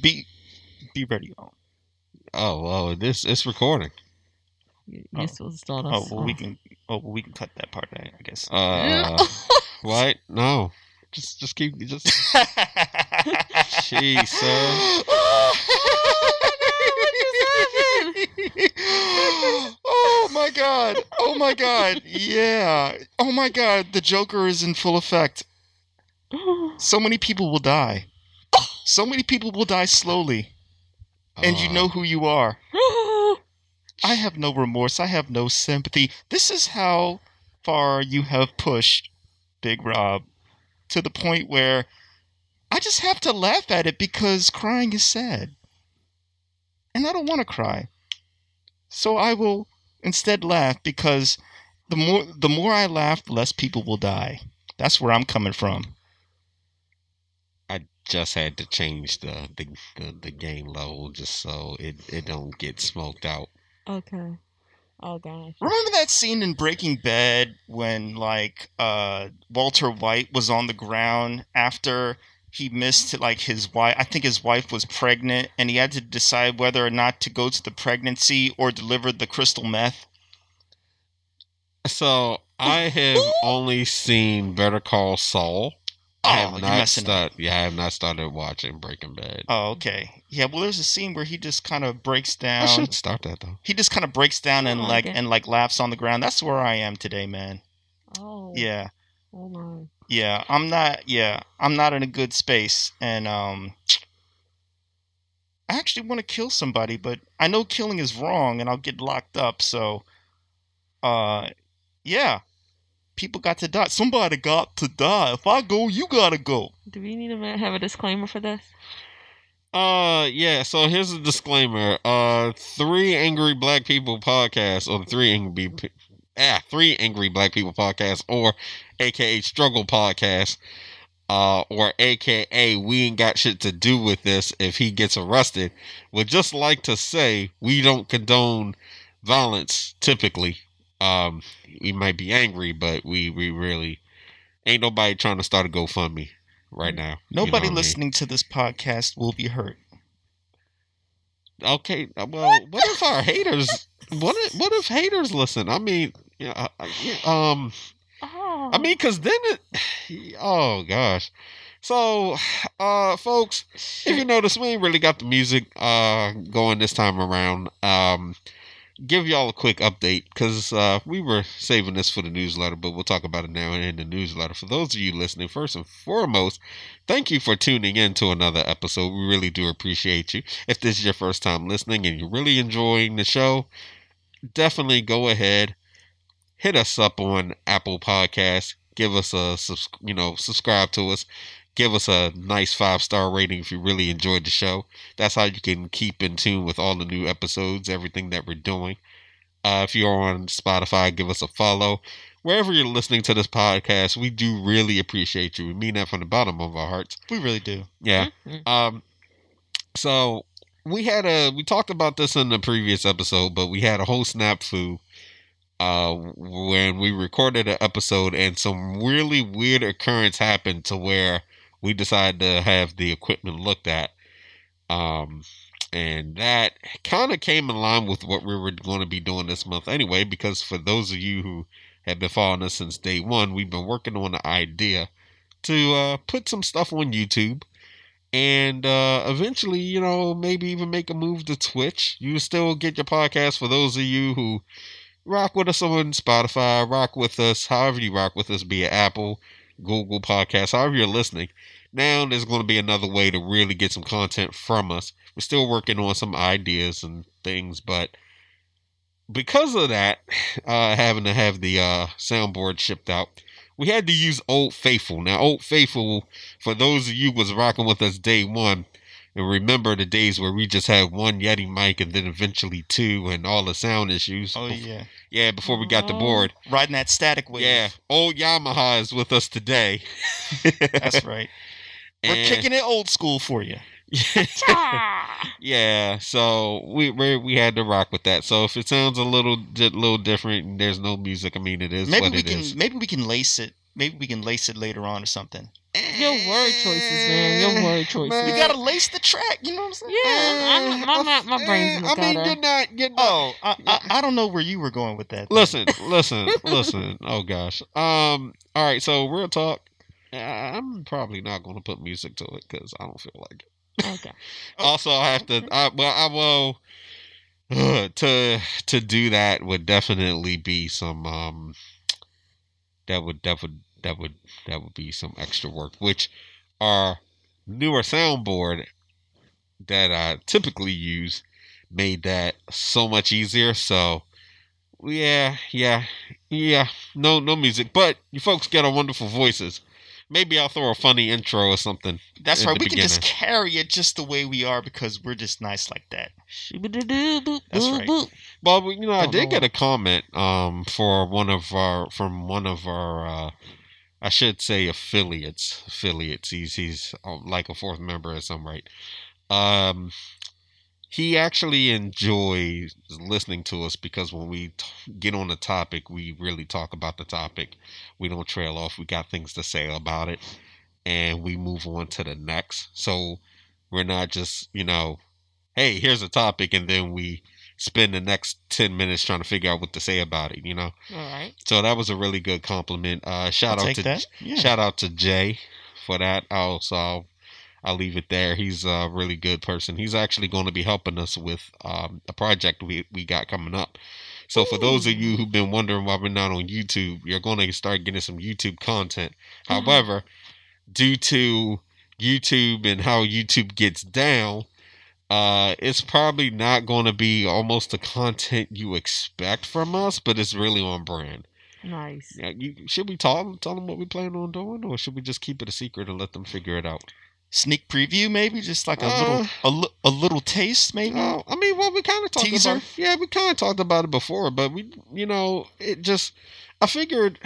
Be be ready. Oh, Oh well, this it's recording. You- Oh. You're supposed to start oh us well, we can. Oh, well, we can cut that part. I I guess. Uh, what? No, just just keep just. Jeez, sir. oh my god! Oh my god! Yeah! Oh my god! The Joker is in full effect. So many people will die. So many people will die slowly, and you Uh, know who you are. I have no remorse. I have no sympathy. This is how far you have pushed Big Rob to the point where I just have to laugh at it because crying is sad. And I don't want to cry. So I will instead laugh because the more the more I laugh, the less people will die. That's where I'm coming from. I just had to change the the, the, the game level just so it, it don't get smoked out. okay. Oh gosh. Remember that scene in Breaking Bad when like uh Walter White was on the ground after he missed like his wife I think his wife was pregnant and he had to decide whether or not to go to the pregnancy or deliver the crystal meth. So I have only seen Better Call Saul. I Oh, have you're not messing up. Yeah, I have not started watching Breaking Bad. Oh, okay. Yeah, well there's a scene where he just kind of breaks down. I down. should start that though. He just kind of breaks down and Oh, like okay. and like laughs on the ground. That's where I am today, man. Oh. Yeah. Oh my. Yeah, I'm not. Yeah, I'm not in a good space, and um, I actually want to kill somebody, but I know killing is wrong, and I'll get locked up. So, uh, yeah, people got to die. Somebody got to die. If I go, you gotta go. Do we need to have a disclaimer for this? Uh, yeah. So here's a disclaimer. Uh, three angry black people podcast, or the three angry, ah, three angry black people podcast, or AKA struggle podcast, uh, or AKA we ain't got shit to do with this if he gets arrested. Would just like to say we don't condone violence typically. Um, we might be angry, but we we really ain't nobody trying to start a GoFundMe right now. You know Nobody I mean? listening to this podcast will be hurt. Okay, uh, well, what if our haters? What if, what if haters listen? I mean, yeah, uh, uh, yeah, um, Oh. I mean, cause then it, oh gosh. So, uh, folks, if you notice, we ain't really got the music uh going this time around. Um, give y'all a quick update because uh, we were saving this for the newsletter, but we'll talk about it now in the newsletter. For those of you listening, first and foremost, thank you for tuning in to another episode. We really do appreciate you. If this is your first time listening and you're really enjoying the show, definitely go ahead, hit us up on Apple Podcasts. Give us a you know subscribe to us. Give us a nice five star rating if you really enjoyed the show. That's how you can keep in tune with all the new episodes, everything that we're doing. Uh, if you're on Spotify, give us a follow. Wherever you're listening to this podcast, we do really appreciate you. We mean that from the bottom of our hearts. We really do. Yeah. Mhm. Um. So we had a we talked about this in the previous episode, but we had a whole snafu. Uh, when we recorded an episode and some really weird occurrence happened to where we decided to have the equipment looked at. Um, and that kind of came in line with what we were going to be doing this month anyway, because for those of you who have been following us since day one, we've been working on the idea to uh, put some stuff on YouTube and uh, eventually, you know, maybe even make a move to Twitch. You still get your podcast for those of you who rock with us on Spotify, rock with us, however you rock with us, be it Apple, Google Podcasts, however you're listening. Now there's going to be another way to really get some content from us. We're still working on some ideas and things, but because of that, uh, having to have the uh, soundboard shipped out, we had to use Old Faithful. Now, Old Faithful, for those of you was rocking with us day one, and remember the days where we just had one Yeti mic and then eventually two and all the sound issues. Oh Bef- yeah, yeah, before we got the Oh. board. riding that static wave. Yeah, old Yamaha is with us today. that's right. We're And- kicking it old school for you. Ah! yeah, so we we we had to rock with that. So if it sounds a little di- little different and there's no music, I mean it is Maybe what we it can is. maybe we can lace it maybe we can lace it later on or something. Your word choices, man. Your word choices. Man. We gotta lace the track. You know what I'm saying? Yeah, I'm, I'm, my, my, my brain's Eh, I mean, you're not. You're not. Oh, I, I, I don't know where you were going with that. Listen, listen, listen. Oh gosh. Um. All right. So real talk. uh, I'm probably not going to put music to it because I don't feel like it. Okay. Also, I have to. I well, I will. to to do that would definitely be some. Um. That would that would that would that would be some extra work, which our newer soundboard that I typically use made that so much easier. So yeah, yeah, yeah. No, no music, but you folks get our wonderful voices. Maybe I'll throw a funny intro or something. That's right. We can just carry it just the way we are because we're just nice like that. That's right. Well, you know, I did know get a comment um for one of our from one of our uh I should say affiliates. Affiliates. He's he's uh, like a fourth member at some rate. Um he actually enjoys listening to us because when we t- get on the topic, we really talk about the topic. We don't trail off. We got things to say about it, and we move on to the next. So we're not just you know, hey, here's a topic, and then we spend the next 10 minutes trying to figure out what to say about it, you know? All right. So that was a really good compliment. Uh, shout I'll out to. Yeah. shout out to Jay for that. I'll, I'll, I'll leave it there. He's a really good person. He's actually going to be helping us with um, a project we, we got coming up. So for those of you who've been wondering why we're not on YouTube, you're going to start getting some YouTube content. Mhm. However, due to YouTube and how YouTube gets down, uh, it's probably not going to be almost the content you expect from us, but it's really on brand. Nice. Yeah, you, should we tell tell them what we plan on doing, or should we just keep it a secret and let them figure it out? Sneak preview, maybe just like a Uh, little a, a little taste, maybe. Uh, I mean, well, we kind of talked Teaser? about yeah, we kind of talked about it before, but we, you know, it just I figured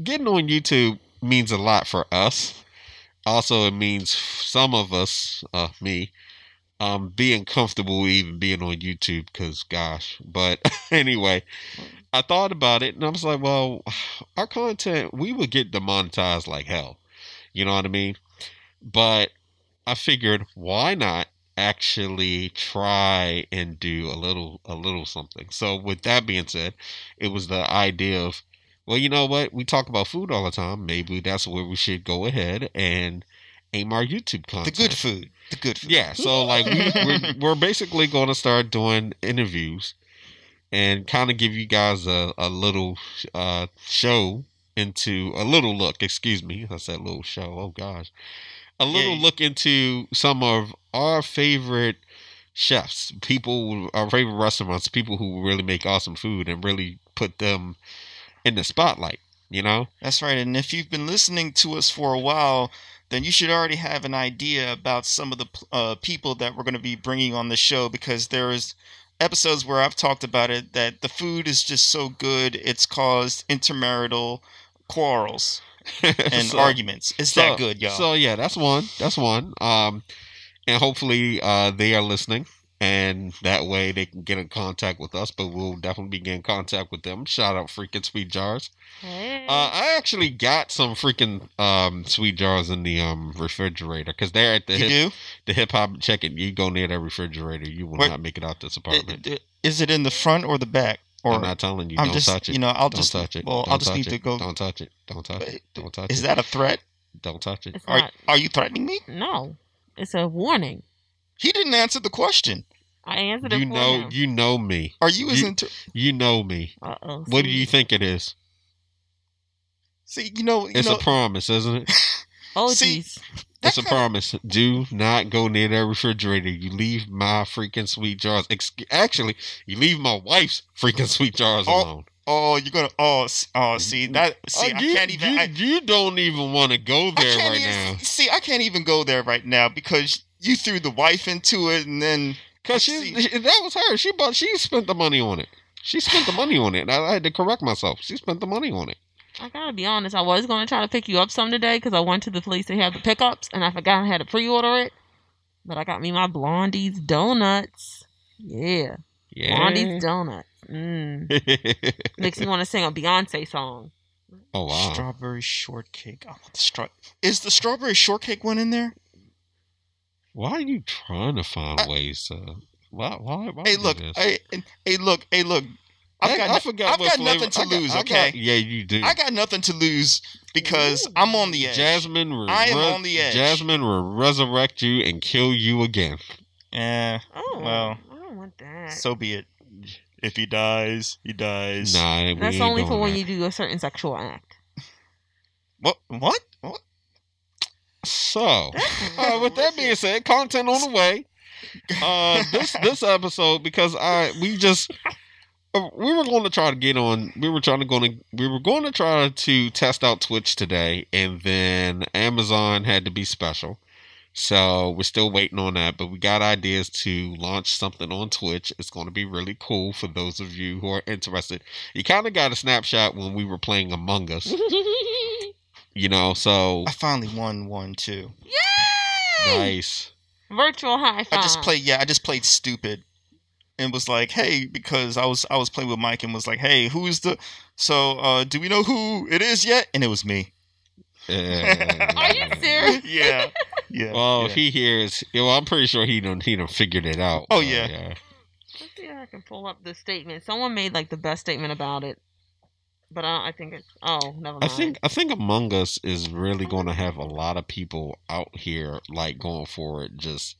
getting on YouTube means a lot for us. Also, it means some of us, uh, me, um, being comfortable even being on YouTube. Cause gosh, but anyway, I thought about it and I was like, well, our content we would get demonetized like hell. You know what I mean? But I figured, why not actually try and do a little a little something. So with that being said, it was the idea of well, you know what? We talk about food all the time. Maybe that's where we should go ahead and aim our YouTube content. the good food. The good food. Yeah, so like we, we're, we're basically going to start doing interviews and kind of give you guys a, a little uh, show into a little look. Excuse me, I said little show. Oh gosh, a little Yeah. look into some of our favorite chefs, people, our favorite restaurants, people who really make awesome food and really put them in the spotlight. You know, That's right. And if you've been listening to us for a while, then you should already have an idea about some of the uh, people that we're going to be bringing on the show because there's episodes where I've talked about it that the food is just so good it's caused intermarital quarrels and So- arguments. It's that good, y'all. So yeah, that's one. That's one. Um, and hopefully uh, they are listening, and that way they can get in contact with us. But we'll definitely be in contact with them. Shout out freaking sweet jars. Hey. Uh, I actually got some freaking um sweet jars in the um refrigerator because they're at the you hip do? the hip hop. Check it. You go near that refrigerator, you will Where- not make it out this apartment. I- Is it in the front or the back? Or I'm not telling you. I'm don't just, touch it. you know, I'll don't just, touch it. well, Don't I'll just touch need it. to go. Don't touch it. Don't touch it. Don't touch Is it. that a threat? Don't touch it. it's Are, not. are you threatening me? No. It's a warning. He didn't answer the question. I answered it You for know. him. You know me. Are you as You- inter- You know me. Uh-oh. What do you think it is? See, you know, you It's know, a promise, isn't it? Oh, see, jeez. that It's a promise. Do not go near that refrigerator. You leave my freaking sweet jars. Ex- Actually, you leave my wife's freaking sweet jars Oh, alone. Oh, you're gonna. Oh, oh, mm-hmm. see that. See, Oh, I can't even. You, I, you don't even want to go there right even, now. See, I can't even go there right now because you threw the wife into it, and then Cause she, that was her. She bought. She spent the money on it. She spent the money on it. I, I had to correct myself. She spent the money on it. I gotta be honest. I was gonna try to pick you up some today because I went to the place they have the pickups and I forgot I had to pre-order it. But I got me my Blondie's donuts. Yeah, Yeah. Blondie's donuts. Mm. Makes me want to sing a Beyonce song. Oh wow. Strawberry shortcake. I want the straw. Is the strawberry shortcake one in there? Why are you trying to find I- ways to? Why? Why? why Hey, look. Hey, hey, look. Hey, look. I've got, I no- forgot I've what got flavor- nothing to got- lose. I okay, got- yeah, you do. I got nothing to lose because I'm on the edge. Jasmine, will I am res- on the edge. Jasmine will resurrect you and kill you again. Eh, Oh, Well, I don't want that. so be it. If he dies, he dies. Nah, we That's ain't only for doing when that. you do a certain sexual act. What? What? What? So, uh, with that being said, content on the way. Uh, this this episode because I we just Um, we were going to try to get on. We were trying to go to we were going to try to test out Twitch today, and then Amazon had to be special. So we're still waiting on that, but we got ideas to launch something on Twitch. It's going to be really cool for those of you who are interested. You kind of got a snapshot when we were playing Among Us, you know. So I finally won one too. Yay! nice. Virtual high five. I just played. Yeah, I just played stupid, and was like, "Hey," because I was I was playing with Mike and was like, "Hey, who's the?" So, uh, do we know who it is yet? And it was me. Are you serious? yeah, yeah. Well, yeah. if he hears, well, I'm pretty sure he done he done figured it out. Oh, So, yeah. Let's see if I can pull up the statement. Someone made like the best statement about it, but I, I think it's. Oh, never mind. I think I think Among Us is really going to have a lot of people out here like going forward, just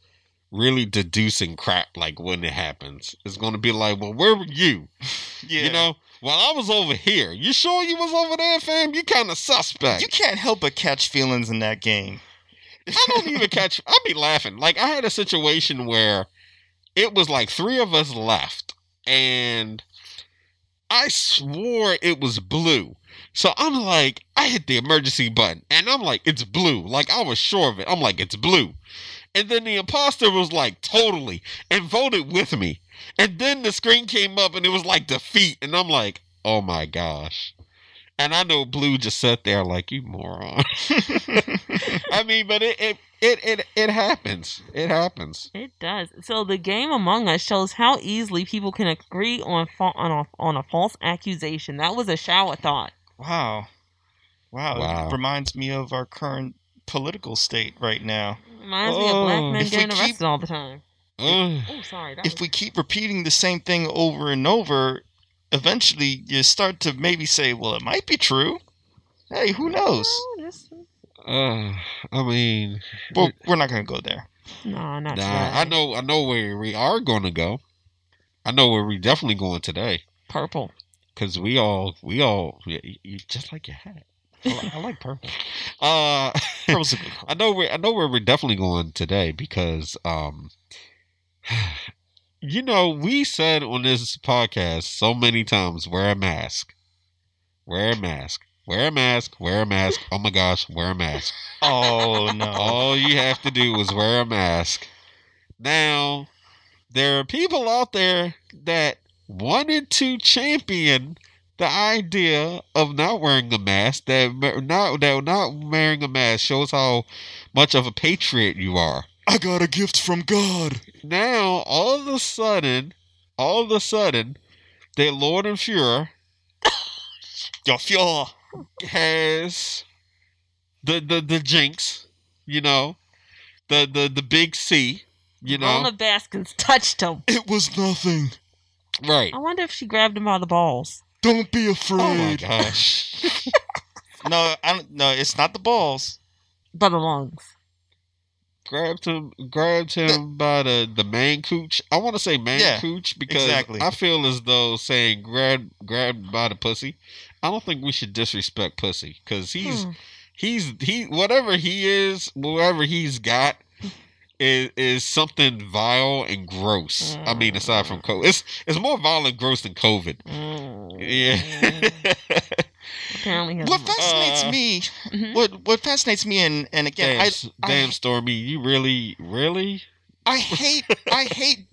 really deducing crap like when it happens. It's going to be like, well, where were you? yeah. You know, well, I was over here. You sure you was over there, fam? You kind of suspect. you can't help but catch feelings in that game. I don't even catch. I'd be laughing. Like I had a situation where it was like three of us left, and I swore it was blue. So I'm like, I hit the emergency button, and I'm like, it's blue. Like I was sure of it. I'm like, it's blue. And then the imposter was like, totally, and voted with me. And then the screen came up, and it was like defeat, and I'm like, oh my gosh. And I know Blue just sat there like you moron. I mean, but it it, it it it happens. It happens. It does. So the game Among Us shows how easily people can agree on fa- on a on a false accusation. That was a shower thought. wow, wow. Wow. It reminds me of our current political state right now. Reminds me of Oh. black men If we getting keep- arrested all the time. Ugh. Oh, sorry. If was- we keep repeating the same thing over and over, eventually you start to maybe say, "Well, it might be true." Hey, who knows? Oh, Uh, I mean, Well, we're not gonna go there. No, not nah, today. I know, I know where we are going to go. I know where we definitely going today Purple. because we all, we all, you, you just like your hat. I, li- I like purple. Uh, Purple's a good I know where I know where we're definitely going today because um you know, we said on this podcast so many times wear a mask. Wear a mask. Wear a mask. Wear a mask. Oh my gosh, wear a mask. Oh no. All you have to do is wear a mask. Now, there are people out there that wanted to champion the idea of not wearing a mask. That not that not wearing a mask shows how much of a patriot you are. I got a gift from God. Now, all of a sudden, all of a sudden, their Lord and Fuhrer your feel. has the the the jinx, you know, the the the big C, you know, Rona Baskins touched him. It was nothing. right? I wonder if she grabbed him by the balls. Don't be afraid. Oh my gosh! no, I don't, no, it's not the balls. By the lungs. grabbed him, grabbed him by the the man cooch. I want to say man Yeah, cooch because exactly. I feel as though saying grab grabbed by the pussy. I don't think we should disrespect pussy because he's Hmm. he's he whatever he is, whatever he's got. Is, is something vile and gross. I mean, aside from COVID, it's it's more vile and gross than COVID. Mm. Yeah. Apparently, What fascinates Uh, me, Mhm. what what fascinates me, and and again, damn, I S- I- damn, Stormy, you really, really? I hate I hate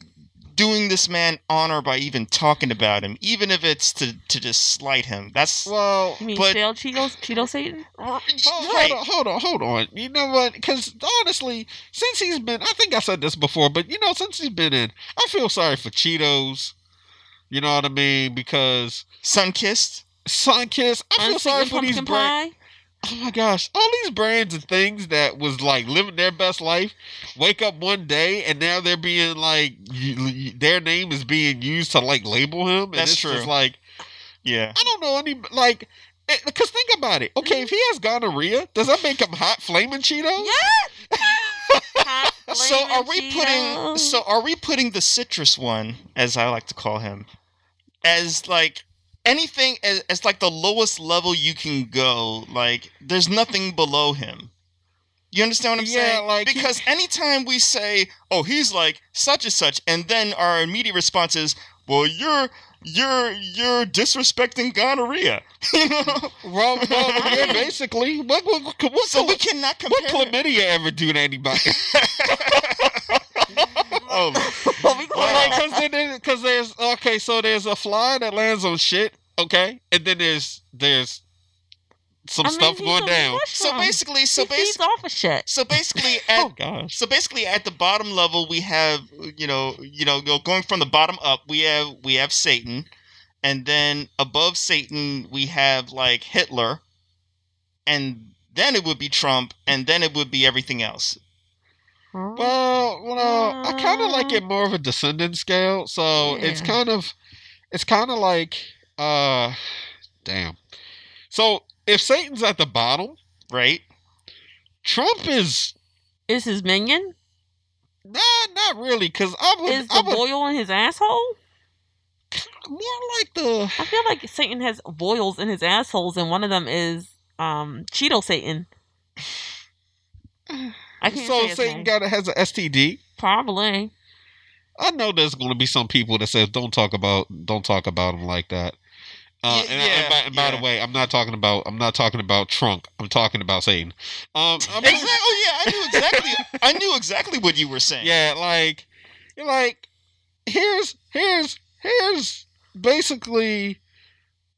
doing this man honor by even talking about him, even if it's to to just slight him. That's Well, You mean but- stale Cheetos? Cheeto Satan? Hold, right. hold on, hold on, hold on. You know what? Because honestly, since he's been, I think I said this before, but you know, since he's been in, I feel sorry for Cheetos. You know what I mean? Because Sun kissed. sun kissed. I feel Unsweetened sorry for these pumpkin brands. Pie. Oh my gosh, all these brands and things that was like living their best life, wake up one day and now they're being like you, you- their name is being used to like label him. And That's it's just true. like Yeah. I don't know any like. Eh, because think about it. Okay, if he has gonorrhea, does that make him hot flaming Cheetos? Yeah. So are we flaming putting so are we putting the citrus one, as I like to call him, as like anything as, as like the lowest level you can go? Like there's nothing below him. You understand what I'm Yeah, saying? like- because anytime we say, "Oh, he's like such and such," and then our immediate response is, "Well, you're you're you're disrespecting gonorrhea," you know. Well, well yeah, basically. What, what, what, So we cannot compare. what chlamydia ever do to anybody? oh, we Wow. Because because there's okay, so there's a fly that lands on shit, okay, and then there's there's some I mean, stuff going down. so basically, so basically. off of shit. So basically, at Oh gosh. so basically at the bottom level we have you know you know going from the bottom up we have we have Satan, and then above Satan we have like Hitler, and then it would be Trump, and then it would be everything else. Huh? Well, well, I kind of like it more of a descendant scale. So it's kind of, it's kind of like, uh, damn. So if Satan's at the bottom, Right? Trump is Is his minion? nah, not really, because I would, Is I the would boil in his asshole? more like the. I feel like Satan has boils in his assholes, and one of them is um Cheeto Satan. I can't so say Satan got has an STD. Probably. I know there's going to be some people that says don't talk about don't talk about him like that. Uh, Ye- and, yeah, and by, and by yeah. the way, I'm not talking about I'm not talking about Trunk. I'm talking about Satan. Um, I'm Exactly. Oh yeah, I knew exactly. I knew exactly what you were saying. yeah, like you're like here's here's here's basically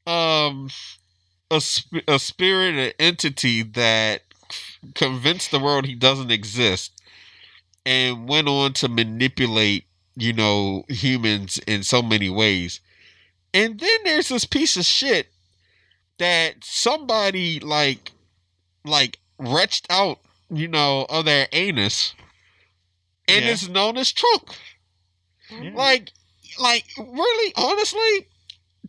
um a sp- a spirit an entity that convinced the world he doesn't exist and went on to manipulate you know humans in so many ways and then there's this piece of shit that somebody like like retched out you know of their anus and Yeah. it's known as trunk Yeah. like like really honestly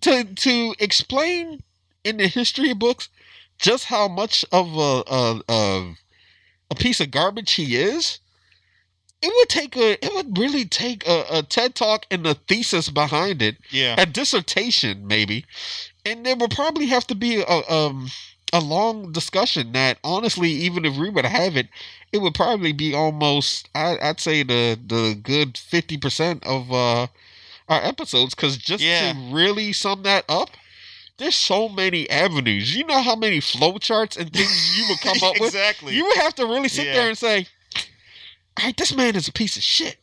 to to explain in the history books just how much of a a, a, a piece of garbage he is it would take a it would really take a, a ted talk and a thesis behind it Yeah. a dissertation maybe and there would probably have to be a um a long discussion that honestly even if we would have it it would probably be almost I, i'd say the the good 50% of uh our episodes because just Yeah. to really sum that up there's so many avenues you know how many flowcharts and things you would come up with exactly. you would have to really sit Yeah. there and say right this man is a piece of shit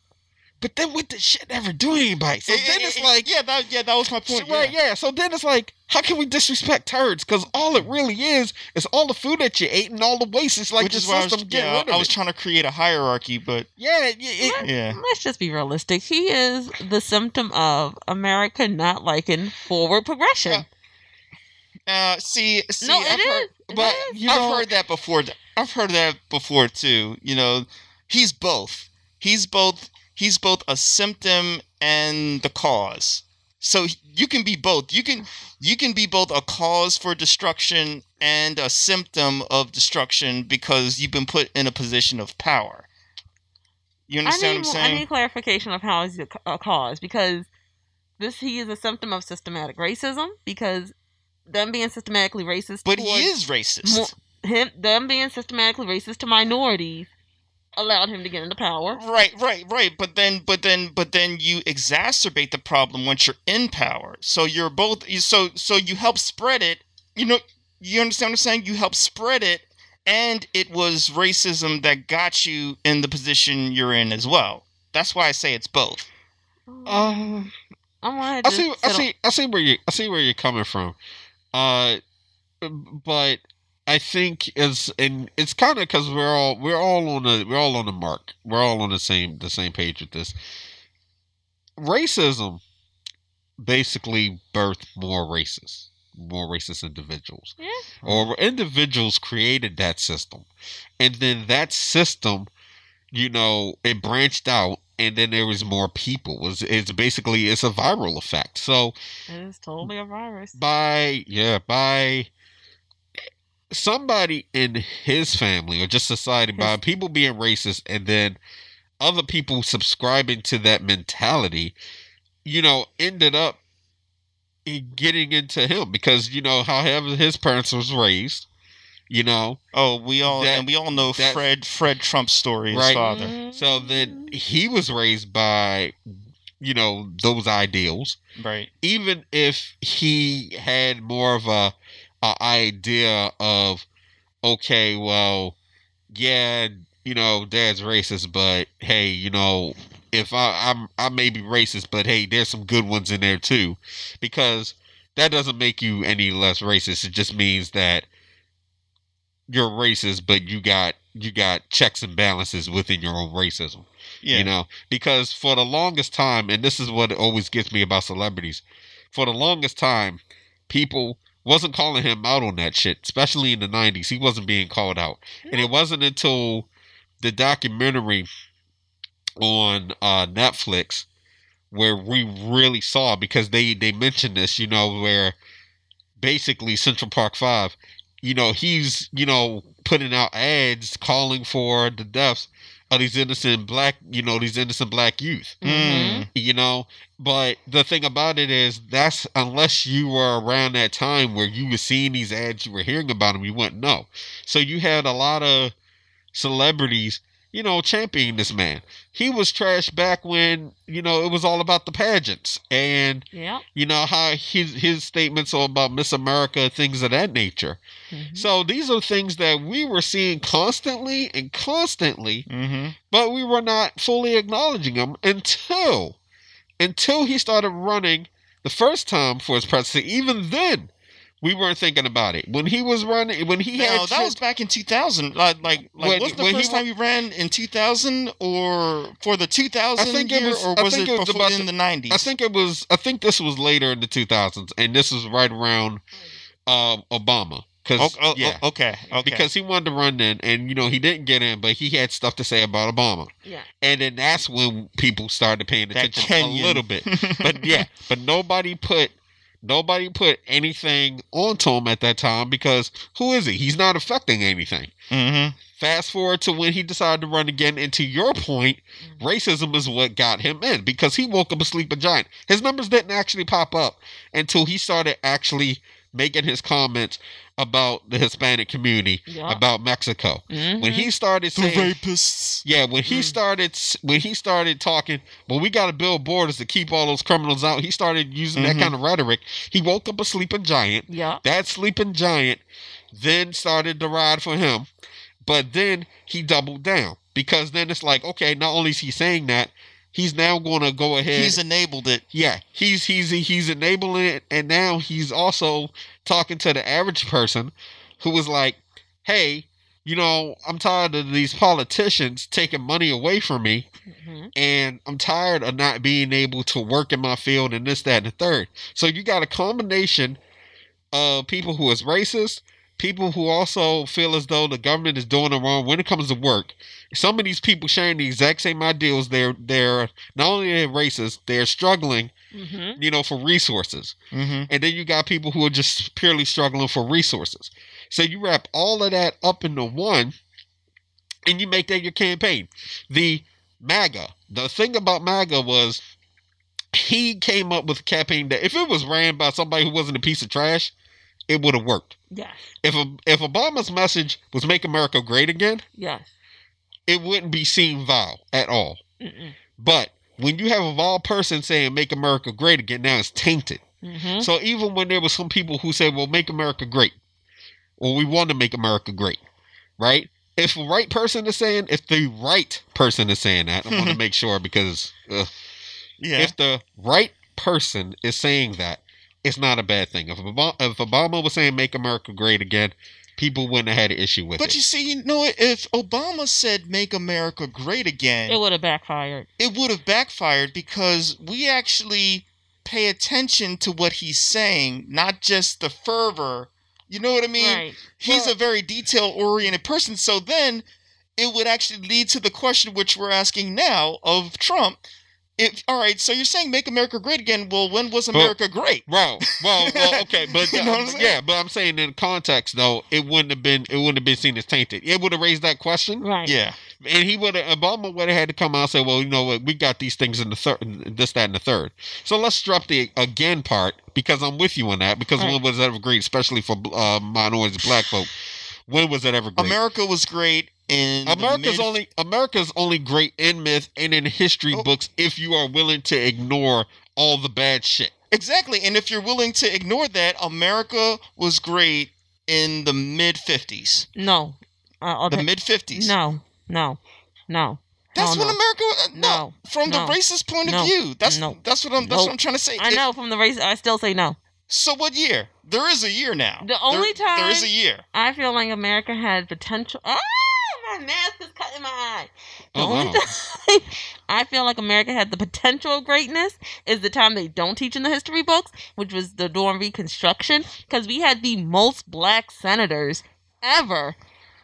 but then what did shit ever do to anybody so It- then it- it's it- like yeah, that yeah, that was my so, point. right, yeah. yeah. So then it's like, how can we disrespect turds? Because all it really is is all the food that you ate and all the waste. It's like Which the is why I was, system get yeah, rid of I was it. trying to create a hierarchy, but yeah, it, it, yeah. Let's just be realistic. He is the symptom of America not liking forward progression. Uh, see, see, no, I've it heard, is. But is. you I've know, heard that before. I've heard that before too. You know, he's both. He's both. He's both a symptom and the cause. So you can be both. You can you can be both a cause for destruction and a symptom of destruction because you've been put in a position of power. You I understand need, what I'm saying? I need clarification of how is a, cause because this he is a symptom of systematic racism because them being systematically racist but he is racist. him them being systematically racist to minorities allowed him to get into power. Right, right, right. But then, but then, but then you exacerbate the problem once you're in power. So you're both. you- So so you help spread it. You know, you understand what I'm saying? You help spread it, and it was racism that got you in the position you're in as well. That's why I say it's both. uh, I want I see, I see, I see where you, I see where you're coming from. Uh, but I think it's and it's kind of because we're all we're all on the we're all on the mark. We're all on the same the same page with this. Racism basically birthed more racists. more racist individuals Yeah. or individuals created that system and then that system you know it branched out and then there was more people it's, it's basically it's a viral effect so It is totally a virus. by yeah by somebody in his family or just society by people being racist and then other people subscribing to that mentality you know ended up getting into him because you know however his parents was raised you know Oh, we all That- and we all know that- Fred Fred Trump's story, his Right. father. Mhm. so then he was raised by you know those ideals Right. even if he had more of a, a idea of okay well yeah you know dad's racist but hey you know if I, I'm I may be racist but hey there's some good ones in there too. Because that doesn't make you any less racist. It just means that you're racist but you got you got checks and balances within your own racism Yeah. you know? Because for the longest time and this is what always gets me about celebrities for the longest time people wasn't calling him out on that shit especially in the 90s he wasn't being called out. And it wasn't until the documentary on uh netflix where we really saw because they they mentioned this you know where basically central park 5 you know he's you know putting out ads calling for the deaths of these innocent black you know these innocent black youth. Mm. you know but the thing about it is that's unless you were around that time where you were seeing these ads you were hearing about them you wouldn't know. So you had a lot of celebrities you know championing this man he was trash back when you know it was all about the pageants and Yep. you know how his his statements are about miss america things of that nature Mhm. so these are things that we were seeing constantly and constantly Mm-hmm. but we were not fully acknowledging them until until he started running the first time for his presidency. Even then, we weren't thinking about it. When he was running, when he No, had that shit- was back in 2000. Like, like, like When- was the when he first wa- time he ran in 2000 or for the 2000 I think it was- or I was think it, it was before about in the- the 90s? I think it was. I think this was later in the 2000s, and this was right around um, Obama. Because Oh, oh, yeah, oh, okay, okay. because he wanted to run in, and you know he didn't get in, but he had stuff to say about Obama, Yeah. and then that's when people started paying that attention a little bit. but yeah, but nobody put nobody put anything onto him at that time because who is he? He's not affecting anything. mm-hmm. Fast forward to when he decided to run again, and to your point, racism is what got him in because he woke up a sleeping giant. His numbers didn't actually pop up until he started actually making his comments about the Hispanic community, Yeah. about Mexico. Mhm. When he started The rapists. yeah, when he Mm. started when he started talking, well, we got to build borders to keep all those criminals out. He started using Mhm. that kind of rhetoric. He woke up a sleeping giant. Yeah. That sleeping giant then started to ride for him, but then he doubled down because then it's like, okay, not only is he saying that, he's now going to go ahead. He's enabled it. yeah, he's he's he's enabling it, and now he's also talking to the average person who was like, hey. You know, I'm tired of these politicians taking money away from me Mhm. and I'm tired of not being able to work in my field and this, that, and the third. So you got a combination of people who is racist, people who also feel as though the government is doing it wrong when it comes to work. Some of these people sharing the exact same ideals. They're they're not only they're racist, they're struggling, Mhm. you know, for resources. Mm-hmm. And then you got people who are just purely struggling for resources. So you wrap all of that up into one and you make that your campaign. The MAGA, the thing about MAGA was he came up with a campaign that if it was ran by somebody who wasn't a piece of trash, it would have worked. Yes. If a, if Obama's message was make America great again, Yes. it wouldn't be seen vile at all. Mm-mm. But when you have a vile person saying make America great again, now it's tainted. Mhm. So even when there were some people who said, "Well, make America great," or "We want to make America great," right? If the right person is saying, if the right person is saying that, I want to make sure because uh, Yeah. if the right person is saying that, it's not a bad thing. If Obama, if Obama was saying "Make America Great Again," people wouldn't have had an issue with but it. But you see, you know, if Obama said "Make America Great Again," It would have backfired. it would have backfired because we actually pay attention to what he's saying, not just the fervor. You know what I mean? right. He's Well- a very detail oriented person. So then it would actually lead to the question which we're asking now of Trump. If all right, so you're saying make America great again. Well, when was Well- America great? Well, well, well, okay, but You know what I'm saying? yeah, but I'm saying in context though, it wouldn't have been it wouldn't have been seen as tainted. It would have raised that question, Right. Yeah. and he would have Obama would have had to come out and say, well, you know what, we got these things in the third, this, that, and the third. So let's drop the again part because I'm with you on that. Because Right. when was it ever great, especially for uh, minorities, black folk? When was it ever great? America was great in America's mid- only America's only great in myth and in history Oh. books if you are willing to ignore all the bad shit. Exactly. And if you're willing to ignore that, America was great in the mid 50s. No. Uh, The mid 50s. no. No. No. That's Hell when no. America uh, no. No. From No. the racist point of view. That's No. that's what I'm that's Nope. what I'm trying to say. I It- know from the race. I still say no. so what year? There is a year now. The only There- there is a year. I feel like America had potential. Ah, my mask is cutting my eye. The only wow. time I feel like America had the potential of greatness is the time they don't teach in the history books, which was the during Reconstruction, because we had the most black senators ever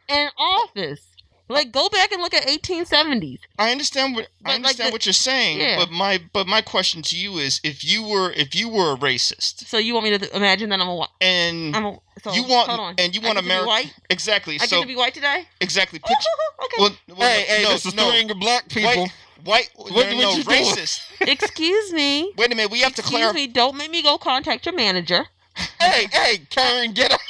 in office. Like, go back and look at 1870s. I understand what I But, like, understand the- what you're saying, Yeah. but my but my question to you is if you were if you were a racist So you want me to imagine that I'm a white? and I'm a. So, you want hold on. and you want to be America white? exactly I get so to be white today. exactly picture okay. well, well, hey, hey, no, this is no, three black people. white white What- no, what no, doing? racist Excuse me. wait a minute we have to Excuse me. Don't make me go contact your manager. hey, hey, Karen, get up.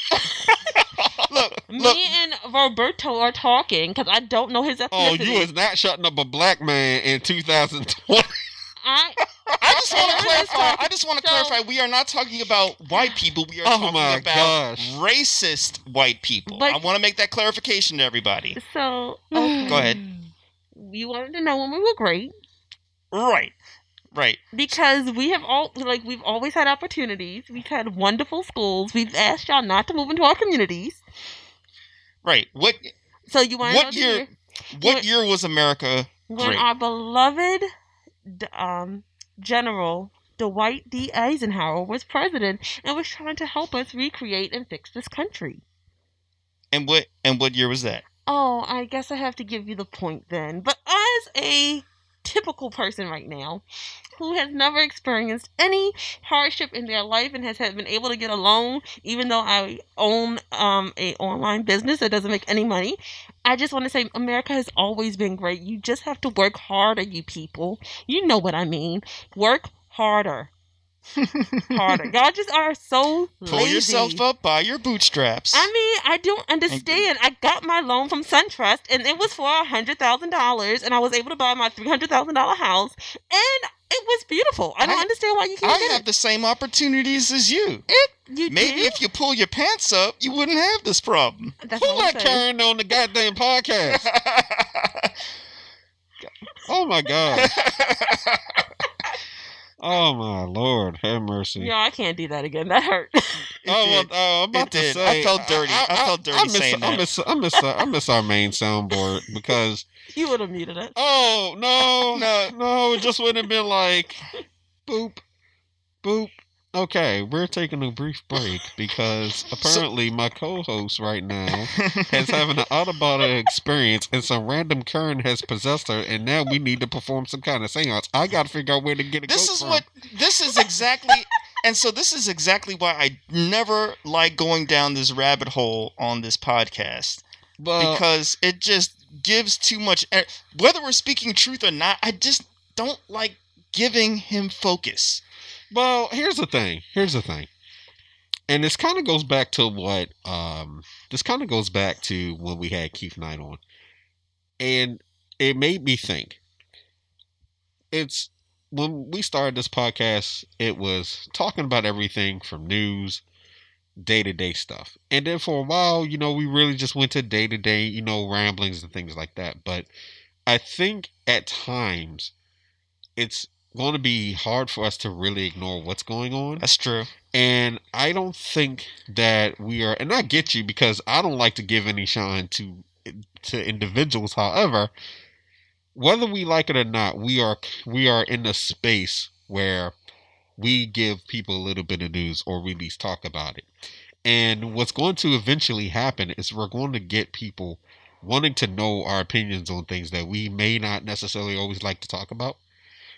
Look Me look and Roberto are talking because I don't know his ethnicity. Oh, you is not shutting up a black man in 2020. I I just want to clarify. I just want to So- clarify. We are not talking about white people. We are Oh talking about gosh. racist white people. But- I want to make that clarification to everybody. so okay. Go ahead. You wanted to know when we were great Right, right. because we have all like we've always had opportunities. We've had wonderful schools. We've asked y'all not to move into our communities. Right. What So you want what year? year What What- year was America? when Great. our beloved um, General Dwight D. Eisenhower was president and was trying to help us recreate and fix this country. And what and what year was that? Oh, I guess I have to give you the point then. But as a typical person right now who has never experienced any hardship in their life and has had- been able to get a loan even though I own um a online business that doesn't make any money, I just want to say America has always been great. You just have to work harder, you people. You know what I mean. Work harder. Harder. Y'all just are so Pull lazy. yourself up by your bootstraps. I mean, I don't understand. I got my loan from SunTrust, and it was for a hundred thousand dollars, and I was able to buy my three hundred thousand dollar house, and it was beautiful. I don't I- understand why you can't I have it. the same opportunities as you. it. You Maybe do? if you pull your pants up, you wouldn't have this problem. That's Who let saying. Karen on the goddamn podcast? Oh my god. Oh my lord, have mercy. Yeah, I can't do that again. That hurt. It oh, well, did. uh, I'm about It to did. say, I felt dirty. I felt dirty I miss, saying I that. miss, I miss, I miss our main soundboard because you would have muted it. oh no, No. no, it just wouldn't have been like boop, boop. Okay, we're taking a brief break because apparently my co-host right now is having an body experience and some random Karen has possessed her and now we need to perform some kind of seance. I gotta figure out where to get it. this is what this is exactly and so this is exactly why I never like going down this rabbit hole on this podcast but, because it just gives too much whether we're speaking truth or not I just don't like giving him focus. Well, here's the thing. Here's the thing. And this kind of goes back to what um this kind of goes back to when we had Keith Knight on. And it made me think. It's when we started this podcast, it was talking about everything from news, day to day stuff. And then for a while, you know, we really just went to day to day, you know, ramblings and things like that. But I think at times it's going to be hard for us to really ignore what's going on. That's true. And I don't think that we are, and I get you because I don't like to give any shine to to individuals. However, whether we like it or not, we are we are in a space where we give people a little bit of news or we at least talk about it. And what's going to eventually happen is we're going to get people wanting to know our opinions on things that we may not necessarily always like to talk about.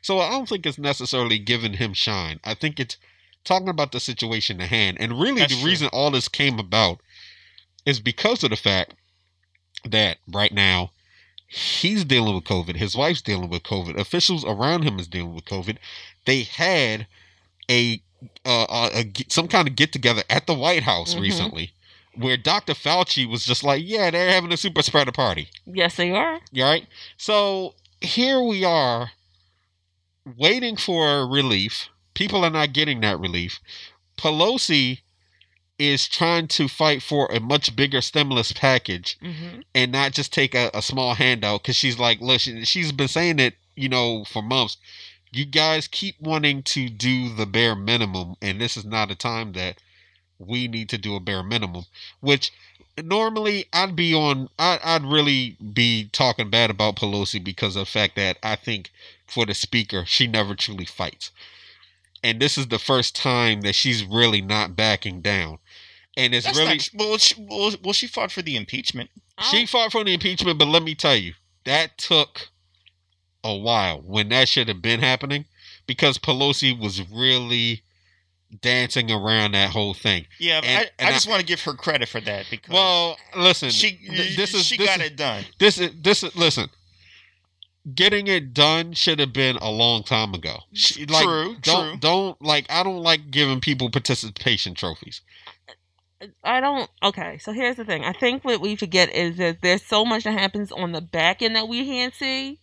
So I don't think it's necessarily giving him shine. I think it's talking about the situation at hand. And really, That's the true. reason all this came about is because of the fact that right now he's dealing with COVID. His wife's dealing with COVID. Officials around him is dealing with COVID. They had a, uh, a, a some kind of get together at the White House Mhm. recently, where Dr. Fauci was just like, "Yeah, they're having a super spreader party." Yes, they are. All right? So here we are, waiting for relief. People are not getting that relief. Pelosi is trying to fight for a much bigger stimulus package Mm-hmm. and not just take a, a small handout because she's like, listen, she's been saying it, you know, for months. You guys keep wanting to do the bare minimum, and this is not a time that we need to do a bare minimum. Which normally I'd be on, I, I'd really be talking bad about Pelosi because of the fact that I think for the speaker, she never truly fights. And this is the first time that she's really not backing down. And it's That's really not, well, she, well, well, she fought for the impeachment. she oh. fought for the impeachment, but let me tell you, that took a while when that should have been happening because Pelosi was really dancing around that whole thing. Yeah, And- I, and I just want to give her credit for that because Well, listen, she th- this is she this got is, it done. This is this is listen. Getting it done should have been a long time ago. She, like, True, don't true. don't like I don't like giving people participation trophies. I don't. Okay, so here's the thing. I think what we forget is that there's so much that happens on the back end that we can't see.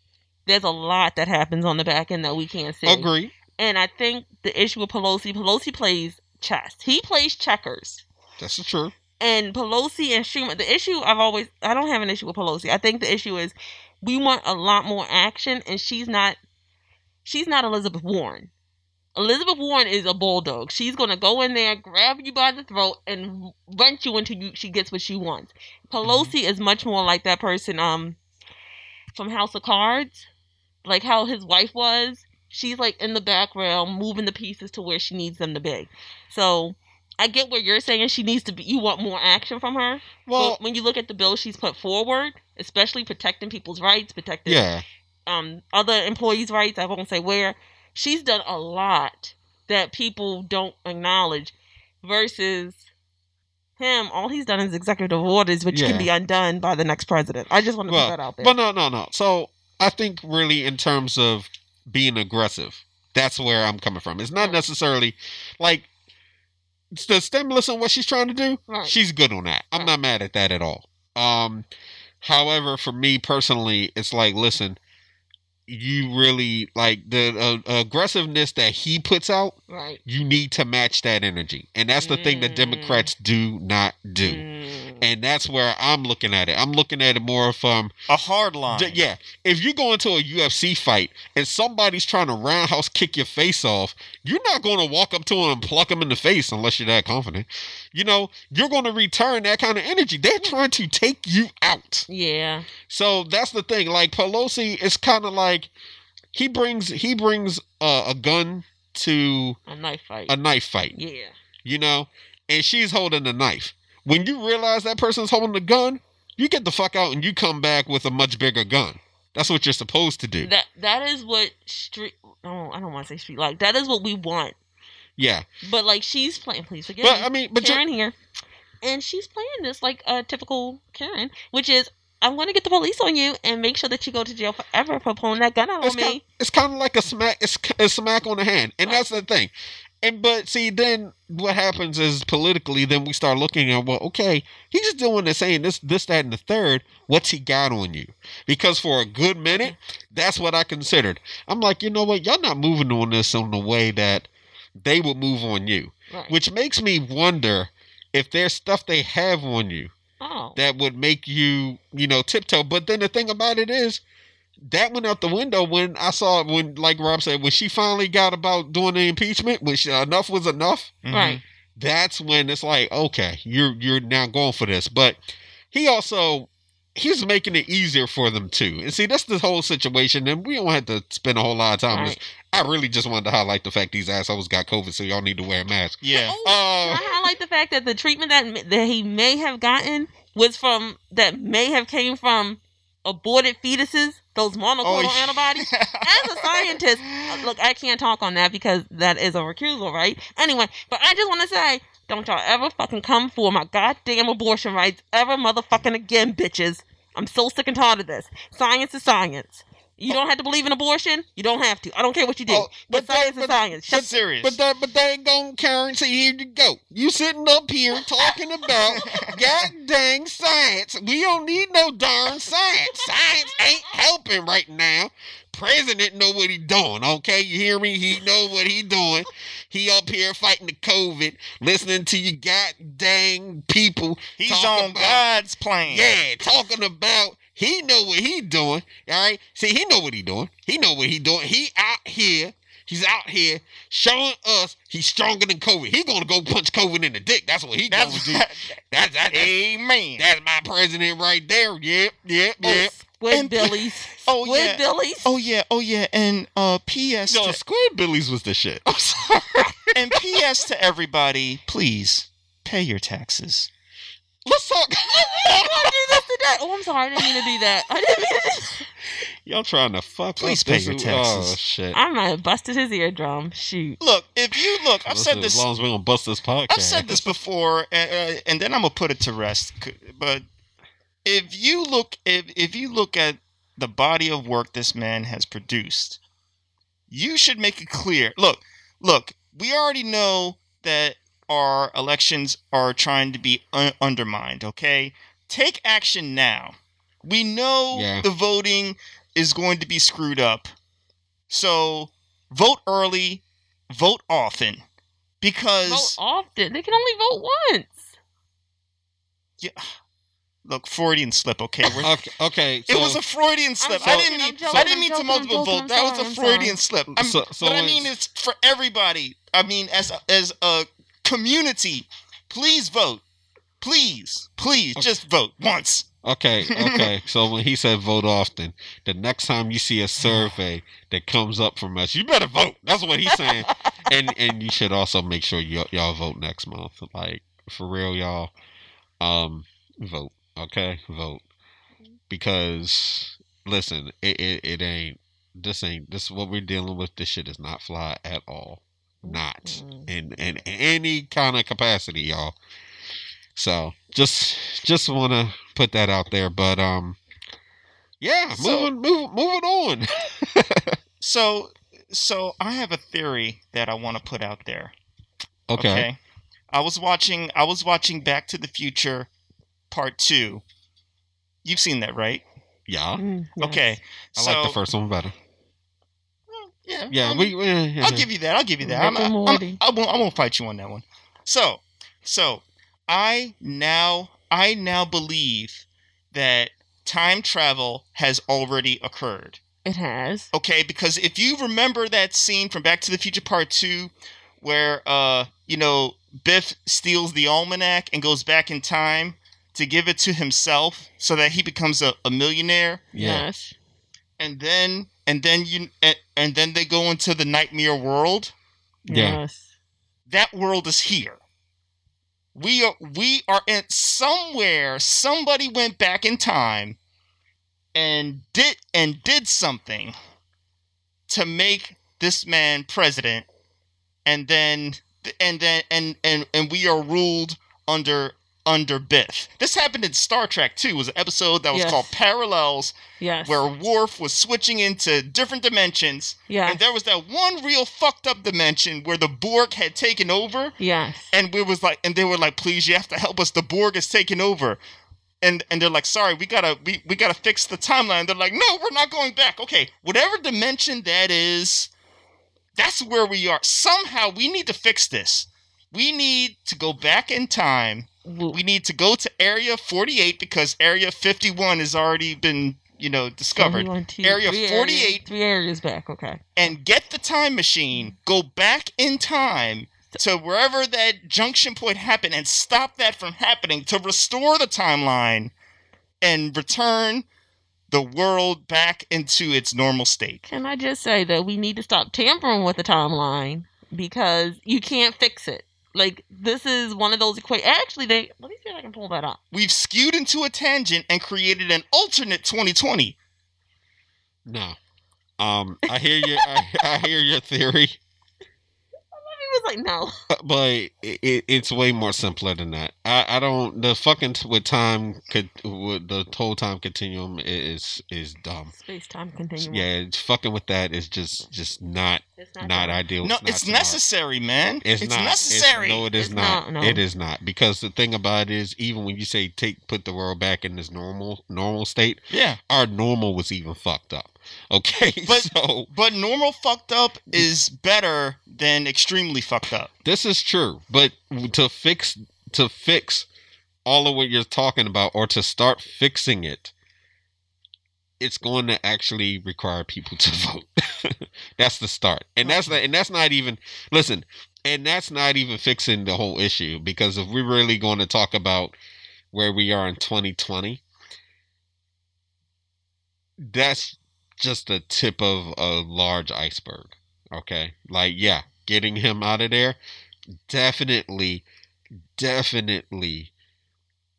There's a lot that happens on the back end that we can't see. Agree. And I think the issue with Pelosi, Pelosi plays chess. He plays checkers. That's true. And Pelosi and Schumer, the issue I've always, I don't have an issue with Pelosi. I think the issue is we want a lot more action, and she's not, she's not Elizabeth Warren. Elizabeth Warren is a bulldog. She's gonna go in there, grab you by the throat, and rent you until you, she gets what she wants. Pelosi is much more like that person, um, from House of Cards, like how his wife was. She's like in the background, moving the pieces to where she needs them to be. So I get what you're saying. She needs to be. You want more action from her. Well, but when you look at the bill she's put forward, especially protecting people's rights, protecting yeah. um other employees' rights, I won't say where, she's done a lot that people don't acknowledge. Versus him, all he's done is executive orders, which Yeah. can be undone by the next president. I just want to Well, put that out there. But no, no, no. So I think really in terms of being aggressive, that's where I'm coming from. It's not necessarily like the stimulus and what she's trying to do. Right. She's good on that. I'm not mad at that at all. Um, however, for me personally, it's like, listen, you really like the uh, aggressiveness that he puts out. right. You need to match that energy, and that's the thing that Mm. Democrats do not do. Mm. And that's where I'm looking at it. I'm looking at it more from A hard line. D- yeah, if you go into a UFC fight and somebody's trying to roundhouse kick your face off, you're not going to walk up to him and pluck him in the face unless you're that confident. You know, you're going to return that kind of energy. They're trying to take you out. Yeah. So that's the thing. Like Pelosi is kind of like he brings he brings uh, a gun to A knife fight. a knife fight. yeah. You know, and she's holding a knife. When you realize that person's holding a gun, you get the fuck out and you come back with a much bigger gun. That's what you're supposed to do. That that is what street. Oh, I don't want to say street like that is what we want. Yeah, But like she's playing. Please forgive but me. I mean, but Karen here, and she's playing this like a typical Karen, which is I'm going to get the police on you and make sure that you go to jail forever for pulling that gun out it's on kind, me. it's kind of like a smack. It's a smack on the hand, and Right. that's the thing. And but see, then what happens is politically, then we start looking at well, okay, he's doing this, saying this, this, that, and the third. What's he got on you? Because for a good minute, that's what I considered. I'm like, you know what? Y'all not moving on this in the way that they would move on you, Right. which makes me wonder if there's stuff they have on you oh. that would make you, you know, tiptoe. But then the thing about it is, that went out the window when I saw it. When, like Rob said, when she finally got about doing the impeachment, when she, enough was enough. Mhm. Right. That's when it's like, okay, you're you're now going for this. But he also he was making it easier for them too. And see, that's the whole situation. And we don't have to spend a whole lot of time. Right. I really just wanted to highlight the fact these assholes got COVID, so y'all need to wear a mask. Yeah. Oh, Uh, Can I highlight the fact that the treatment that that he may have gotten was from that may have came from aborted fetuses, those monoclonal yeah. antibodies. As a scientist, uh, look, I can't talk on that because that is a recusal, right? Anyway, but I just want to say, don't y'all ever fucking come for my goddamn abortion rights ever motherfucking again, bitches. I'm so sick and tired of this. Science is science. You don't have to believe in abortion. You don't have to. I don't care what you do. Oh, but, but that- science is but- science. I'm Shut serious. But that, but that ain't gonna Karen. See, here you go. You sitting up here talking about god dang science. We don't need no darn science. Science ain't helping right now. President know what he doing. Okay, you hear me? He know what he doing. He up here fighting the COVID, listening to you god dang people. He's on about- God's plan. Yeah, talking about he know what he doing. All right. See, he know what he doing. He know what he doing. He out here. He's out here showing us he's stronger than COVID. He gonna go punch COVID in the dick. That's what he gonna That's do. That's that, that's, Amen. that's my president right there. Yep, yep, Oh, yep. Squid And- Billies. Oh, Squid yeah. Billies. Oh yeah, oh yeah, and uh, P.S. To, Squid Billies was the shit. I'm sorry. and P.S. to everybody, please pay your taxes. Let's talk. I do this today. Oh, I'm sorry. I didn't mean to do that. I didn't mean to. Do Y'all trying to fuck Please up pay this- your taxes. Oh shit. I might have busted his eardrum. Shoot. Look, if you look, I've Listen, said this. As long as we don't bust this podcast. I've said this before, and, uh, and then I'm gonna put it to rest. But if you look, if if you look at the body of work this man has produced, you should make it clear. Look, look, we already know that our elections are trying to be un- undermined. Okay, take action now. We know Yeah. the voting is going to be screwed up, so vote early, vote often. Because Vote often. They can only vote once. Yeah. Look, Freudian slip. Okay, we're, Okay, okay. it was a Freudian slip. joking, I didn't mean. I didn't mean to multiple vote. That was a Freudian slip. I'm, So- so but I mean, it's for everybody. I mean, as a, as a community, please vote. Please, please, Okay. just vote once. Okay, okay. so when he said vote often, the next time you see a survey that comes up from us, you better vote. That's what he's saying. and and you should also make sure y'all, y'all vote next month. Like for real, y'all. Um, vote. Okay, vote. Because listen, it, it it ain't. This ain't. This is what we're dealing with. This shit is not fly at all. Not Mm. in in any kind of capacity, y'all. So just just want to put that out there, but um, yeah, So- moving move, moving on. So, so I have a theory that I want to put out there. okay. I was watching. I was watching Back to the Future, Part Two. You've seen that, right? yeah, Mm, yes. Okay. I so, like the first one better. Yeah. Yeah, I'm- we. we yeah, I'll give you that. I'll give you that. Rick I'm, and I'm, I won't. I won't fight you on that one. So, so I now I now believe that time travel has already occurred. It has. Okay, because if you remember that scene from Back to the Future Part Two, where uh you know Biff steals the almanac and goes back in time to give it to himself so that he becomes a, a millionaire yeah. Yes. and then and then you and, and then they go into the nightmare world Yeah. Yes. that world is here we are we are in somewhere somebody went back in time and did and did something to make this man president and then and then and and and we are ruled under under Biff. This happened in Star Trek too. It was an episode that was Yes. called Parallels Yes. where Worf was switching into different dimensions Yes. and there was that one real fucked up dimension where the Borg had taken over, Yes. and we was like, and they were like, "Please, you have to help us. The Borg is taking over." And and they're like, "Sorry, we gotta we, we gotta fix the timeline." They're like, "No, we're not going back." Okay, whatever dimension that is, that's where we are. Somehow we need to fix this. We need to go back in time. We need to go to Area 48 because Area 51 has already been, you know, discovered. Area three 48. Areas, three areas back. Okay. and get the time machine, go back in time to wherever that junction point happened and stop that from happening to restore the timeline and return the world back into its normal state. Can I just say that we need to stop tampering with the timeline because you can't fix it. Like this is one of those equations. Actually, they let me see if I can pull that up. We've skewed into a tangent and created an alternate 2020. No. Um, I hear your I, I hear your theory, He was like, no. but it, it, it's way more simpler than that. I, I don't the fucking with time could with the whole time continuum is is dumb. Space time continuum. Yeah, it's fucking with that is just just not it's not, not, ideal. No, not it's smart. necessary, man. It's, It's, not necessary. It's, no, it is It's not. not, no. It is not because the thing about it is, even when you say take put the world back in this normal normal state, yeah. our normal was even fucked up. Okay, But- so But normal fucked up is better than extremely fucked up. this is true. But to fix to fix all of what you're talking about, or to start fixing it, it's going to actually require people to vote. that's the start, and that's not, and that's not even listen, and that's not even fixing the whole issue because if we're really going to talk about where we are in 2020, that's just the tip of a large iceberg. Okay, like yeah, getting him out of there definitely, definitely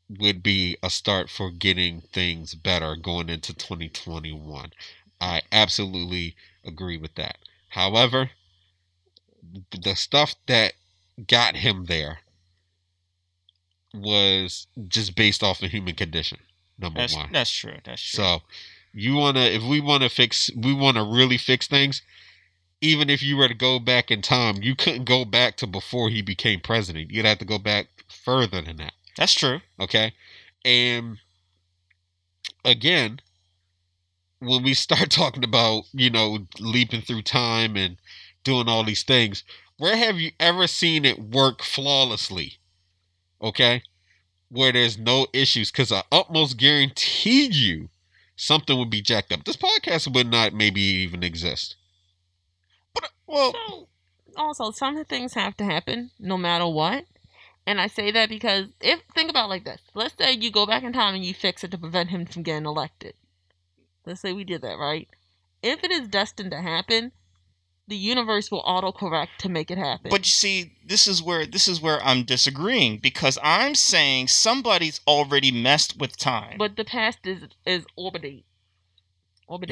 would be a start for getting things better going into 2021. I absolutely agree with that. However, the stuff that got him there was just based off of human condition. Number That's, one. that's true. That's true. So you wanna if we wanna fix we wanna really fix things, even if you were to go back in time, you couldn't go back to before he became president. You'd have to go back further than that. That's true. Okay? And again, when we start talking about, you know, leaping through time and doing all these things, where have you ever seen it work flawlessly? Okay? Where there's no issues, because I almost guarantee you something would be jacked up. This podcast would not maybe even exist. But uh, well, So, also, some things have to happen no matter what. And I say that because if think about it like this. Let's say you go back in time and you fix it to prevent him from getting elected. Let's say we did that, right? If it is destined to happen, the universe will autocorrect to make it happen. but you see, this is where this is where I'm disagreeing because I'm saying somebody's already messed with time. But the past is is orbiting.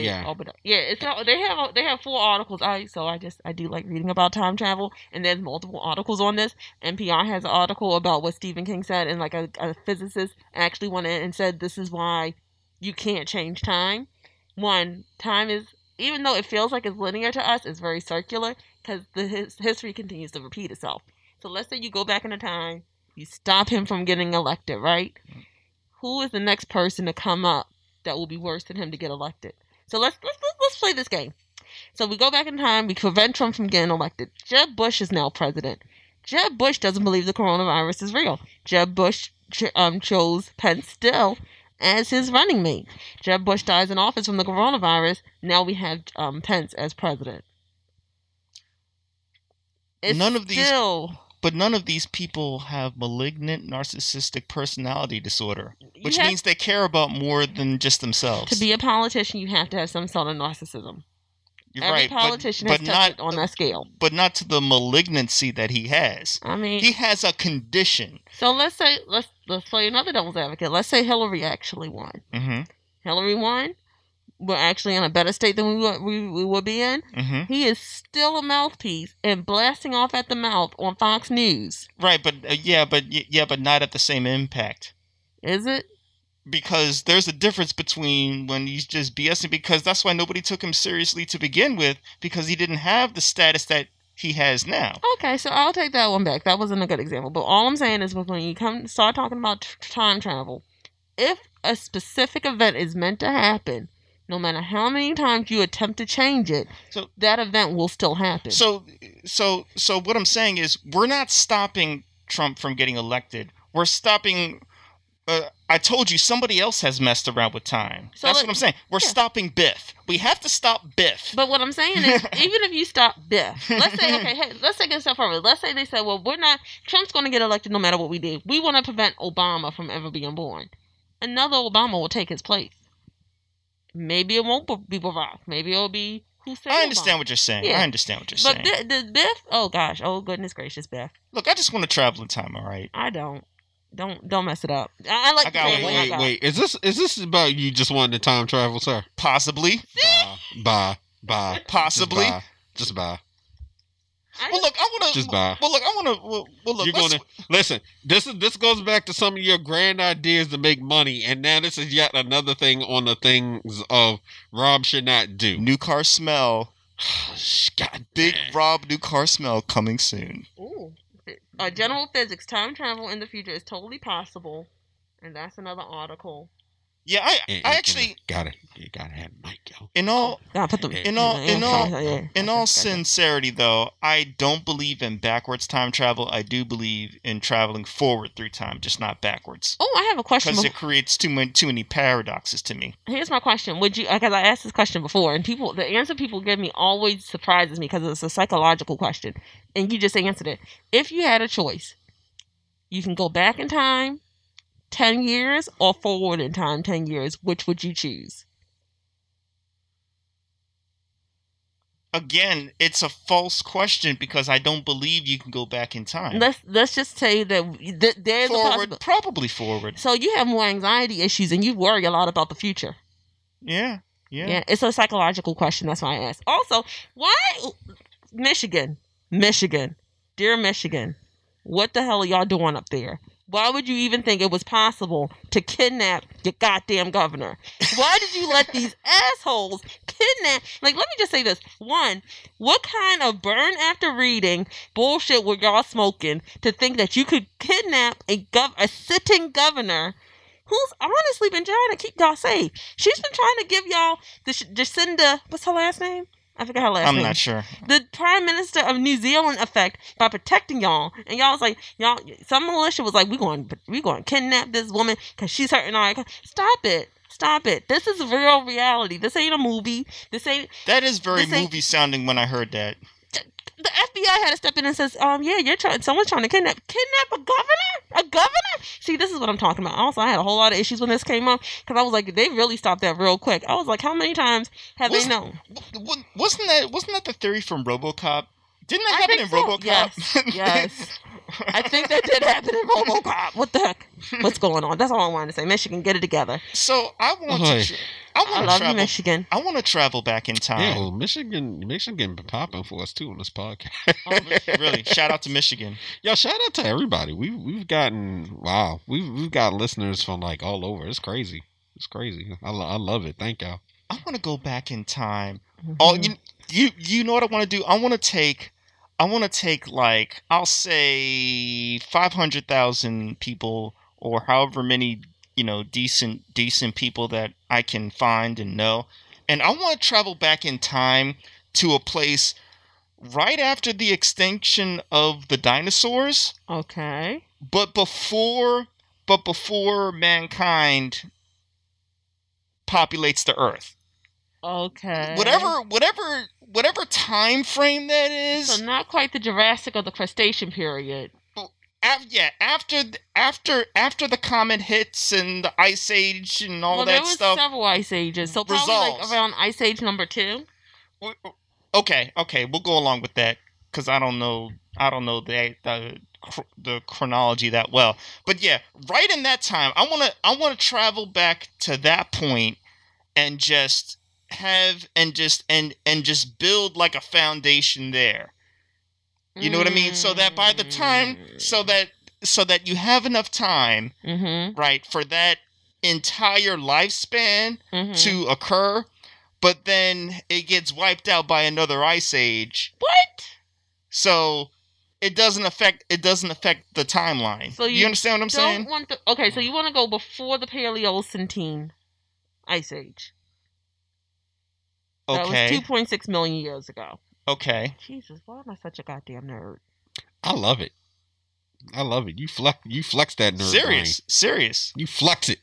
Yeah. Yeah, it's not. They have they have four articles. I so I just I do like reading about time travel, and there's multiple articles on this. NPR has an article about what Stephen King said, and like a, a physicist actually went in and said this is why you can't change time. One, time is even though it feels like it's linear to us, it's very circular because the his, history continues to repeat itself. So let's say you go back in time, you stop him from getting elected, right? Mm. Who is the next person to come up that will be worse than him to get elected? So let's let's let's, play this game. So we go back in time, we prevent Trump from getting elected. Jeb Bush is now president. Jeb Bush doesn't believe the coronavirus is real. Jeb Bush ch- um, chose Pence still as his running mate. Jeb Bush dies in office from the coronavirus. Now we have um, Pence as president. It's None of these- still, but none of these people have malignant narcissistic personality disorder, which means they care about more than just themselves. to be a politician, you have to have some sort of narcissism. You're Every right, politician but, has not on that scale. but not to the malignancy that he has. I mean, He has a condition. so let's say let's let's play another devil's advocate. Let's say Hillary actually won. Mm-hmm. Hillary won. We're actually in a better state than we would we, we would be in. Mm-hmm. He is still a mouthpiece and blasting off at the mouth on Fox News. Right, but uh, yeah, but yeah, but not at the same impact. Is it? because there's a difference between when he's just BSing because that's why nobody took him seriously to begin with because he didn't have the status that he has now. Okay, so I'll take that one back. That wasn't a good example. But all I'm saying is, when you come start talking about t- time travel, if a specific event is meant to happen, no matter how many times you attempt to change it, So- that event will still happen. So so so what I'm saying is we're not stopping Trump from getting elected. We're stopping uh, I told you somebody else has messed around with time. So That's let- what I'm saying. We're yeah. stopping Biff. We have to stop Biff. But what I'm saying is, even if you stop Biff, let's say, okay, hey, let's take it a step further. Let's say they said, well, we're not, Trump's going to get elected no matter what we do. We want to prevent Obama from ever being born. another Obama will take his place. Maybe it won't be Barack. Maybe it'll be Hussein. I understand Obama. what you're saying. Yeah. I understand what you're But saying. Bi- the Biff, oh gosh, oh goodness gracious, Biff. Look, I just want to travel in time. All right. I don't, don't, don't mess it up. I, I like I the got family one. I Wait, got. wait. Is this is this about you just wanting to time travel, sir? Possibly. Bye, bye, bye. Possibly. Just bye. Just bye. I Well, look, I want to. Just buy. Well, look, I want to. Well, well, look. You're gonna listen. This is this goes back to some of your grand ideas to make money, and now this is yet another thing on the things of Rob should not do. New car smell. God, Big damn. Rob new car smell coming soon. Ooh. Uh, general physics, time travel in the future is totally possible, and that's another article. Yeah, I, And- I actually, gotta you gotta have Mike, yo. in all oh, Gotta put them In all- in all- yeah, in all sincerity, though, I don't believe in backwards time travel. I do believe in traveling forward through time, just not backwards, Oh, I have a question. because it creates too many too many paradoxes to me. Here's my question: Would you? Because I asked this question before, and people, the answer people give me always surprises me because it's a psychological question, and you just answered it. If you had a choice, you can go back in time, ten years, or forward in time, ten years. Which would you choose? Again, it's a false question because I don't believe you can go back in time. Let's let's just say that th- there's a forward, probably forward. So you have more anxiety issues, and you worry a lot about the future. Yeah, yeah. Yeah, it's a psychological question. That's why I asked. Also, why Michigan? Michigan, dear Michigan, what the hell are y'all doing up there? Why would you even think it was possible to kidnap your goddamn governor? Why did you let these assholes kidnap? Like, let me just say this: one, what kind of burn after reading bullshit were y'all smoking to think that you could kidnap a gov a sitting governor? Who's honestly been trying to keep y'all safe? She's been trying to give y'all the Sh- Jacinda. What's her last name? I forgot her last I'm name. not sure. The Prime Minister of New Zealand effect by protecting y'all, and y'all was like, y'all. Some militia was like, we going, we going to kidnap this woman because she's hurting our. econ-" Stop it. Stop it. This is real reality. This ain't a movie. This ain't That is very movie sounding when I heard that. The FBI had to step in and says, um, yeah, you're trying, someone's trying to kidnap, kidnap a governor, a governor. See, this is what I'm talking about. Also, I had a whole lot of issues when this came up because I was like, they really stopped that real quick. I was like, how many times have Was- they known? Wasn't that wasn't that the theory from RoboCop? Didn't that I happen in so. RoboCop? Yes, yes. I think that did happen in RoboCop. What the heck? What's going on? That's all I wanted to say. Michigan, get it together. So I want Oy. to. Tra- I I want to love you, travel. Michigan. I want to travel back in time. Yeah, well, Michigan, Michigan been popping for us too on this podcast. Oh, really, shout out to Michigan. Yo, shout out to everybody. We've we've gotten wow. We've we've got listeners from like all over. It's crazy. It's crazy. I, lo- I love it. Thank y'all. I want to go back in time. Oh, Mhm. you you you know what I want to do? I want to take. I want to take like I'll say five hundred thousand people or however many you know decent decent people that I can find and know, and I want to travel back in time to a place right after the extinction of the dinosaurs, okay. but before but before mankind populates the earth Okay. whatever whatever whatever time frame that is So not quite the Jurassic or the Crustacean period. af- yeah after after after the comet hits and the ice age and all well, there was stuff several ice ages, so probably resolves. like around ice age number two. okay okay we'll go along with that because i don't know i don't know the the, the chronology that well but yeah right in that time i want to i want to travel back to that point and just have and just and and just build like a foundation there You know what I mean? So that by the time, so that so that you have enough time, Mm-hmm. right, for that entire lifespan mm-hmm. to occur, but then it gets wiped out by another ice age. what? So it doesn't affect it doesn't affect the timeline. So you, you understand what I'm Don't saying? want the okay. So you want to go before the Paleocene ice age? That was two point six million years ago. Okay. Jesus, why am I such a goddamn nerd? I love it. I love it. You flex. You flex that nerd Serious. Serious. You flex it.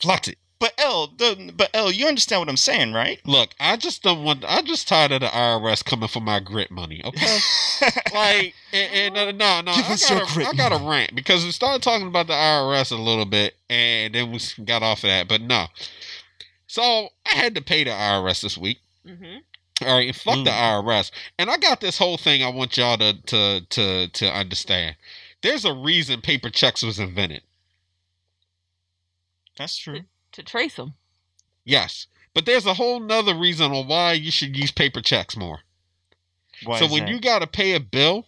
Flex it. But L, the, but L, you understand what I'm saying, right? Look, I just don't want. I just tired of the IRS coming for my grit money. Okay, like, and, and uh, no, no, Give I us your got, a, grit I got a rant because we started talking about the IRS a little bit, and then we got off of that. But no, so I had to pay the IRS this week. Mm-hmm. All right, and fuck the Mm. IRS. And I got this whole thing I want y'all to to to to understand. There's a reason paper checks was invented. That's true. To trace them. Yes. But there's a whole nother reason on why you should use paper checks more. Why so is when that? you gotta pay a bill,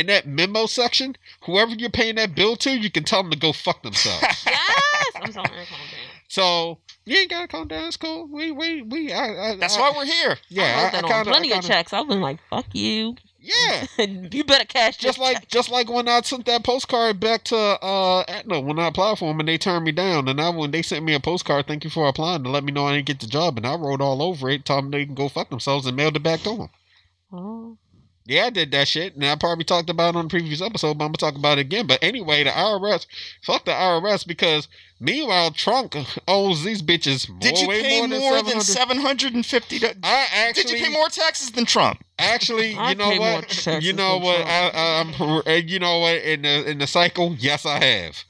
in that memo section, whoever you're paying that bill to, you can tell them to go fuck themselves. Yes. I'm sorry. Calm down. so you ain't gotta calm down. It's cool. We we we. I, I, That's I, why we're here. Yeah, I I, kinda, plenty I of kinda, checks. I've been like, fuck you. Yeah. you better cash just like check. just like when I sent that postcard back to uh Aetna when I applied for them and they turned me down and I when they sent me a postcard thank you for applying to let me know I didn't get the job and I wrote all over it told them they can go fuck themselves and mailed it back to them. Oh. Yeah, I did that shit and I probably talked about it on the previous episode but I'm gonna talk about it again. But anyway, the IRS fuck the IRS because meanwhile Trump owes these bitches more Did you way pay more, more, than than 700 seven hundred and fifty? I actually Did you pay more taxes than Trump? Actually, I you know pay more what? taxes You know than what? Trump. I, I, I'm. uh, You know what? In the in the cycle, yes, I have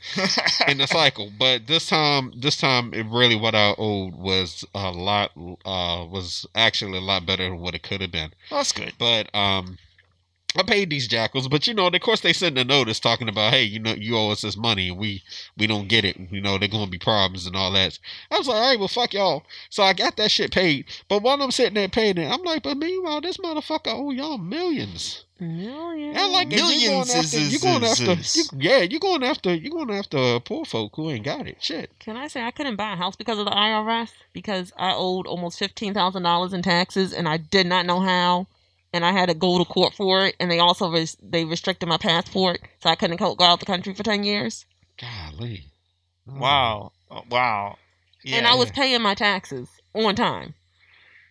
in the cycle. But this time, this time, it really what I owed was a lot. Uh, was actually a lot better than what it could have been. Well, that's good. But um, I paid these jackals. But you know, of course, they sent a notice talking about, hey, you know, you owe us this money, and we we don't get it. You know, there's gonna be problems and all that. I was like, all right, well, fuck y'all. So I got that shit paid. But while I'm sitting there paying it, I'm like, but meanwhile, this motherfucker owe y'all millions. Millions. Yeah, like Millions you going after, is- you going after, is- you, yeah, you going after, you going after poor folk who ain't got it. Shit. Can I say I couldn't buy a house because of the IRS because I owed almost fifteen thousand dollars in taxes and I did not know how, and I had to go to court for it. And they also res- they restricted my passport, so I couldn't go go out the country for ten years. Golly. Wow. Oh, wow. Yeah. And I was paying my taxes on time.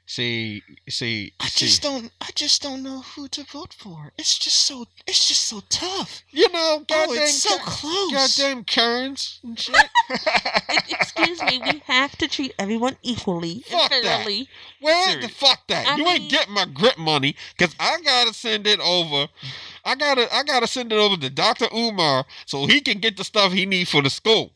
See, see, I see. just don't. I just don't know who to vote for. It's just so. It's just so tough. You know, goddamn, oh, it's so close. goddamn Karens and shit. Excuse me, we have to treat everyone equally Fuck that. Where the fuck that? I you mean- ain't getting my grip money because I gotta send it over. I gotta, I gotta send it over to Doctor Umar so he can get the stuff he needs for the school.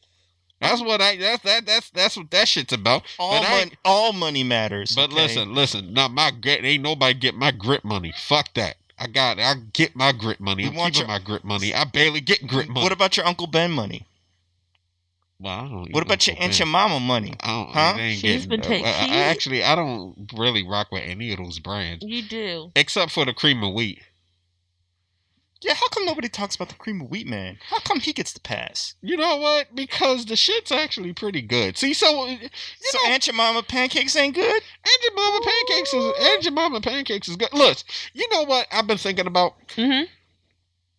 That's what I. That's that. That's that's what that shit's about. all But I money. All money matters. But okay? listen, listen. Not my grit. Ain't nobody get my grip money. Fuck that. I got. I get my grip money. I'm want keeping your- my grip money. I barely get grip money. What about your Uncle Ben money? well, I don't What about your Aunt know. your mama money? I don't, Huh? they ain't She's getting- been taking- I, I- actually, I don't really rock with any of those brands You do. except for the cream of wheat. Yeah, how come nobody talks about the cream of wheat man? How come he gets the pass? You know what? Because the shit's actually pretty good. See, so you so know, Aunt your mama pancakes ain't good? Aunt Jemima pancakes is Aunt Jemima pancakes is good. Look, you know what I've been thinking about Mm-hmm.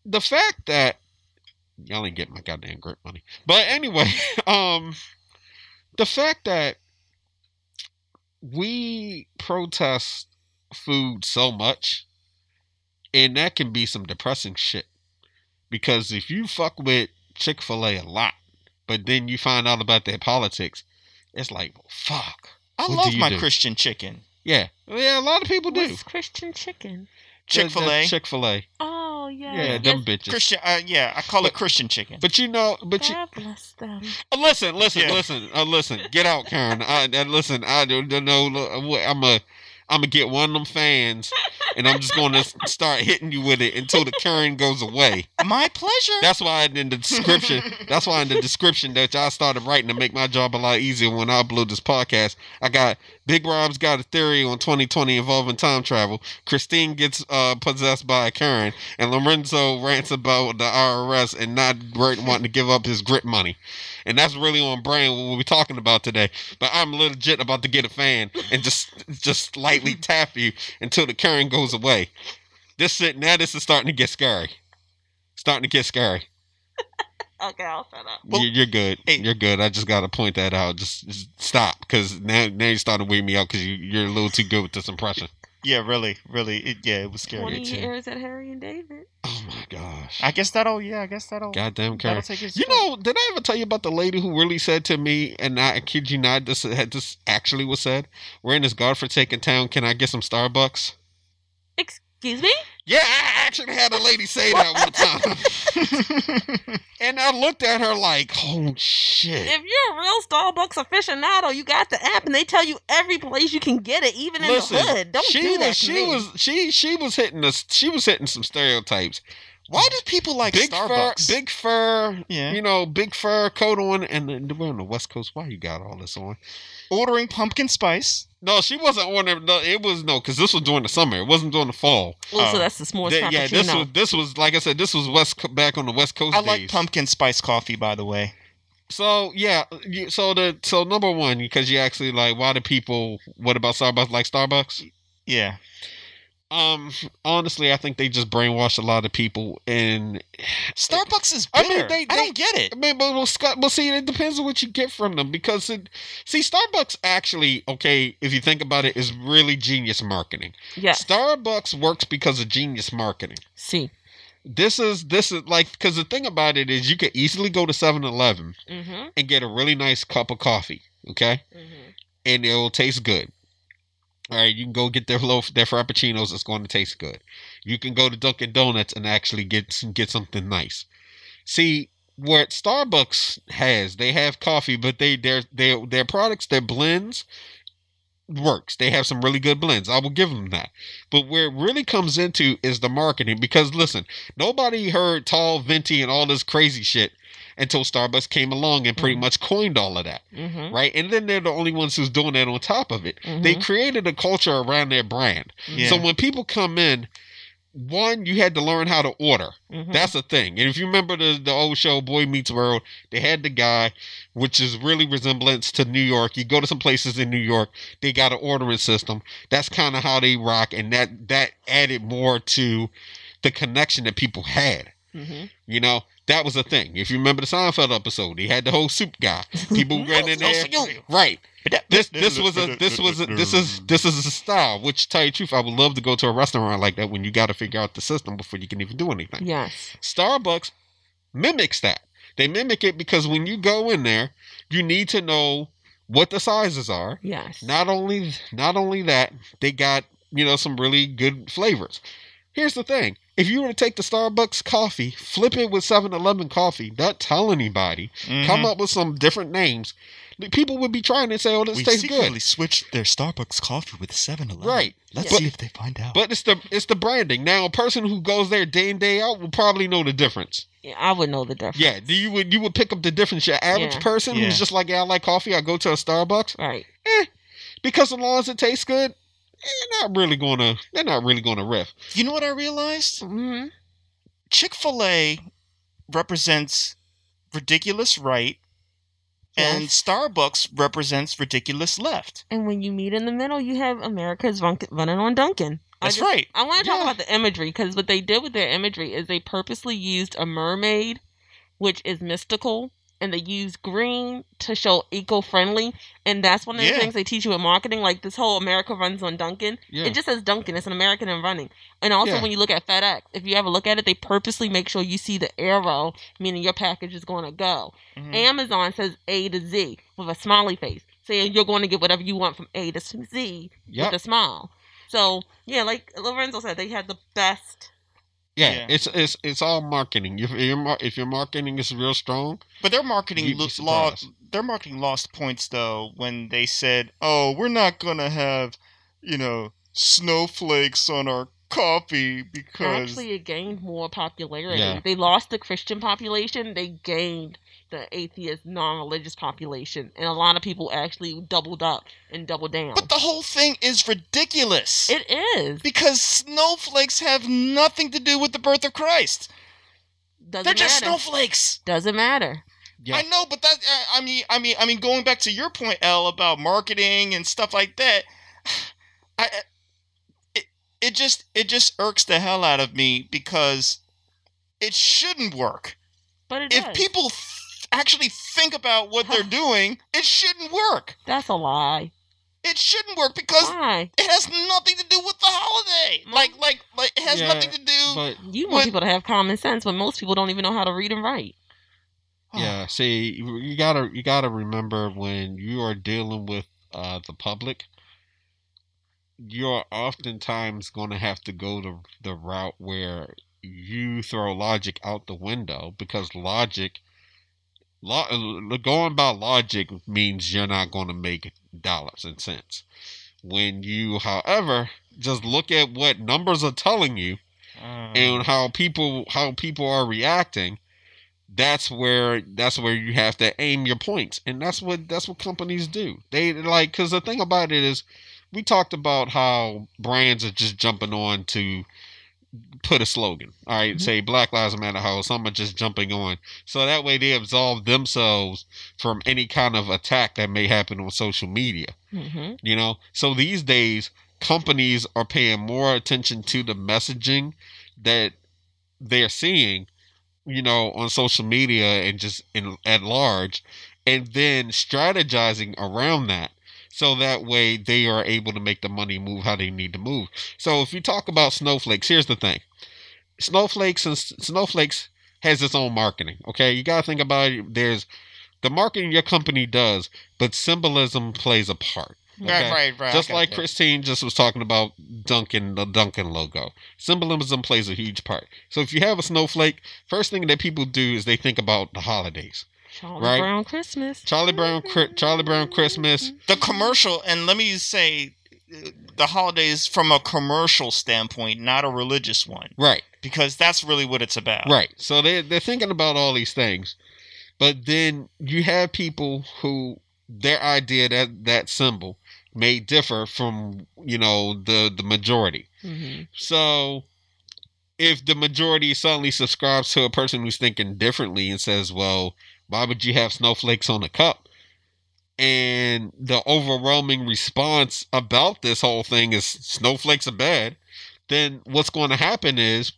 the fact that y'all ain't getting my goddamn grip money. But anyway, um, the fact that we protest food so much, and that can be some depressing shit. Because if you fuck with Chick Fil A a lot, but then you find out about their politics, it's like fuck. I What love my do? Christian chicken. Yeah, yeah. A lot of people do. What's Christian chicken? Chick Fil A. Chick Fil A. Oh yeah. Yeah, them bitches. Christian. Uh, yeah, I call it Christian chicken. But you know, but you, God bless them. Uh, Listen, listen, Yeah. listen, uh, listen. Get out, Karen. I, I listen. I don't know. look, I'm a, I'm gonna get one of them fans, and I'm just gonna start hitting you with it until the Karen goes away. my pleasure. That's why in the description. That's why in the description that y'all started writing to make my job a lot easier when I upload this podcast. I got Big Rob's got a theory on 2020 involving time travel. Christine gets uh, possessed by a Karen, and Lorenzo rants about the IRS and not wanting to give up his grip money. And that's really on brand what we're talking about today. But I'm legit about to get a fan and just just lightly tap you until the current goes away. This shit now this is starting to get scary. Starting to get scary. Okay, I'll shut up. Well, you're, you're good. hey- you're good. I just got to point that out. Just, just stop, because now now you're starting to weed me out because you, you're a little too good with this impression. Yeah, really, really. It, yeah, it was scary. Twenty too. years at Harry and David. Oh my gosh. I guess that'll. Yeah, I guess that'll. Goddamn that'll take his. You know, did I ever tell you about the lady who really said to me, and I kid you not, this had this actually was said, "We're in this godforsaken town. Can I get some Starbucks?" Excuse me. Yeah, I actually had a lady say that one time, and I looked at her like, "Oh shit!" If you're a real Starbucks aficionado, you got the app, and they tell you every place you can get it, even in the hood. Don't she do was, that to she me. was, she, she was hitting us. She was hitting some stereotypes. Why do people like big Starbucks? fur, big fur, Yeah. you know, big fur coat on, and then we're on the West Coast. Why you got all this on? Ordering pumpkin spice. No, she wasn't on there. No, it was no, because this was during the summer. It wasn't during the fall. Oh, so Oh. that's the s'mores Th- yeah, this was this was like I said, this was West Co- back on the West Coast I days. like pumpkin spice coffee, by the way. So yeah, so the so number one because you actually like why do people what about Starbucks like Starbucks? Yeah. Um, honestly, I think they just brainwash a lot of people, and Starbucks is I bitter. I, mean, they- they- don't get it. I mean, but well, Scott, well, see, it depends on what you get from them because it, see, Starbucks actually, okay, if you think about it, is really genius marketing. Yeah, Starbucks works because of genius marketing. See. This is this is like because the thing about it is you could easily go to 7-Eleven Mm-hmm. and get a really nice cup of coffee, okay, Mm-hmm. and it will taste good. All right, you can go get their loaf, their frappuccinos. It's going to taste good. You can go to Dunkin' Donuts and actually get get something nice. See what Starbucks has, they have coffee, but they their their their products, their blends works. They have some really good blends. I will give them that. But where it really comes into is the marketing because listen, nobody heard tall, venti, and all this crazy shit until Starbucks came along and pretty Mhm. much coined all of that, Mm-hmm. right? And then they're the only ones who's doing that on top of it. They Mhm. created a culture around their brand. Yeah. So when people come in, one, you had to learn how to order. Mm-hmm. That's the thing. And if you remember the, the old show Boy Meets World, they had the guy, which is really resemblance to New York. You go to some places in New York, they got an ordering system. That's kind of how they rock, and that that added more to the connection that people had. Mm-hmm. You know, that was a thing. If you remember the Seinfeld episode, he had the whole soup guy. People ran in there, right? This this was a this was a, this is this is a style. Which, tell you the truth, I would love to go to a restaurant like that when you got to figure out the system before you can even do anything. Yes. Starbucks mimics that. They mimic it because when you go in there, you need to know what the sizes are. Yes. Not only not only that, they got, you know, some really good flavors. Here's the thing. If you were to take the Starbucks coffee, flip it with 7-Eleven coffee, not tell anybody, Mm-hmm. come up with some different names, people would be trying to say, "Oh, this We tastes secretly good." switched their Starbucks coffee with 7-Eleven. Right. Let's But- see if they find out. But it's the it's the branding. Now, a person who goes there day in day out will probably know the difference. Yeah, I would know the difference. Yeah, do you would you would pick up the difference? Your average Yeah. person Yeah. who's just like, yeah, I like coffee. I go to a Starbucks Right. because as long as it tastes good, they're not really gonna they're not really gonna riff. you know what I realized? Mm-hmm. Chick Fil A represents ridiculous right, and Starbucks represents ridiculous left. And when you meet in the middle, you have America's run- running on Dunkin'. I That's just- right. I want to talk Yeah. about the imagery because what they did with their imagery is they purposely used a mermaid, which is mystical, and they use green to show eco-friendly, and that's one of the Yeah. things they teach you in marketing. Like this whole America runs on Dunkin'. Yeah, It just says Dunkin'. It's an American and running. And also, Yeah. when you look at FedEx, if you ever look at it, they purposely make sure you see the arrow, meaning your package is going to go. Mhm. Amazon says A to Z with a smiley face, saying you're going to get whatever you want from A to Z yep. with a smile. So yeah, like Lorenzo said, they had the best. Yeah, Yeah. It's it's it's all marketing. If your if your marketing is real strong, But their marketing You'd lo- lo- their marketing lost points though when they said, "Oh, we're not gonna have, you know, snowflakes on our coffee because Actually, it gained more popularity. Yeah. They lost the Christian population. They gained the atheist, non-religious population, and a lot of people actually doubled up and doubled down. But the whole thing is ridiculous. it is because snowflakes have nothing to do with the birth of Christ. doesn't They're just matter. snowflakes. Doesn't matter. yeah, I know, but that I- I mean, I mean, I mean, going back to your point, L, about marketing and stuff like that, I it, it just it just irks the hell out of me because it shouldn't work. But it If does. people th- actually think about what they're doing, it shouldn't work. That's a lie. It shouldn't work because Why? it has nothing to do with the holiday. Like, like, like, it has Yeah, nothing to do. But You want When- people to have common sense but most people don't even know how to read and write. yeah, see, you you gotta you gotta remember when you are dealing with uh, the public, you're oftentimes going to have to go the the route where you throw logic out the window because logic, lo- going by logic means you're not going to make dollars and cents. When you, however, just look at what numbers are telling you Uh, and how people how people are reacting that's where that's where you have to aim your points. And that's what that's what companies do. They like because the thing about it is we talked about how brands are just jumping on to put a slogan all right, Mhm. say black lives matter how some are just jumping on. So that way they absolve themselves from any kind of attack that may happen on social media hmm you know? So these days companies are paying more attention to the messaging that they're seeing you know on social media and just in at large and then strategizing around that so that way they are able to make the money move how they need to move so if you talk about snowflakes here's the thing snowflakes and snowflakes has its own marketing okay you got to think about it there's the marketing your company does but symbolism plays a part right, okay. right, right. I Just like. Christine just was talking about Dunkin', the Dunkin' logo. Symbolism plays a huge part. So if you have a snowflake, first thing that people do is they think about the holidays. Charlie Right. Brown Christmas. Charlie Brown, Charlie Brown Christmas. the commercial, and let me say, uh, the holidays from a commercial standpoint, not a religious one, Right, because that's really what it's about. right. So they they're thinking about all these things, but then you have people who their idea that that symbol may differ from you know the the majority. hmm So if the majority suddenly subscribes to a person who's thinking differently and says, well, why would you have snowflakes on a cup? And the overwhelming response about this whole thing is snowflakes are bad, then what's going to happen is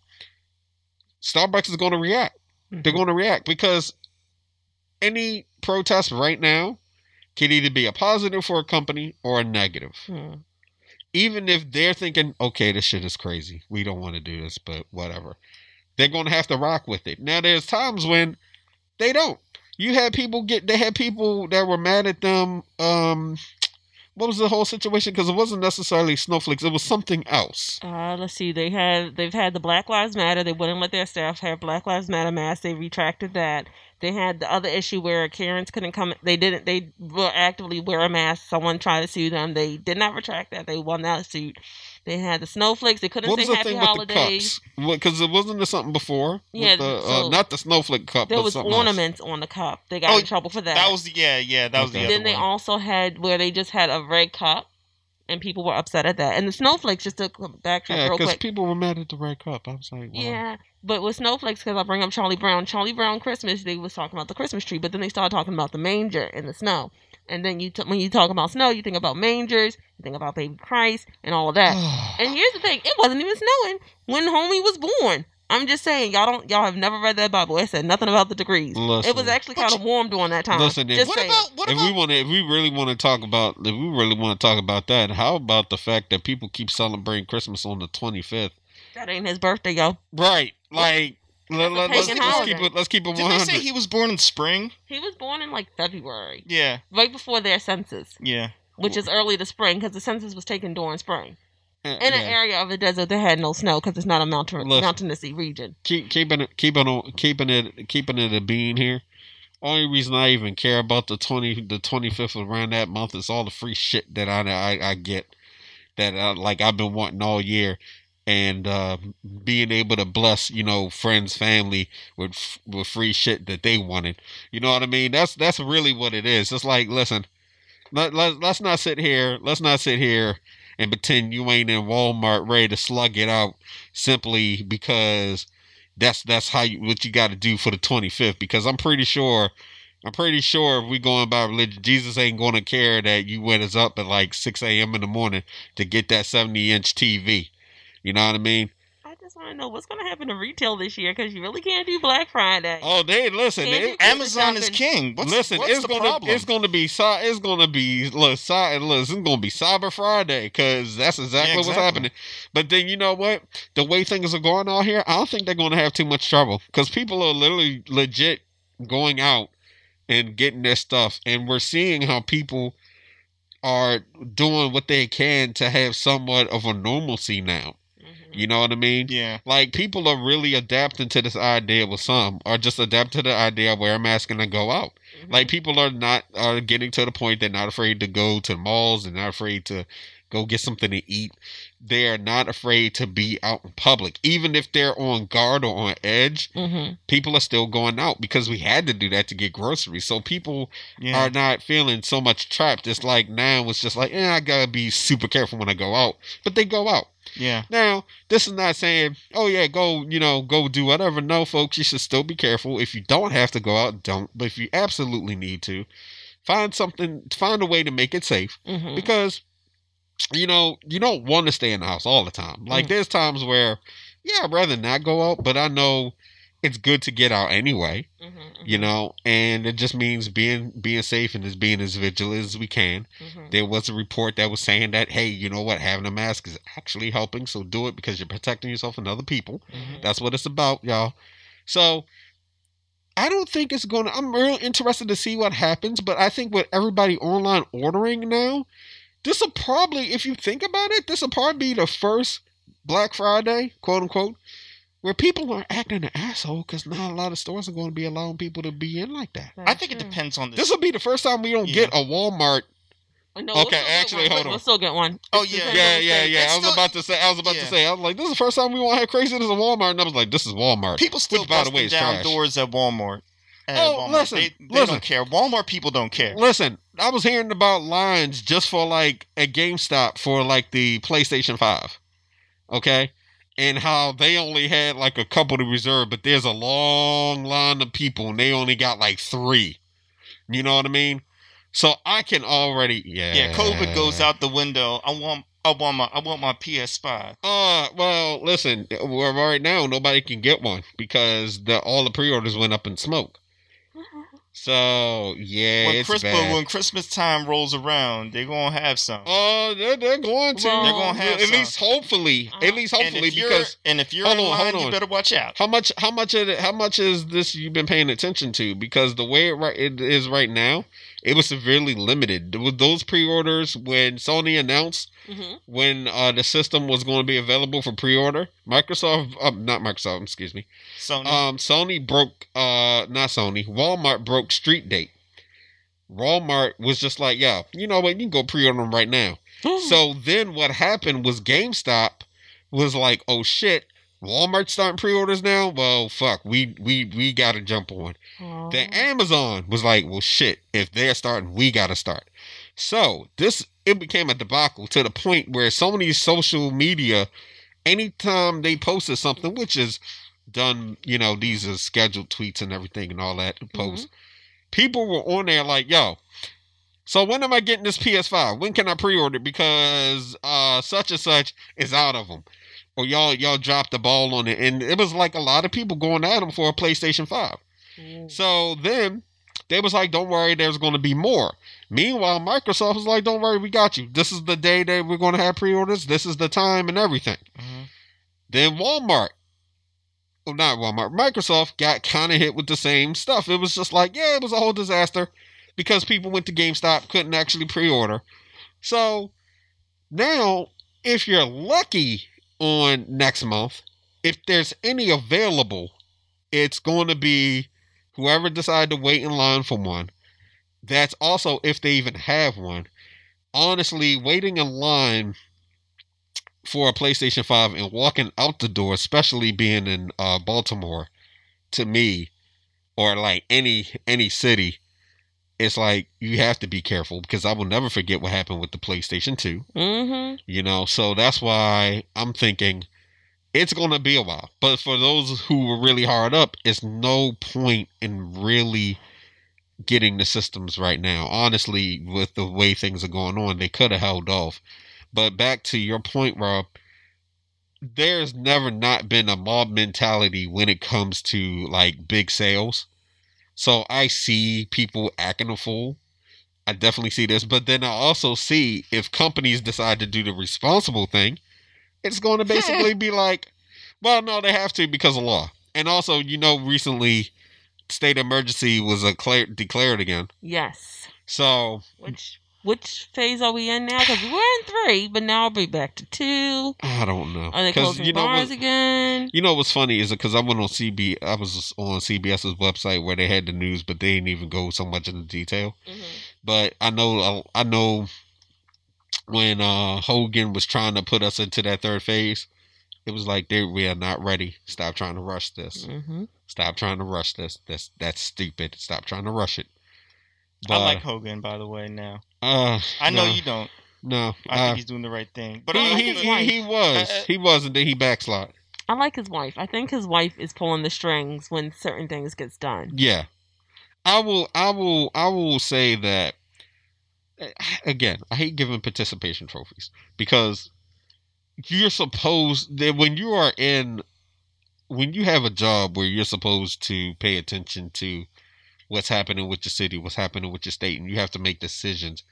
Starbucks is going to react. They're going to react because any protest right now can either be a positive for a company or a negative Mhm. even if they're thinking, okay, this shit is crazy, we don't want to do this, but whatever, they're going to have to rock with it. Now, there's times when they don't. You had people get, they had people that were mad at them. Um, what was the whole situation? Because it wasn't necessarily snowflakes; it was something else. Uh, let's see. They have they've had the Black Lives Matter. They wouldn't let their staff have Black Lives Matter masks. They retracted that. They had the other issue where Karens couldn't come. They didn't. They were actively wear a mask. Someone tried to sue them. They did not retract that. They won that suit. They had the snowflakes. They couldn't What the Happy thing with the Holidays. cups? Because it wasn't there something before. Yeah, the, uh, so- not the snowflake cup. There but was something else. ornaments on the cup. They got Oh, in trouble for that. That was yeah, yeah. That was Okay. the other then they one. also had where they just had a red cup, and people were upset at that. And the snowflakes just to backtrack Yeah, real because people were mad at the red cup. I was like, Yeah, but with snowflakes, because I bring up Charlie Brown, Charlie Brown Christmas, they was talking about the Christmas tree, but then they started talking about the manger and the snow. And then you, t- when you talk about snow, you think about mangers, you think about baby Christ, and all of that. and here's the thing: it wasn't even snowing when homie was born. I'm just saying, y'all don't, y'all have never read that Bible. It said nothing about the degrees. Listen. it was actually kind of warm during that time. Listen, if- just what saying. about what if about we want to, if we really want to talk about, if we really want to talk about that, how about the fact that people keep celebrating Christmas on the twenty fifth? that ain't his birthday, yo. Right, like let, a let, us let's keep it. Let's keep it Did they say he was born in spring? He was born in like February, Yeah, right before their census, yeah. which is early to spring because the census was taken during spring. in an area of the desert that had no snow because it's not a mountain Listen. mountainous region. Keep keeping it, keeping it, keeping it, keeping it a bean here. Only reason I even care about the twenty, the twenty fifth around that month is all the free shit that I I, I get that uh, like I've been wanting all year, and uh, being able to bless you know friends, family with with free shit that they wanted. You know what I mean? That's that's really what it is. It's like listen, let, let let's not sit here. Let's not sit here and pretend you ain't in Walmart ready to slug it out simply because that's that's how you, what you got to do for the 25th because I'm pretty sure I'm pretty sure if we going by religion Jesus ain't going to care that you went us up at like 6 a.m. in the morning to get that 70 inch TV you know what I mean I just want to know what's going to happen to retail this year because you really can't do Black Friday. Oh, they listen. It, Amazon is king. What's, listen, what's it's the gonna problem? it's gonna be cy- it's gonna be look, cy- look it's gonna be Cyber Friday because that's exactly, Yeah, what's happening. But then you know what? The way things are going out here, I don't think they're gonna have too much trouble because people are literally legit going out and getting their stuff, and we're seeing how people are doing what they can to have somewhat of a normalcy now. You know what I mean? yeah. Like people are really adapting to this idea with some, or just adapt to the idea of wear a mask and then go out. Mhm. Like people are not are getting to the point they're not afraid to go to the malls, they're not afraid to go get something to eat. They are not afraid to be out in public, even if they're on guard or on edge. Mhm. People are still going out because we had to do that to get groceries. So people Yeah. are not feeling so much trapped. It's like now it's just like, yeah, I gotta be super careful when I go out, but they go out. Yeah. Now, this is not saying, oh yeah, go, you know, go do whatever. No, folks, you should still be careful. If you don't have to go out, don't. But if you absolutely need to, find something, find a way to make it safe Mhm. because, you know, you don't want to stay in the house all the time. Like, Mm. there's times where, yeah, I'd rather not go out, but I know it's good to get out anyway, Mhm. you know, and it just means being being safe and just being as vigilant as we can. Mhm. There was a report that was saying that, hey, you know what, having a mask is actually helping, so do it because you're protecting yourself and other people. Mhm. That's what it's about, y'all. So I don't think it's gonna I'm real interested to see what happens, but I think with everybody online ordering now, this will probably, if you think about it, this will probably be the first Black Friday, quote unquote, where people are acting an asshole because not a lot of stores are going to be allowing people to be in like that. I That's think it depends on the. This will be the first time we don't Yeah. get a Walmart No, Okay, we'll actually, hold Wait, on. We'll still get one. Oh, It's yeah. Yeah, yeah, yeah. It's I was still- about to say. I was about yeah. to say. I was like, this is the first time we won't have craziness at Walmart, and I was like, this is Walmart. people still Which, by the busting way, is down trash. doors at Walmart. At Oh, Walmart. listen, they, they listen. don't care. Walmart people don't care. Listen, I was hearing about lines just for like a GameStop for like the PlayStation Five, okay, and how they only had like a couple to reserve, but there's a long line of people, and they only got like three. You know what I mean? So I can already, yeah, Yeah, COVID goes out the window. I want, I want my, I want my PS5. Uh, well, listen. Well, right now nobody can get one because the all the pre-orders went up in smoke. So yeah, when it's Christmas, bad. when Christmas time rolls around, they're gonna have some. Oh, they're, they're going to. Well, They're gonna have at some. least hopefully, Uh-huh. at least hopefully, if you're, because and if you're Hold in on, line, hold you better watch out. how much how much of it, how much is this you've been paying attention to? Because the way it, right, it is right now, it was severely limited. With those pre-orders, when Sony announced Mhm. when uh, the system was going to be available for pre-order, Microsoft, uh, not Microsoft, excuse me, Sony. um, Sony broke, uh, not Sony, Walmart broke street date. Walmart was just like, yeah, you know what, you can go pre-order them right now. So then what happened was GameStop was like, oh shit, Walmart starting pre-orders now. Well, fuck, we we we got to jump on. Oh. Then Amazon was like, well, shit, if they're starting, we got to start. So this it became a debacle to the point where so many social media, anytime they posted something, which is done, you know, these are scheduled tweets and everything and all that posts. People were on there like, yo, so when am I getting this PS5? When can I pre-order? Because uh, such and such is out of them, or y'all y'all dropped the ball on it, and it was like a lot of people going at them for a PlayStation Five. Mm. So then they was like, "Don't worry, there's going to be more." Meanwhile, Microsoft was like, "Don't worry, we got you. This is the day that we're going to have pre-orders. This is the time and everything." Mhm. Then Walmart, well, not Walmart, Microsoft got kind of hit with the same stuff. It was just like, yeah, it was a whole disaster because people went to GameStop, couldn't actually pre order. So now, if you're lucky on next month, if there's any available, it's going to be whoever decided to wait in line for one. That's also if they even have one. Honestly, waiting in line for a PlayStation 5 and walking out the door, especially being in uh, Baltimore, to me, or like any any city, it's like you have to be careful because I will never forget what happened with the PlayStation 2. Mhm. You know, so that's why I'm thinking it's going to be a while. But for those who were really hard up, it's no point in really getting the systems right now. Honestly, with the way things are going on, they could have held off. But back to your point, Rob, there's never not been a mob mentality when it comes to like big sales. So I see people acting a fool. I definitely see this, but then I also see if companies decide to do the responsible thing, it's going to basically be like, well, no, they have to because of law. And also, you know, recently, state emergency was declared again. Yes. So, which which phase are we in now? Because we're in three, but now I'll be back to two. I don't know. Are they closing you know bars what, again? You know what's funny is because I went on CB, I was on CBS's website where they had the news, but they didn't even go so much into detail. Mm-hmm. But I know, I know when uh, Hogan was trying to put us into that third phase, it was like, they we are not ready. Stop trying to rush this. Mm-hmm. Stop trying to rush this. That's that's stupid. Stop trying to rush it. But, I like Hogan, by the way. Now, uh, I know no, you don't. No, I uh, think he's doing the right thing. But he, he, he, he, was, uh, uh, he was, and then he backslid. I like his wife. I think his wife is pulling the strings when certain things gets done. Yeah, I will, I will, I will say that. Eh, again, I hate giving participation trophies because you're supposed that when you are in, when you have a job where you're supposed to pay attention to what's happening with your city, what's happening with your state, and you have to make decisions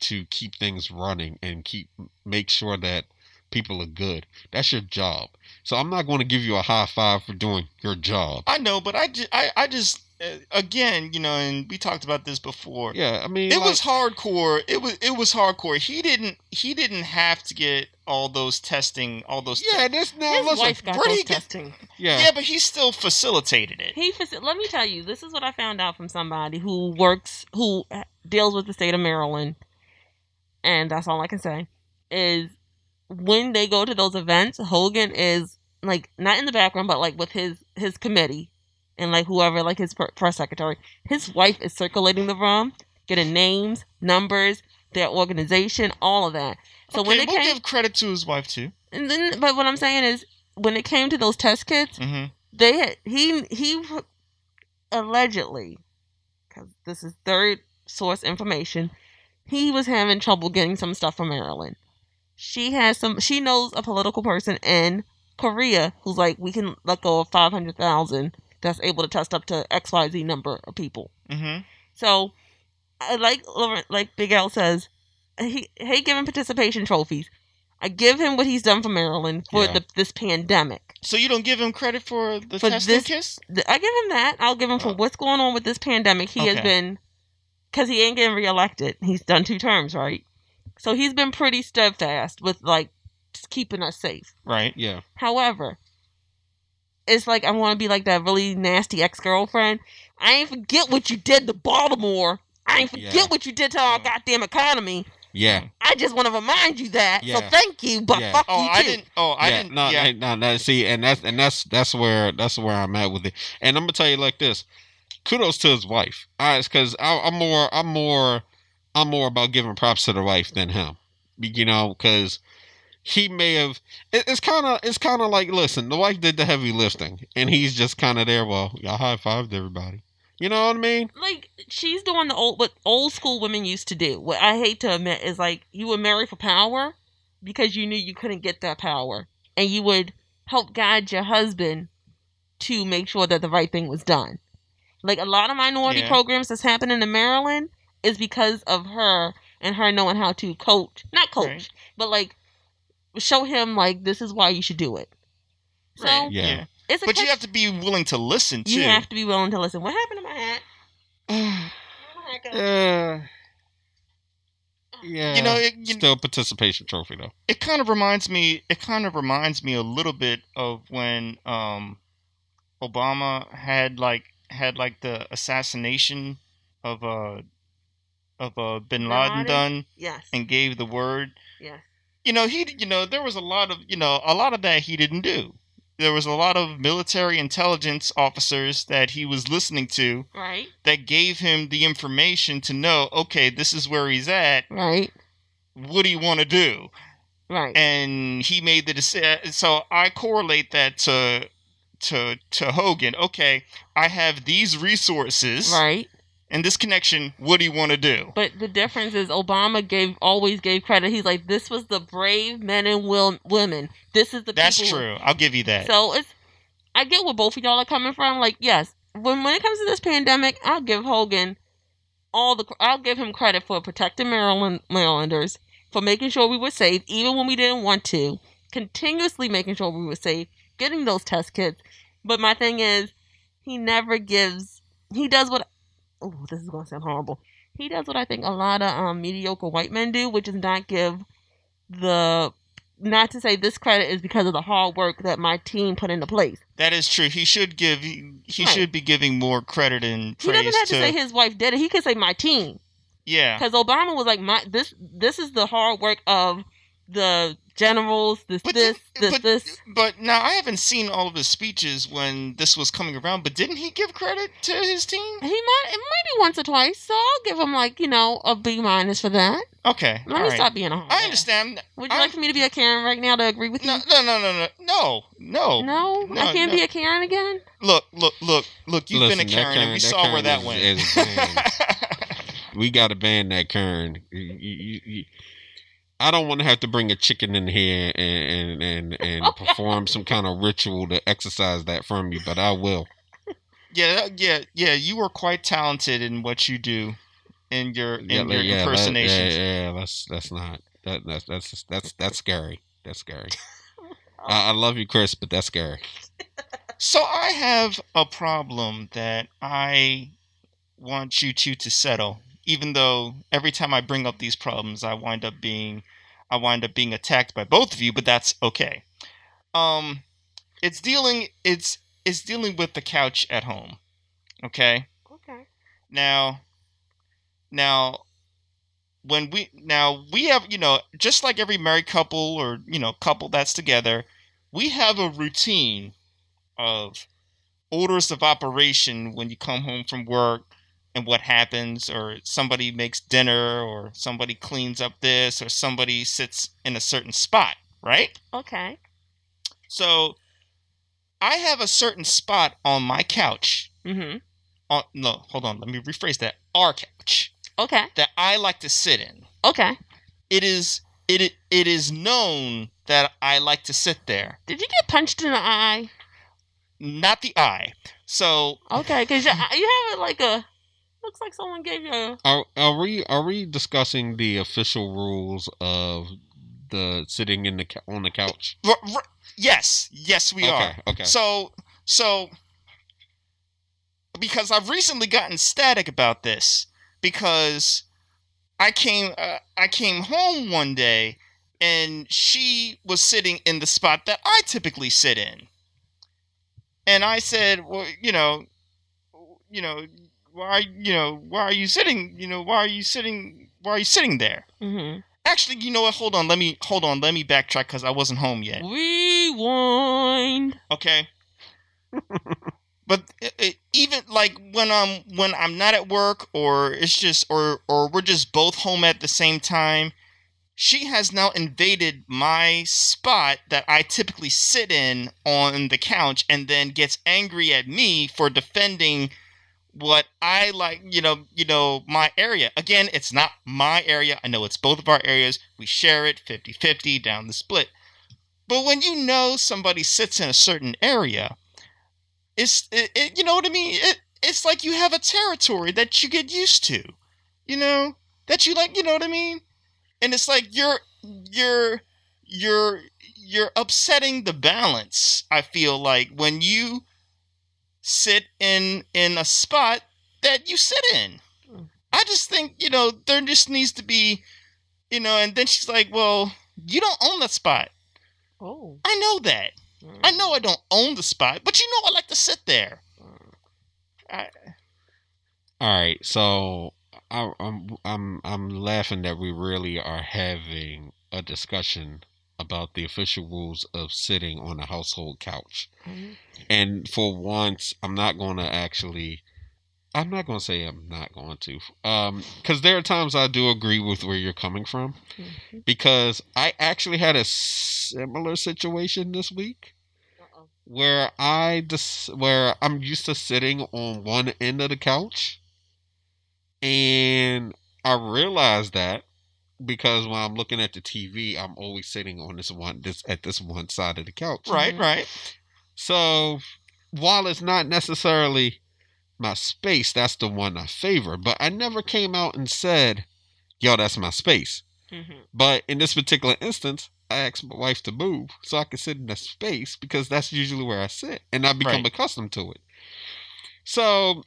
to keep things running and keep make sure that people are good. That's your job. So I'm not going to give you a high five for doing your job. I know, but I just, I, I just Uh, again, you know, and we talked about this before. Yeah, I mean, it like, was hardcore. It was it was hardcore. He didn't he didn't have to get all those testing, all those. Yeah, te- this now his listen, wife got those testing. Get, yeah, yeah, but he still facilitated it. He let me tell you, this is what I found out from somebody who works who deals with the state of Maryland, and that's all I can say is when they go to those events, Hogan is like not in the background, but like with his his committee and like whoever, like his press secretary. His wife is circulating the room, getting names, numbers, their organization, all of that. So okay, when it we'll came, give credit to his wife too. And then, but what I'm saying is, when it came to those test kits, mm-hmm. they had he he allegedly, because this is third source information, he was having trouble getting some stuff from Maryland. She has some. She knows a political person in Korea who's like, we can let go of five hundred thousand. That's able to test up to X Y Z number of people. Mm-hmm. So, like like Big L says, he he given participation trophies. I give him what he's done for Maryland for yeah. the, this pandemic. So you don't give him credit for the for testing this, kiss? I give him that. I'll give him for oh. what's going on with this pandemic. He okay. has been because he ain't getting reelected. He's done two terms, right? So he's been pretty steadfast with like keeping us safe. Right. Yeah. However, it's like I want to be like that really nasty ex girlfriend. I ain't forget what you did to Baltimore. I ain't forget yeah. what you did to our goddamn economy. Yeah. I just want to remind you that. Yeah. So thank you, but yeah. fuck oh, you I too. didn't. Oh, I yeah. didn't. No, yeah. no, no. See, and that's and that's that's where that's where I'm at with it. And I'm gonna tell you like this. Kudos to his wife. All right, because I'm more, I'm more, I'm more about giving props to the wife than him. You know, because he may have. it's kind of, it's kind of like, listen, the wife did the heavy lifting, and he's just kind of there. Well, y'all high fived everybody. You know what I mean? Like she's doing the old what old school women used to do. What I hate to admit is like you would marry for power because you knew you couldn't get that power, and you would help guide your husband to make sure that the right thing was done. Like a lot of minority yeah. programs that's happening in Maryland is because of her and her knowing how to coach, not coach, right. but like show him like this is why you should do it. So right. yeah. It's a but catch- you have to be willing to listen too. You have to be willing to listen. What happened to my hat? uh, yeah, you know, it, you, still participation trophy though. It kind of reminds me. It kind of reminds me a little bit of when um, Obama had like had like the assassination of uh of uh Bin Laden done. Yes. And gave the word. Yes. You know he. You know there was a lot of you know a lot of that he didn't do. There was a lot of military intelligence officers that he was listening to right. that gave him the information to know okay this is where he's at. Right. What do you want to do? Right. And he made the decision so i correlate that to to to hogan. Okay i have these resources. Right in this connection, what do you want to do? But the difference is Obama gave always gave credit. He's like, this was the brave men and will, women. This is the That's people. true. I'll give you that. So it's I get where both of y'all are coming from. Like, yes, when when it comes to this pandemic, I'll give Hogan all the I'll give him credit for protecting Maryland Marylanders, for making sure we were safe, even when we didn't want to, continuously making sure we were safe, getting those test kits. But my thing is, he never gives. He does what. Oh, this is gonna sound horrible. He does what I think a lot of um, mediocre white men do, which is not give the. Not to say this credit is because of the hard work that my team put into place. that is true. He should give. He, he Right. should be giving more credit and praise. He doesn't have to, to. say his wife did it. He could say my team. yeah. Because Obama was like, my this this is the hard work of the generals. This But this this but- this. But now I haven't seen all of his speeches when this was coming around. But didn't he give credit to his team? He might it might be once or twice. So I'll give him like you know a B minus for that. Okay. Let me right. stop being a hard. I ass. understand. Would you I- like for me to be a Karen right now to agree with No, you? no, no, no, no, no, no. No, no, I can't no. be a Karen again. Look, look, look, look. You've Listen, been a that Karen, and we Karen- saw where Karen that is- went. is we got to ban that Kern. You, you, you, I don't want to have to bring a chicken in here and and and, and perform some kind of ritual to exercise that from you, but I will. yeah, yeah, yeah. You are quite talented in what you do, in your in Yeah, your yeah, that- yeah, yeah, that's that's not that that's that's that's that's scary. That's scary. I, I love you, Chris, but that's scary. So I have a problem that I want you two to settle. Even though every time I bring up these problems, I wind up being, I wind up being attacked by both of you, but that's okay. Um, it's dealing, it's it's dealing with the couch at home. Okay. Okay. Now, now, when we now we have you know just like every married couple or you know couple that's together, we have a routine of orders of operation when you come home from work and what happens or somebody makes dinner or somebody cleans up this or somebody sits in a certain spot right Okay. so i have a certain spot on my couch mm-hmm on no hold on let me rephrase that our couch Okay. that i like to sit in Okay. it is it it is known that i like to sit there Did you get punched in the eye? not the eye so Okay, because you, you have it like a. Looks like someone gave you. A, Are are we are we discussing the official rules of the sitting in the on the couch? r- r- yes yes we are okay, okay. So, so because I've recently gotten static about this because I came uh, I came home one day and she was sitting in the spot that I typically sit in. And I said, "Well, you know, you know, why you know, why are you sitting, you know, why are you sitting why are you sitting there?" mm-hmm. Actually, you know what? Hold on. Let me hold on. Let me backtrack cuz I wasn't home yet. Rewind. okay but it, it, even like when i'm when i'm not at work or it's just or or we're just both home at the same time she has now invaded my spot that i typically sit in on the couch and then gets angry at me for defending what i like you know you know my area again it's not my area i know it's both of our areas we share it 50-50 down the split but when you know somebody sits in a certain area, it's it, it, you know what I mean. It it's like you have a territory that you get used to, you know that you like. You know what I mean? And it's like you're you're you're you're upsetting the balance. I feel like when you sit in in a spot that you sit in. I just think you know there just needs to be, you know. And then she's like, "Well, you don't own that spot." Oh. I know that. I know I don't own the spot, but you know I like to sit there. I, All right, so I, I'm I'm I'm laughing that we really are having a discussion about the official rules of sitting on a household couch. Mhm. And for once, I'm not going to actually. I'm not going to say I'm not going to, um, because there are times I do agree with where you're coming from. Mhm. Because I actually had a similar situation this week Uh-oh. where I just where I'm used to sitting on one end of the couch, And I realized that because when I'm looking at the TV, I'm always sitting on this one this at this one side of the couch. Right, Mhm. right. So while it's not necessarily my space, that's the one I favor. But I never came out and said, yo, that's my space. Mhm. But in this particular instance, I asked my wife to move so I could sit in that space because that's usually where I sit and I've become Right. accustomed to it. So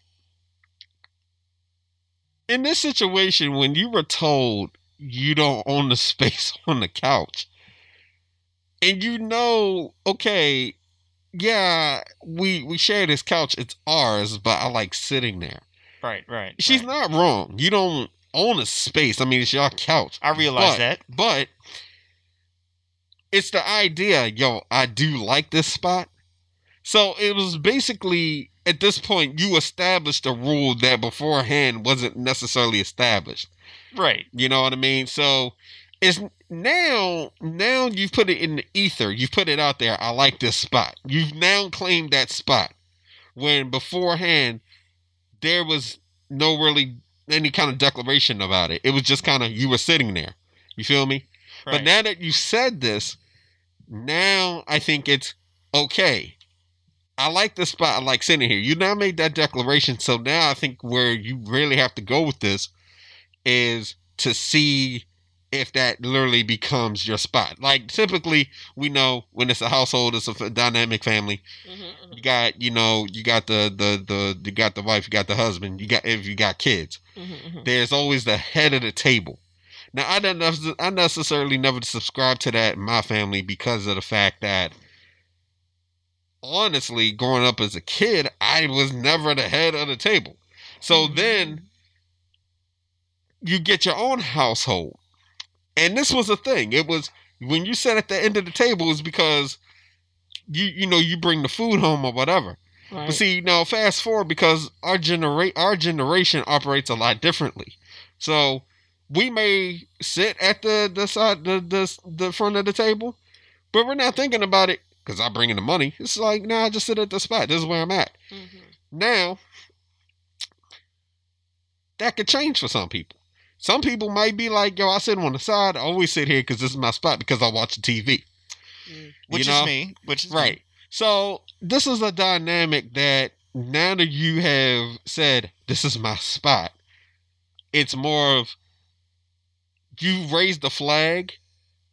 in this situation, when you were told you don't own the space on the couch, and you know, okay, yeah, we we share this couch, it's ours, but I like sitting there. Right, right. She's right. not wrong. You don't own a space. I mean, it's your couch. I realize But- that. But it's the idea, yo, I do like this spot. So it was basically at this point you established a rule that beforehand wasn't necessarily established. Right. You know what I mean? So it's now now you've put it in the ether. You've put it out there. I like this spot. You've now claimed that spot. When beforehand there was no really any kind of declaration about it. It was just kind of you were sitting there. You feel me? Right. But now that you said this, now I think it's okay. I like this spot. I like sitting here. You now made that declaration. So now I think where you really have to go with this is to see if that literally becomes your spot. Like typically, we know when it's a household, it's a dynamic family. Mhm, mhm. You got, you know, you got the the the you got the wife, you got the husband, you got if you got kids Mhm, mhm. there's always the head of the table. Now, I don't I necessarily never subscribe to that in my family because of the fact that, honestly, growing up as a kid, I was never the head of the table. So then you get your own household. And this was a thing. It was when you sat at the end of the table is because you you know you bring the food home or whatever. Right. But see, now fast forward because our genera- our generation operates a lot differently. So we may sit at the the side the the, the front of the table, but we're not thinking about it because I'm bringing the money. It's like, nah, I just sit at the spot. This is where I'm at. Mhm. Now, that could change for some people. Some people might be like, yo, I sit on the side. I always sit here because this is my spot because I watch the TV. Mm. Which you know? is me. Which is me. Right. So this is a dynamic that now that you have said this is my spot, it's more of you raised the flag.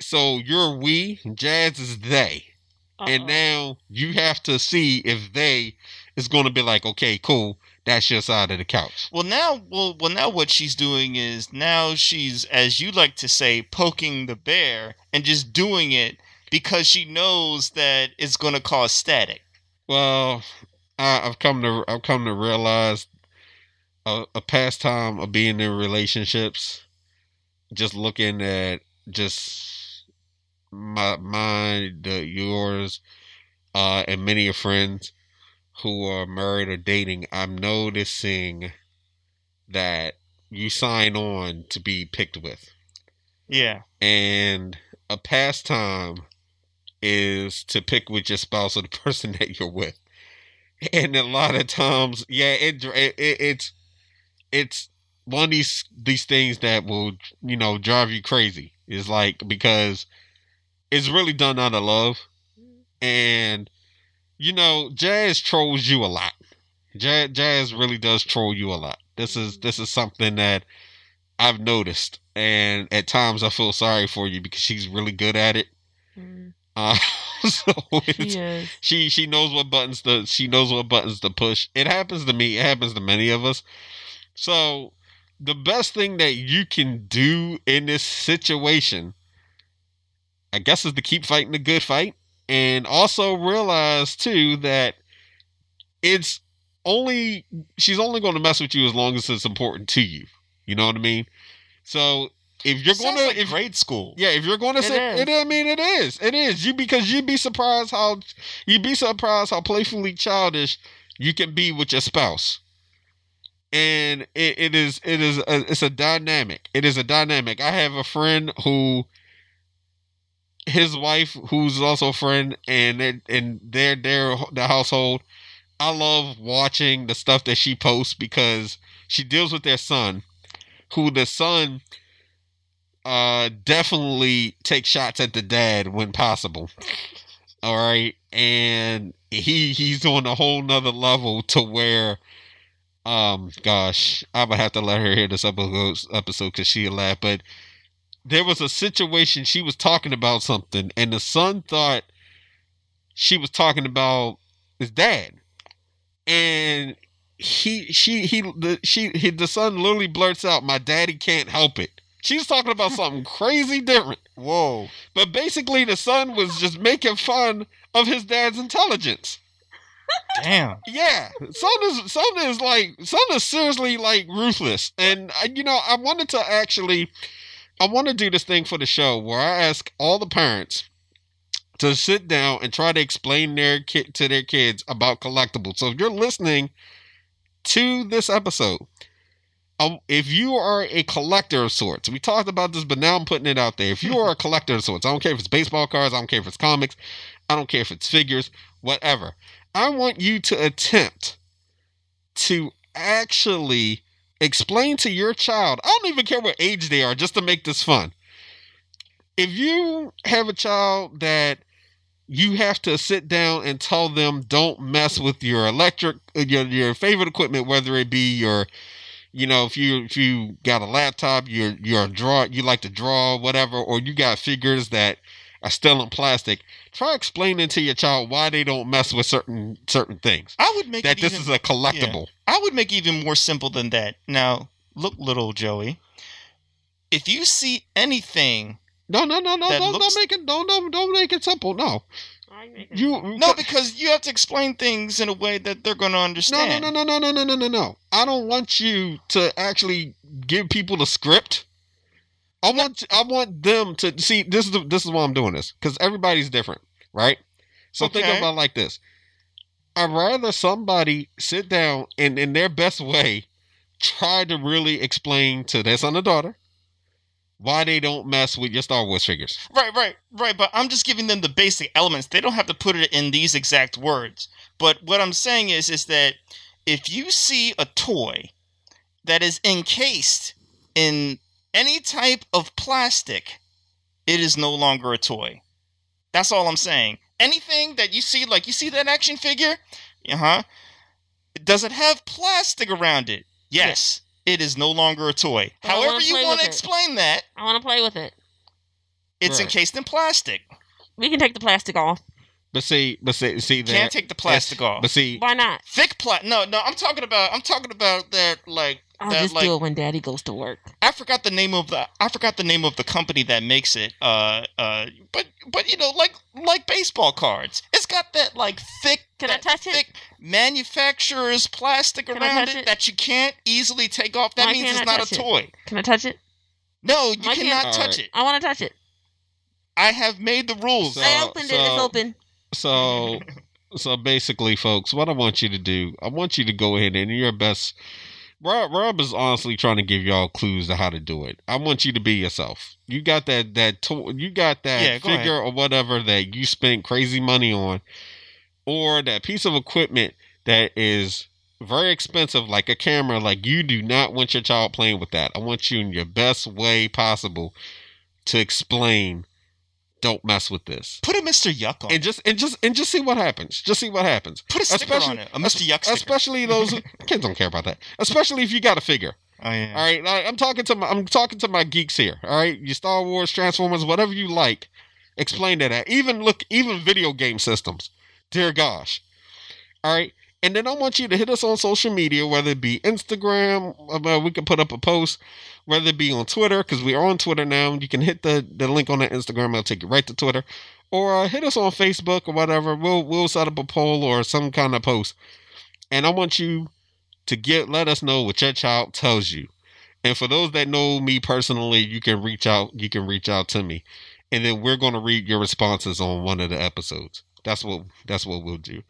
So you're we, Jazz is they. And Uh-oh. now you have to see if they is going to be like, okay, cool, that's your side of the couch. Well, now, well, well, now what she's doing is now she's, as you like to say, poking the bear and just doing it because she knows that it's going to cause static. Well, I, I've come to I've come to realize a, a pastime of being in relationships, just looking at just my mine, the yours, uh, and many of friends who are married or dating. I'm noticing that you sign on to be picked with, Yeah. and a pastime is to pick with your spouse or the person that you're with. And a lot of times, yeah, it, it, it it's it's one of these these things that will you know drive you crazy. Is like because it's really done out of love, mm-hmm. and you know, jazz trolls you a lot. Jazz, jazz really does troll you a lot. This is this is something that I've noticed, and at times I feel sorry for you because she's really good at it. Mm. Uh, so She she she knows what buttons to she knows what buttons to push. It happens to me. It happens to many of us. So the best thing that you can do in this situation, I guess, is to keep fighting the good fight, and also realize too that it's only she's only going to mess with you as long as it's important to you. You know what I mean? So if you're going to like if grade school. yeah, if you're going to It say it, I mean, it is, it is. You because you'd be surprised how you'd be surprised how playfully childish you can be with your spouse, and it, it is, it is, a, it's a dynamic. It is a dynamic. I have a friend who, his wife, who's also a friend, and and their their the household. I love watching the stuff that she posts because she deals with their son who the son uh definitely takes shots at the dad when possible. All right. And he he's on a whole nother level to where um gosh, I'm gonna have to let her hear this episode because she'll laugh, but there was a situation she was talking about something and the son thought she was talking about his dad. And he she he the she he, the son literally blurts out, "My daddy can't help it." She's talking about something crazy different. Whoa. But basically, the son was just making fun of his dad's intelligence. Damn. Yeah, son is son is like son is seriously like ruthless, and uh, you know I wanted to actually, I want to do this thing for the show where I ask all the parents to sit down and try to explain their kid to their kids about collectibles. So if you're listening to this episode, um, if you are a collector of sorts, we talked about this, but now I'm putting it out there. If you are a collector of sorts, I don't care if it's baseball cards, I don't care if it's comics, I don't care if it's figures, whatever. I want you to attempt to actually explain to your child, I don't even care what age they are, just to make this fun. If you have a child that you have to sit down and tell them don't mess with your electric uh, your your favorite equipment whether it be your you know if you if you got a laptop you're you're a draw you like to draw whatever or you got figures that are still in plastic try explaining to your child why they don't mess with certain certain things I would make that it this even, is a collectible I would make it even more simple than that. Now, look, little Joey. If you see anything, no no no no don't, looks- don't make it don't, don't don't make it simple no you no, because you have to explain things in a way that they're going to No, understand. no, no, no, no, no, no, no, no, no. I don't want you to actually give people the script. I want I want them to see this is the, this is why I'm doing this because everybody's different, right? So think about it like this. I'd rather somebody sit down and in their best way try to really explain to their son or daughter why they don't mess with your Star Wars figures. Right, right, right. But I'm just giving them the basic elements. They don't have to put it in these exact words. But what I'm saying is, is that if you see a toy that is encased in any type of plastic, it is no longer a toy. That's all I'm saying. Anything that you see, like you see that action figure, uh huh. Does it have plastic around it? Yes. It is no longer a toy. But I wanna However, you want to with it. explain that, I want to play with it. it's Right. encased in plastic. We can take the plastic off. But see, but see, see that. Can't take the plastic off. But see, Why not? thick plastic. No, no, I'm talking about. I'm talking about that. Like I'll that. just Like do it when Daddy goes to work. I forgot the name of the. I forgot the name of the company that makes it. Uh, uh. But but you know, like like baseball cards. It's got that like thick. Can I that touch it? thick Manufacturer's plastic Can around it, it? that you can't easily take off. That Why means it's I not a touch it? toy. Can I touch it? No, you Why can't- cannot touch right. it. I want to touch it. I have made the rules. So- I opened it. It's open. So, so basically, folks, what I want you to do, I want you to go ahead and your best. Rob, Rob is honestly trying to give y'all clues to how to do it. I want you to be yourself. You got that that to, you got that Yeah, go figure or whatever that you spent crazy money on, or that piece of equipment that is very expensive, like a camera. Like you do not want your child playing with that. I want you in your best way possible to explain. Don't mess with this Put a Mr. Yuck on. and just and just and just see what happens. Just see what happens. Put a sticker especially- on it. A Mr. Yuck sticker. Especially those kids don't care about that. Especially if you got a figure. oh yeah. All right, I'm talking to my I'm talking to my geeks here. All right, your Star Wars, Transformers, whatever you like. Explain that. at. Even look, even video game systems. Dear gosh. All right. And then I want you to hit us on social media, whether it be Instagram, uh, we can put up a post, whether it be on Twitter, because we are on Twitter now. You can hit the, the link on the Instagram, it'll take you right to Twitter. Or uh, hit us on Facebook or whatever. We'll we'll set up a poll or some kind of post. And I want you to get let us know what your child tells you. And for those that know me personally, you can reach out. You can reach out to me, and then we're to read your responses on one of the episodes. That's what that's what we'll do.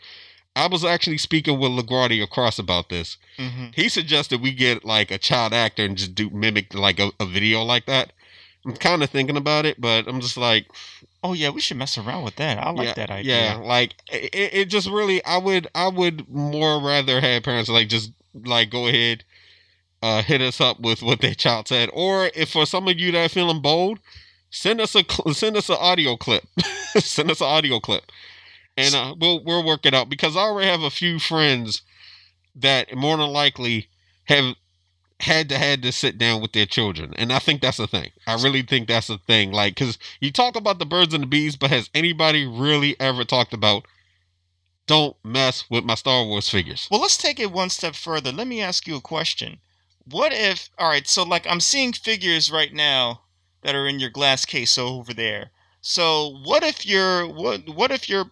I was actually speaking with LaGuardia across about this. hmm He suggested we get like a child actor and just do mimic like a, a video like that. I'm kind of thinking about it, but I'm just like, Oh yeah, we should mess around with that. I like yeah, that idea. Yeah, like it, it just really, I would, I would more rather have parents like just like go ahead, uh, hit us up with what their child said, or if for some of you that are feeling bold, send us a send us an audio clip. send us an audio clip, and uh, we'll we'll work it out because I already have a few friends that more than likely have had to had to sit down with their children, and I think that's a thing. I really think that's a thing. Like, because you talk about the birds and the bees, but has anybody really ever talked about? Don't mess with my Star Wars figures. Well, let's take it one step further. Let me ask you a question. What if, all right, so like I'm seeing figures right now that are in your glass case over there. So what if your what what if your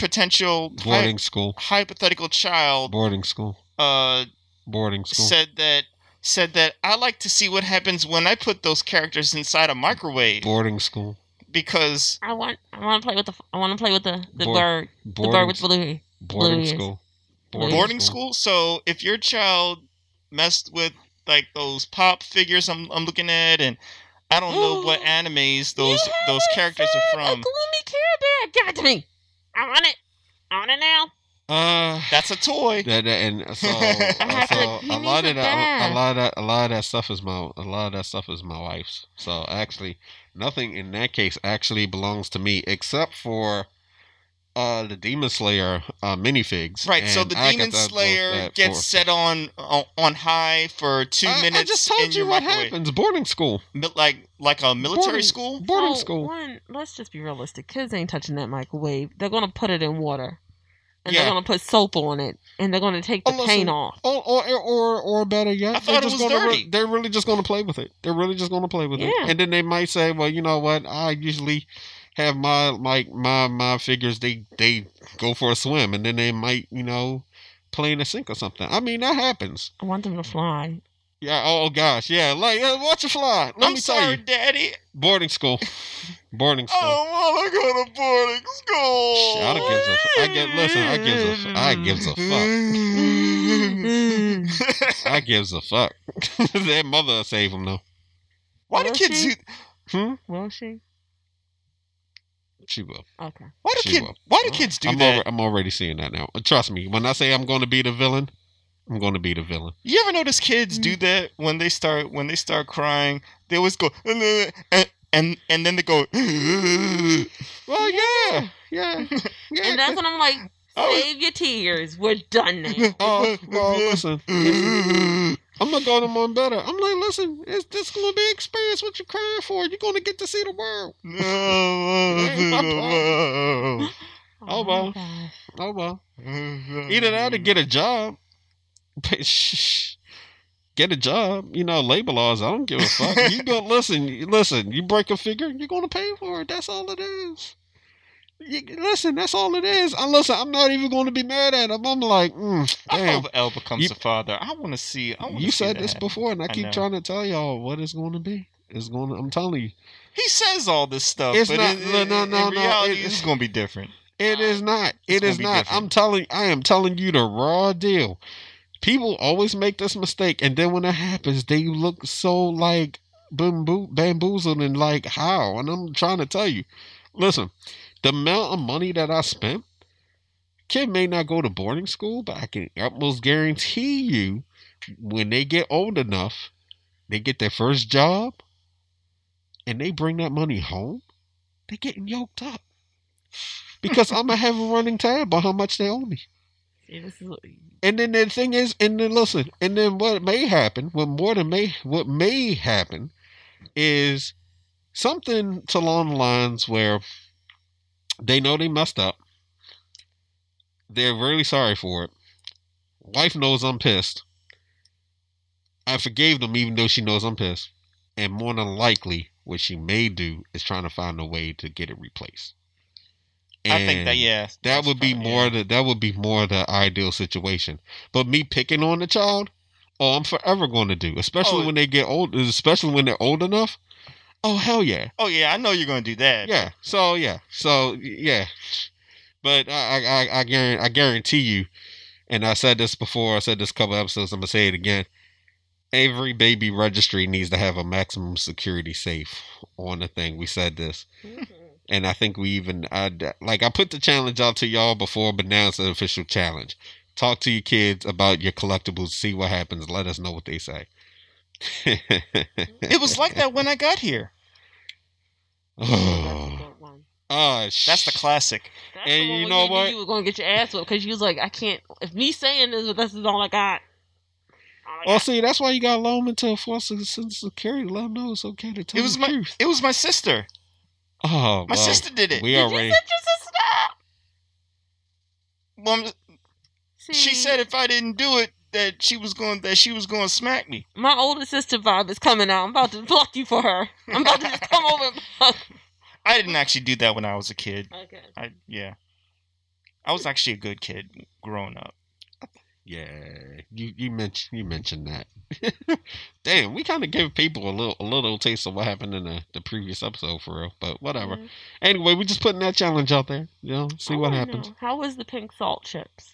potential hy- school, hypothetical child boarding school, uh boarding school. said that said that I like to see what happens when I put those characters inside a microwave boarding school, because I want I want to play with the I want to play with the the Board- bird the bird with blue. boarding blue ears. school, boarding school. So if your child messed with like those pop figures I'm I'm looking at and I don't know what animes those those characters said are A from. gloomy Care Bear. Give it to me. I want it. I want it now. Uh, That's a toy. that, that- and so, have so he a lot of that, bath. a lot of a lot of that stuff is my, a lot of that stuff is my wife's. So actually, nothing in that case actually belongs to me except for uh the Demon Slayer uh minifigs. Right, so the I Demon that- Slayer gets for- set on on on high for two I, minutes I just told you what microwave, happens. Boarding school. Like like a military Boarding- school. Boarding So, school. One, let's just be realistic. Kids ain't touching that microwave. They're gonna put it in water, and Yeah. they're gonna put soap on it, and they're gonna take the listen. paint off. Or, or, or, or better yet, I thought they're it just was gonna re- dirty. they're really just going to play with it. They're really just going to play with it, Yeah. and then they might say, "Well, you know what? I usually have my like my my figures. They they go for a swim, and then they might you know play in the sink or something. I mean, that happens. I want them to fly. Yeah. Oh gosh. Yeah. Like uh, watch it fly. Let I'm me sorry, tell you, Daddy. boarding school, boarding I school. don't want to go to boarding school. I don't gives a. f- I get. Listen. I gives a. f- I gives a fuck. I gives a fuck. Their mother will save them though. Why do kids she? do? Hmm. Will she? She will. Okay. Why do She kids? will. Why do oh. kids do I'm, that? alre- I'm already seeing that now. Trust me. When I say I'm going to be the villain, I'm going to be the villain. You ever notice kids do Mm. that when they start when they start crying? They always go uh, uh, uh, and and, and then they go. Well, yeah, yeah, yeah. And that's when I'm like, Oh. save your tears. We're done now. Oh, well, listen. I'm gonna go to one better. I'm like, listen, it's just gonna be experience. What you crying for? You're gonna get to see the world. No. Oh, well. my. Oh well. Either that or get a job. Get a job. You know, labor laws. I don't give a fuck. you go listen. Listen. You break a figure, you're gonna pay for it. That's all it is. Listen, that's all it is. I listen. I'm not even going to be mad at him. I'm like, mm, I damn. hope El becomes You- a father. I want to see. I wanna You see said that this before, and I I keep know. trying to tell y'all what it's going to be. It's going. to I'm telling you, He says all this stuff, It's but not- it- no, no, no, no, it- it's going to be different. it is not. It is not. different. I'm telling. I am telling you the raw deal. People always make this mistake, and then when it happens, they look so like bamboo, bamboozled and like how. And I'm trying to tell you, listen, the amount of money that I spent, kid may not go to boarding school, but I can almost guarantee you, when they get old enough, they get their first job, and they bring that money home, They're getting yoked up. Because I'm gonna have a running tab on how much they owe me. See, this is what- And then the thing is, and then listen, and then what may happen, what more than may, what may happen, is something to along the lines where they know they messed up. They're really sorry for it. Wife knows I'm pissed. I forgave them even though she knows I'm pissed. And more than likely, what she may do is trying to find a way to get it replaced. I think that And- yeah, that would be more yeah. the that would be more the ideal situation. But me picking on the child, oh, I'm forever going to do, especially Oh. when they get old, especially when they're old enough. Oh hell yeah, Oh yeah, I know you're going to do that. yeah. So yeah, so yeah. But I I I, I guarantee I guarantee you, and I said this before. I said this a couple episodes. I'm gonna say it again. Every baby registry needs to have a maximum security safe on the thing. We said this mm-hmm. and I think we even I like I put the challenge out to y'all before, but now it's an official challenge. Talk to your kids about your collectibles, see what happens. Let us know what they say. It was like that when I got here. That's oh, good one. That's the classic. That's And the you know knew what? You were gonna get your ass whipped because you was like, I can't. If me saying this, this is all I got. All I Well, got. see, that's why you got to loan them into a force of security. Let them know it's okay to tell It was the my truth. it was my sister. Oh, My well, sister did it. We Did already. you set your sister? Well, See, she said if I didn't do it, that she was going that she was going to smack me. my older sister vibe is coming out. I'm about to block you for her. I'm about to just come over and block. I didn't actually do that when I was a kid. Okay. I yeah. I was actually a good kid growing up. Yeah, you you mentioned you mentioned that. Damn, we kind of gave people a little a little taste of what happened in the, the previous episode for real, but whatever. Mhm. Anyway, we just putting that challenge out there. You know, see I what happens. know, How was the pink salt chips?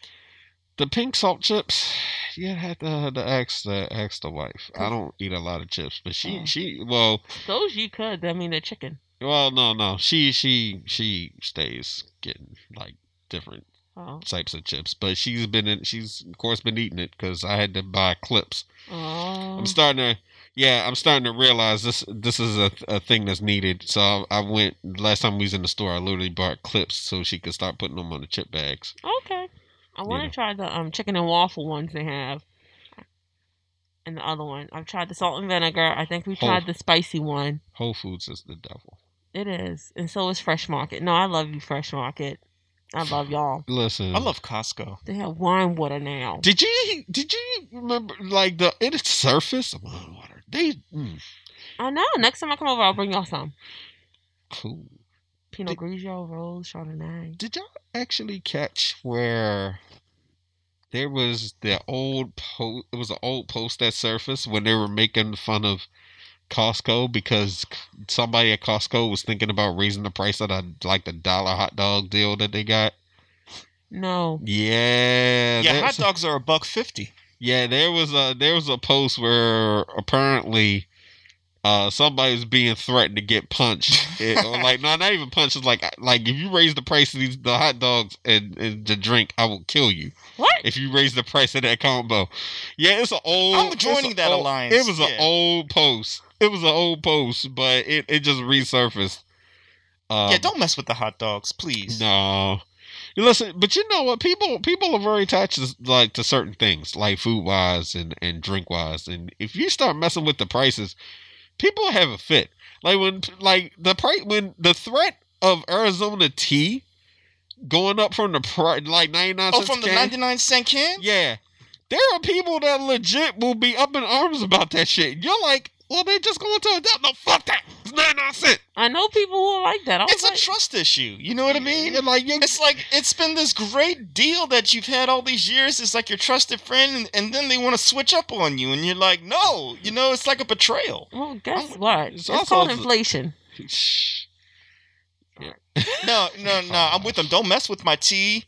The pink salt chips, you had to, to ask the ask the wife. I don't eat a lot of chips, but she Oh. she well Those you could. I mean, they're chicken. well no no she she she stays getting like different Oh. types of chips, but she's been in, she's of course been eating it because I had to buy clips. Oh. I'm starting to, yeah, I'm starting to realize this this is a, a thing that's needed. So I, I went last time we was in the store. I literally bought clips so she could start putting them on the chip bags. Okay. I want to Yeah. try the um chicken and waffle ones they have. And the other one. I've tried the salt and vinegar. I think we Whole- tried the spicy one. Whole Foods is the devil. It is. And so is Fresh Market. No, I love you, Fresh Market. I love y'all. Listen, I love Costco. They have wine water now. Did you did you remember like the its surface of water? They mm, I know. Next time I come over, I'll bring y'all some. cool. Pinot Did- Grigio, Rose, Chardonnay. Did y'all actually catch where there was the old post? It was an old post that surfaced when they were making fun of Costco because somebody at Costco was thinking about raising the price of the like the dollar hot dog deal that they got. No. Yeah, Yeah, hot dogs are a buck fifty. Yeah, there was a there was a post where apparently uh somebody was being threatened to get punched. It- or like no, not even punched. It's like like if you raise the price of these the hot dogs and, and the drink, I will kill you. What? If you raise the price of that combo, yeah, it's an old. I'm joining that old- alliance, It was yeah. an old post. It was an old post, but it, it just resurfaced. Um, yeah, don't mess with the hot dogs, please. no. Listen, but you know what? People people are very attached to, like to certain things, like food wise and, and drink wise. And if you start messing with the prices, people have a fit. Like when like the price when the threat of Arizona tea going up from the price like ninety nine. Oh, cents from the ninety nine cent can. yeah, there are people that legit will be up in arms about that shit. You're like, well, they're just going to adopt. No, fuck that. It's ninety nine. I know people who are like that. I was It's a trust issue. You know what I mean? You're like, It's like it's been this great deal that you've had all these years. It's like your trusted friend, and, and then they want to switch up on you, and you're like, no, you know, it's like a betrayal. well, guess I'm- what? it's It's, called the- inflation. Shh. No, no, no, I'm with them. Don't mess with my tea.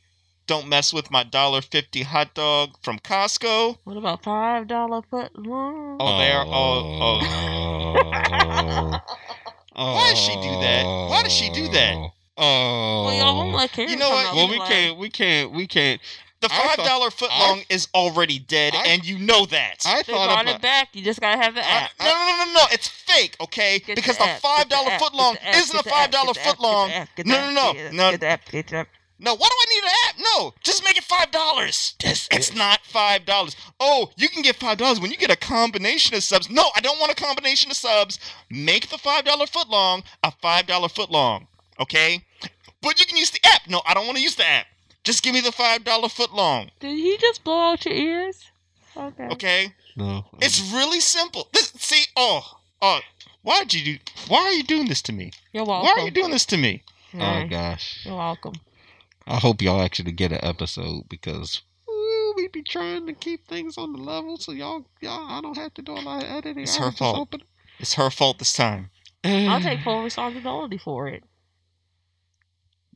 Don't mess with my dollar fifty hot dog from Costco. What about five dollar foot long? Oh, they are. Oh, oh. oh. Why does she do that? Why does she do that? Oh. Well, y'all won't let Karen You know come what? out Well, we be like, can't. We can't. We can't. The five dollar dollar foot long is already dead, I- and you know that. I They thought brought about. it back. You just gotta have the I- app. no, no, no, no, no! It's fake, okay? Get because the the five dollar the dollar app, foot long isn't a five dollar dollar get foot app, get the long. app, get the No, no, no, no, Get the app. Get the app. No. Why do I need an app? No, just make it five dollars. It's not five dollars. Oh, you can get five dollars when you get a combination of subs. No, I don't want a combination of subs. Make the five dollar foot long a five dollar foot long, okay? But you can use the app. No, I don't want to use the app. Just give me the five dollar foot long, Did he just blow out your ears? Okay. okay? No. It's really simple. This, see, oh, oh, why did you do? Why are you doing this to me? You're welcome. Why are you doing this to me? Oh gosh. You're welcome. I hope y'all actually get an episode because ooh, we be trying to keep things on the level so y'all y'all I don't have to do a lot of editing. It's I her fault. open- It's her fault this time. I'll take full responsibility for it.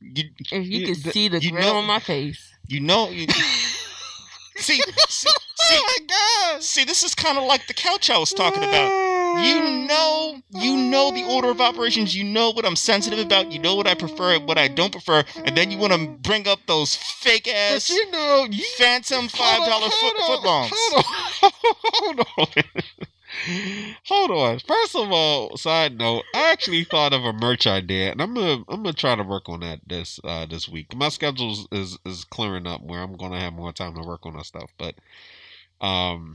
You, If you You- could the- see the you grin know- on my face. you know. You, see, see, see, Oh my god! see, this is kind of like the couch I was talking about. You know, you know the order of operations. You know what I'm sensitive about. You know what I prefer, and what I don't prefer, and then you want to bring up those fake ass, you know, you phantom five dollar foot on, foot. Hold on, hold on. Hold on. First of all, side note, I actually thought of a merch idea, and I'm gonna I'm gonna try to work on that this uh this week. My schedule is is, is clearing up where I'm gonna have more time to work on that stuff. But um,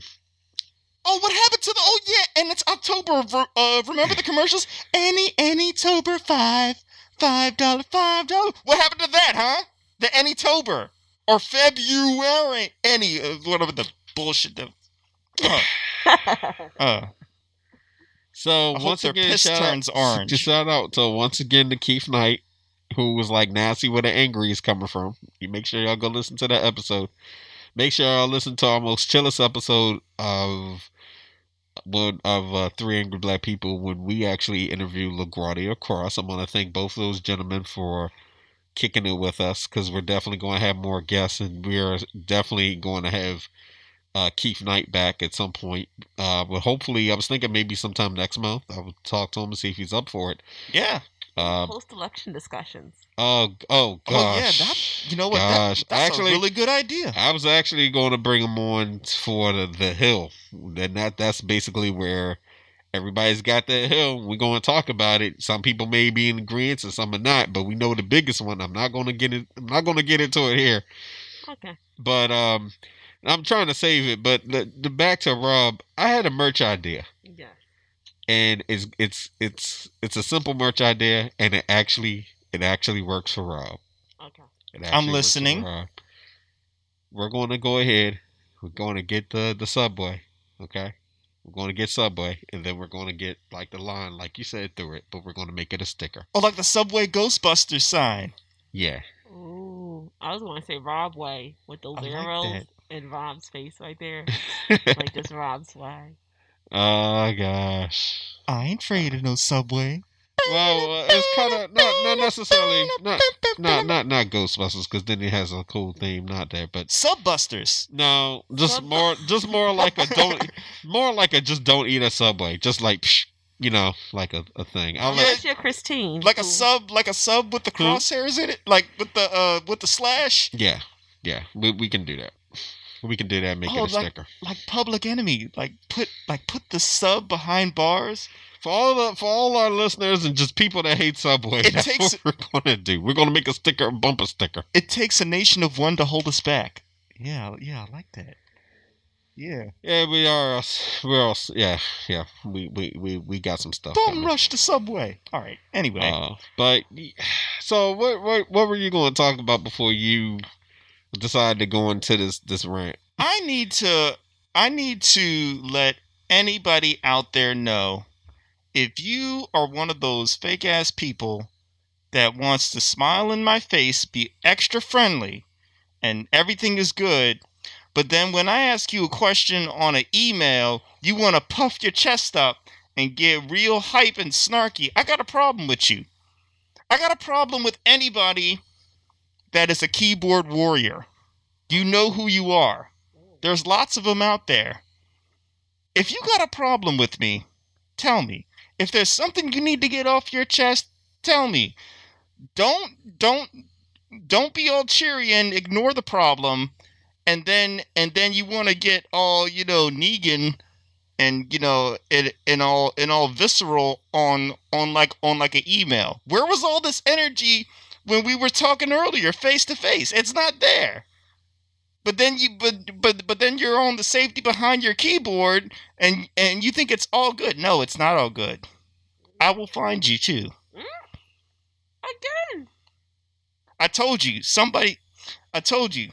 Oh, what happened to the? Oh yeah, and it's October. Uh, remember the commercials? Any any tober five five dollar five dollar. What happened to that, huh? The any tober or February any uh, whatever the bullshit. The, uh, uh, so I hope once their again, piss shout turns out, orange. Just shout out to once again to Keith Knight, who was like nasty where the angry is coming from. You make sure y'all go listen to that episode. Make sure y'all listen to our most chillest episode of one of uh, Three Angry Black People when we actually interview LaGuardia Cross. I want to thank both of those gentlemen for kicking it with us because we're definitely going to have more guests and we are definitely going to have uh, Keith Knight back at some point. Uh, but hopefully, I was thinking maybe sometime next month. I would talk to him and see if he's up for it. yeah. Uh, Post election discussions. oh, oh gosh. Oh yeah. That you know what? Gosh, that, that's actually- a really good idea. I was actually going to bring him on for the, the hill. And that that's basically where everybody's got that hill. We're going to talk about it. Some people may be in agreement and some are not, but we know the biggest one. I'm not going to get it. I'm not going to get into it here. Okay. But um, I'm trying to save it. But the, the back to Rob, I had a merch idea, Yes. And it's it's it's it's a simple merch idea, and it actually it actually works for Rob. Okay. I'm actually works for listening. We're going to go ahead. We're going to get the the subway. Okay. We're going to get subway, and then we're going to get like the line, like you said, through it. But we're going to make it a sticker. Oh, like the Subway Ghostbusters sign. Yeah. Ooh, I was going to say Rob Way with those I like and Rob's face right there, like just Rob's way. Oh gosh. I ain't afraid of no Subway. Well, uh, it's kind of not not necessarily not not not not Ghostbusters because then it has a cool theme, not there, but Subbusters. no, just Sub- more just more like a don't more like a just don't eat a subway, just like psh, you know, like a, a thing. I'll Yeah. let, your Christine. Like a sub, like a sub with the crosshairs in it, like with the uh with the slash, yeah, yeah, we we can do that. We can do that. and Make Oh, it a like- sticker like Public Enemy. Like put like put the sub behind bars. for all the for all our listeners and just people that hate Subway. It that's takes- what we're gonna do. We're gonna make a sticker, a bumper sticker. It takes a nation of one to hold us back. Yeah, yeah, I like that. Yeah. Yeah, we are. us. We're all. Yeah, yeah. We we we we got some stuff. Don't coming. rush the subway. All right. Anyway, Uh, but so what, what what were you going to talk about before you decided to go into this this rant? I need to I need to let anybody out there know if you are one of those fake ass people that wants to smile in my face, be extra friendly, and everything is good, but then when I ask you a question on an email, you want to puff your chest up and get real hype and snarky. I got a problem with you. I got a problem with anybody that is a keyboard warrior. You know who you are. There's lots of them out there. If you got a problem with me, tell me. If there's something you need to get off your chest, tell me. Don't don't don't be all cheery and ignore the problem and then and then you want to get all, you know, Negan and you know and, and all and all visceral on on like on like an email. Where was all this energy when we were talking earlier face to face? It's not there. But then you but but but then you're on the safety behind your keyboard and and you think it's all good. No it's not all good. I will find you too. Again. i told you somebody i told you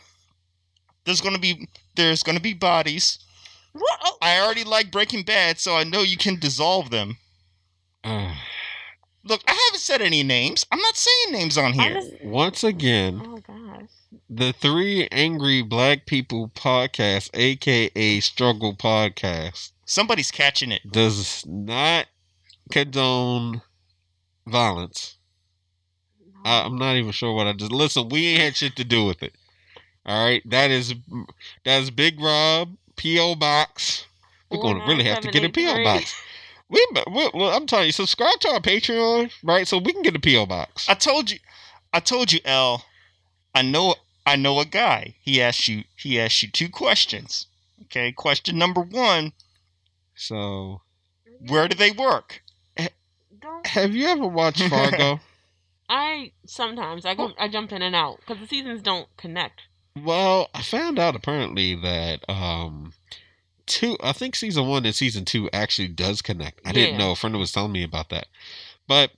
there's gonna be there's gonna be bodies. What? Oh, i already like breaking bad so i know you can dissolve them. Uh, look i haven't said any names i'm not saying names on here just- once again, oh gosh. the Three Angry Black People podcast, aka Struggle Podcast, somebody's catching it does not condone violence. I, I'm not even sure what I just listen. We ain't had shit to do with it. All right, that is that is Big Rob PO Box. We're going to really have to get a PO box. We, we, well, I'm telling you, subscribe to our Patreon, right? So we can get a PO box. i told you i told you l i know i know a guy he asked you he asked you two questions okay question number one So Where do they work? Don't Have you ever watched Fargo? I sometimes I go I jump in and out because the seasons don't connect. well, I found out apparently that um two I think season one and season two actually does connect. I didn't know. A friend was telling me about that. But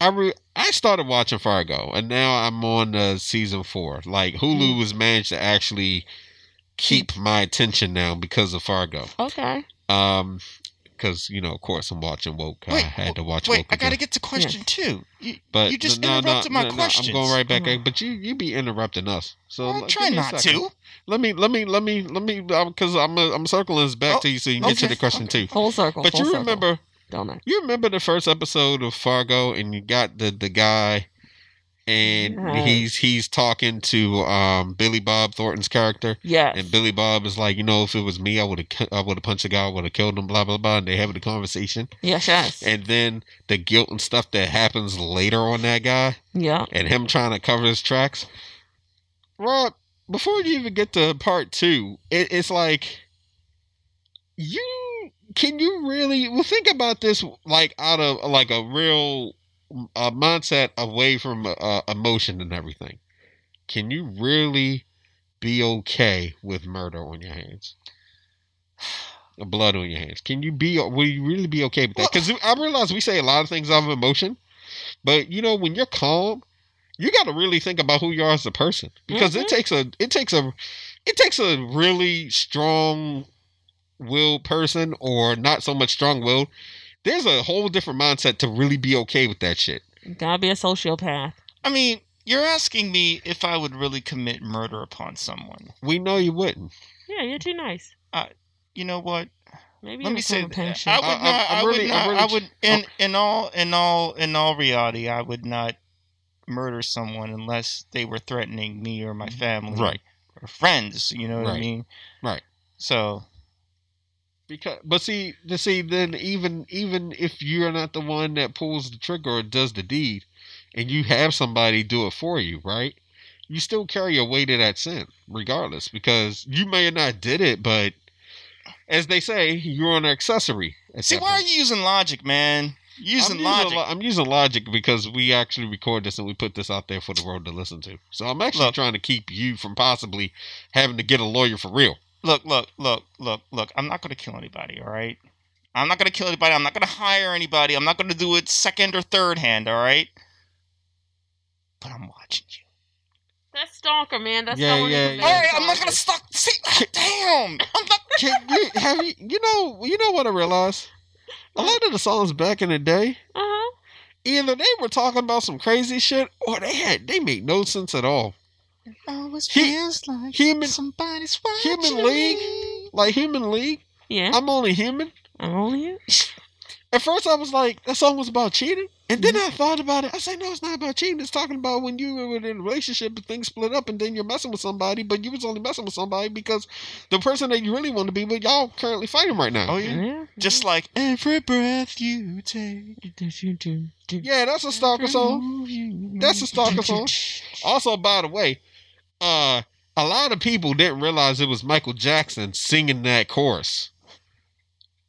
I re- I started watching Fargo and now I'm on uh, season four. Like Hulu Mm. has managed to actually keep my attention now because of Fargo. Okay. Um, because you know, of course, I'm watching woke. I had to watch Wait, woke. I gotta get to question two. You, But you just no, no, interrupted my no, no. I'm going right back. Mhm. But you you be interrupting us. So I'm trying give me a not to. Let me let me let me let me because I'm uh, I'm circling this back Oh, to you so you can get to the question okay. too. Full circle. But full you circle. remember don't I? you remember the first episode of Fargo and you got the the guy and Right. he's he's talking to um Billy Bob Thornton's character Yeah, and Billy Bob is like you know if it was me I would have I would have punched the guy I would have killed him blah blah blah and they having a conversation yes. Yes. and then the guilt and stuff that happens later on that guy yeah. and him trying to cover his tracks. Rob, before you even get to part two, it, it's like you can you really well think about this like out of like a real uh, mindset away from uh, emotion and everything. Can you really be okay with murder on your hands? Blood on your hands. Can you be? Will you really be okay with that? Because I realize we say a lot of things out of emotion, but you know when you're calm, you got to really think about who you are as a person because it Mhm. takes a it takes a it takes a really strong willed person or not so much strong willed. There's a whole different mindset to really be okay with that shit. Gotta be a sociopath. I mean, you're asking me if I would really commit murder upon someone. We know you wouldn't. Yeah, you're too nice. You know what? Maybe Let me say, form of th- I would I- not. I'm- I'm I would really- I'm not. really I would. In in all in all in all reality, I would not murder someone unless they were threatening me or my mm-hmm. family, Right. or friends. You know what I mean? Right. So Because, but see, to see, then even even if you're not the one that pulls the trigger or does the deed, and you have somebody do it for you, right? You still carry a weight of that sin, regardless, because you may have not did it, but as they say, you're an accessory. see, why are you using logic, man? Using I'm logic. Using, I'm using logic because we actually record this and we put this out there for the world to listen to. So I'm actually Look. trying to keep you from possibly having to get a lawyer for real. Look, look, look, look, look. I'm not going to kill anybody, all right? I'm not going to kill anybody. I'm not going to hire anybody. I'm not going to do it second or third hand, all right? But I'm watching you. That's stalker, man. That's Yeah, someone yeah, yeah. All bad right, I'm not going to stop. See, damn. I'm not. Can you have you you know you know what I realized? A lot of the songs back in the day, Uh-huh. either they were talking about some crazy shit or they had they made no sense at all. Always He- feels like Human somebody's watching Human League? me. like Human League, Yeah. I'm only human. I'm only you. At first I was like, that song was about cheating. And Mm-hmm. then I thought about it. I said, no, it's not about cheating. It's talking about when you were in a relationship and things split up and then you're messing with somebody, but you was only messing with somebody because the person that you really want to be with, y'all currently fighting right now. Oh, yeah. Yeah. Just like every breath you take. Yeah, that's a stalker song. That's a stalker song. Also, by the way, uh, a lot of people didn't realize it was Michael Jackson singing that chorus.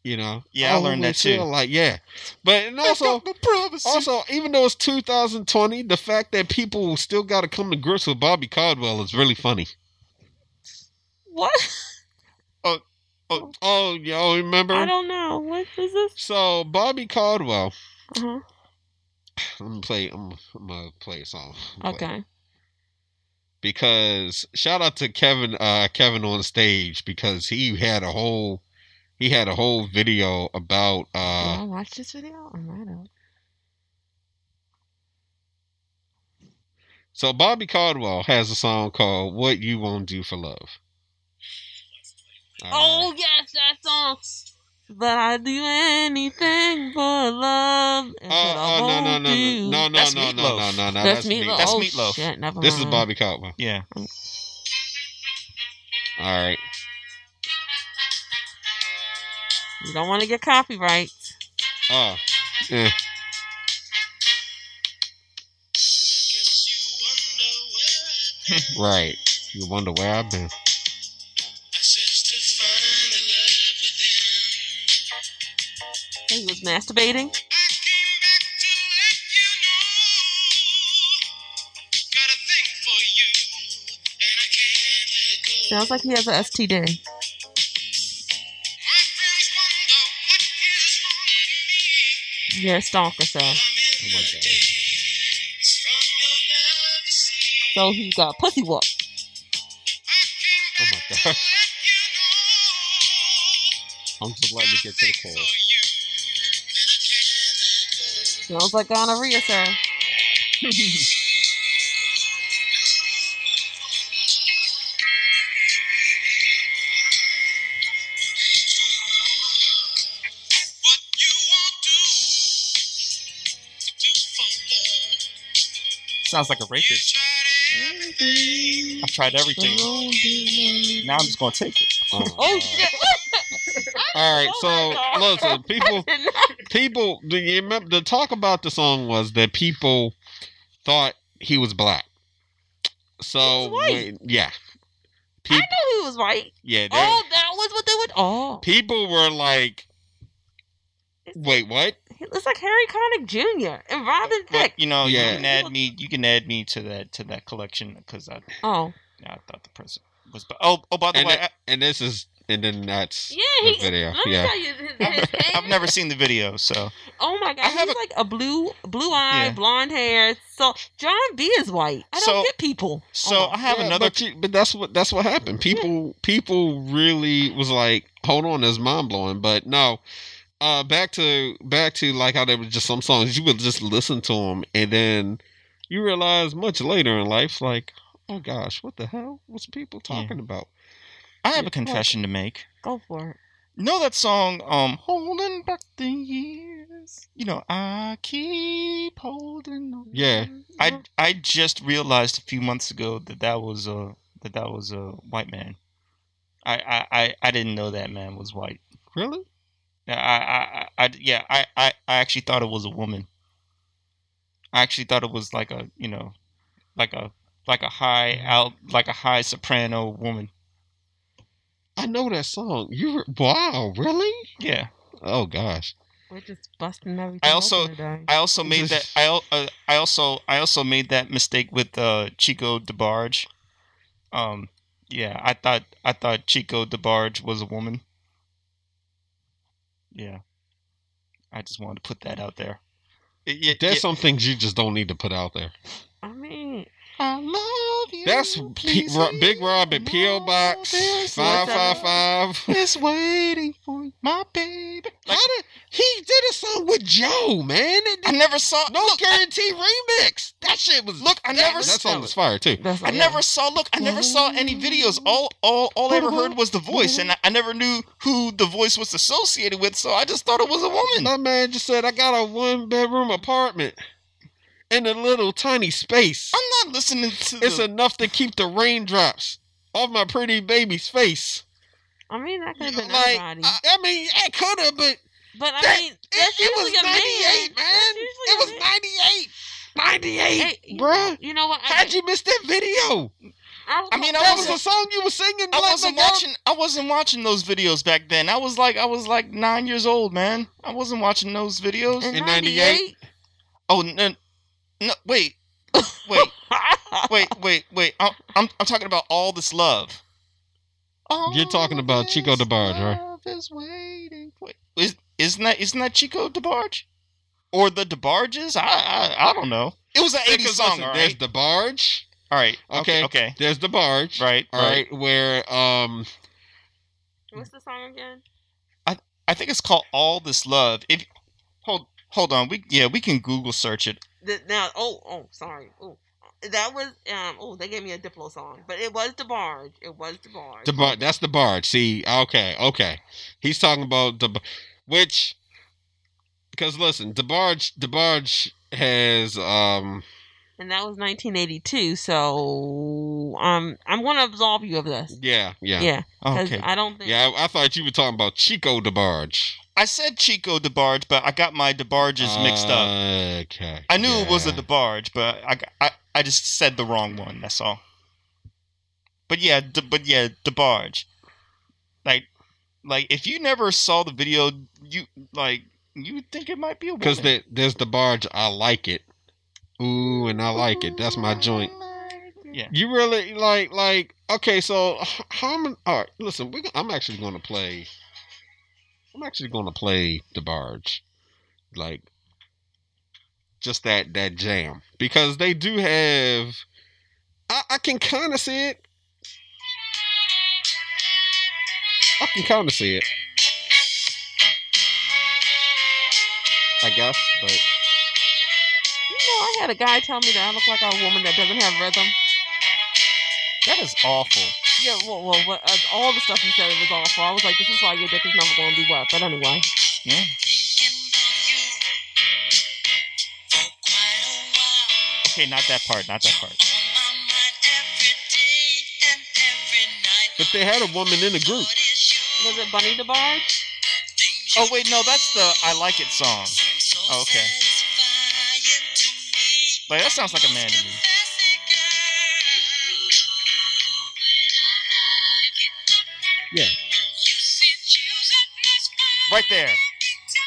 You know, Yeah, I learned that too. Like, yeah, but and also, also, even though it's 2020, the fact that people still got to come to grips with Bobby Caldwell is really funny. What? Oh, oh y'all remember? I don't know. What is this? So Bobby Caldwell. Uh-huh. I'm gonna play. I'm, I'm gonna play a song. I'm gonna play. Okay. Because shout out to Kevin uh Kevin OnStage because he had a whole he had a whole video about Will uh I watch this video? I might have. so Bobby Caldwell has a song called What You Won't Do for Love. Uh, Oh yes, that song. But I do anything for love. and Oh, but I oh no no won't no no no That's no no no Meatloaf. no no That's me. Meatloaf. That's oh, Meatloaf. Shit, never This is. Bobby Caldwell. Yeah. All right. You don't want to get copyright. Oh. Yeah. Right. You wonder where I've been. He was masturbating. Sounds like he has a STD. You're a stalker, so. Oh. So he got pussy whoop. Oh my gosh. I'm just letting it get to the chorus. Sounds like gonorrhea, sir. Sounds like a rapist. I've tried everything. Now I'm just gonna take it. Oh, Oh shit! All right, Oh so my God. listen, people, people. Do you remember the talk about the song was that people thought he was black. So white. when- yeah, I people, know he was white. yeah, they- Oh, that was what they would. Oh, people were like, "Wait, what?" he looks like Harry Connick Jr. and Robin But Thicke. you know, Yeah. you can add me. You can add me to that to that collection because I Oh, Yeah, I thought the president was. Oh, oh, by the And, way, it- and this is, and then that's yeah, the he. video. Let me Yeah, tell you, his, I, his I've, I've never seen the video, so Oh my god, I he's a- like a blue, blue eye, Yeah. blonde hair. So Jon B is white. I don't So- get people. so Oh, I have Yeah, another. But, you, but that's what that's what happened. People people really was like, hold on, that's mind blowing. But no, uh, back to back to like how there was just some songs you would just listen to them, and then you realize much later in life, like, oh gosh, what the hell was people Yeah. talking about? I have a confession to make. go for it. You know that song, um, holding back the years. You know, I keep holding on. Yeah. I I just realized a few months ago that that was a that that was a white man. I I I, I didn't know that man was white. Really? I I, I, I yeah I, I I actually thought it was a woman. I actually thought it was like a you know, like a like a high out like a high soprano woman. I know that song. You were, wow, really? Yeah. Oh gosh. We're just busting everything. I also- open. I also made that. I al- uh, I also I also made that mistake with uh, Chico DeBarge. Um, yeah, I thought I thought Chico DeBarge was a woman. Yeah, I just wanted to put that out there. Yeah, There's some things you just don't need to put out there. I mean, I love you. That's P- Ro- Big leave Rob at PO. Box There's five five love five. is waiting for you, my baby. How did he did a song with Joe, man? It- I never saw. no look, guarantee remix. That shit was Look, I that, never that s- song was fire too. that's I like, never saw. Look, I never saw any videos. Mm-hmm. All, all, all I ever heard was the voice, mm-hmm. and I, I never knew who the voice was associated with. So I just thought it was a woman. My man just said I got a one bedroom apartment in a little tiny space. I'm not listening to. It's the, enough to keep the raindrops off my pretty baby's face. I mean, that could have been Like, anybody. I, I mean, it could have, but but I that- mean, it, that's it was a 98, man. That's usually It was man. 98. 98, Hey, you- bruh. You know what? I, How'd you miss that video? I, I mean, I That was wasn't- a song you were singing. I wasn't watching. I wasn't watching those videos back then. I was like, I was like nine years old, man. I wasn't watching those videos. in in 98. Oh no, no, wait, wait, wait, wait, wait. I'm, I'm, I'm talking about all this love. You're talking about Chico this DeBarge, right? love is waiting for- Is, isn't that isn't that Chico DeBarge, or the DeBarges? I, I I don't know. It was an '80s song, listen, all there's right. DeBarge. all right. Okay. Okay. Okay. There's DeBarge. Right. All right. right. Where um What's the song again? I think it's called All This Love. If hold hold on, we yeah we can Google search it. The, now, oh, oh, sorry. Oh, that was um. Oh, they gave me a Diplo song, but it was DeBarge. It was DeBarge. the bar that's DeBarge. See, okay, okay. He's talking about the which because listen, DeBarge the barge has um and that was 1982. So um, I'm gonna absolve you of this. yeah, yeah. Yeah, Okay. I don't think. Yeah, I, I thought you were talking about Chico DeBarge. I said Chico DeBarge, but I got my DeBarges mixed up. Okay. I knew it was a yeah. DeBarge, but I, I I just said the wrong one. That's all. But yeah, De, but yeah, DeBarge. Like, like if you never saw the video, you like You would think it might be a woman. Because there, there's DeBarge. I like it. Ooh, and I like it. That's my joint. Yeah. You really like like okay? So h- how many? All right, listen. We, I'm actually going to play. I'm actually going to play DeBarge, like just that that jam because they do have. I, I can kind of see it. I can kind of see it. I guess, but You know, I had a guy tell me that I look like a woman that doesn't have rhythm. That is awful. Yeah, well, well what, uh, all the stuff you said it was awful. I was like, this is why your dick is never going to be wet. But anyway, Yeah. Okay, not that part. Not that part. but they had a woman in the group. was it Bunny DeBarge? Oh wait, no, that's the "I Like It" song. Oh, okay. Like that sounds like a man to me. Right there.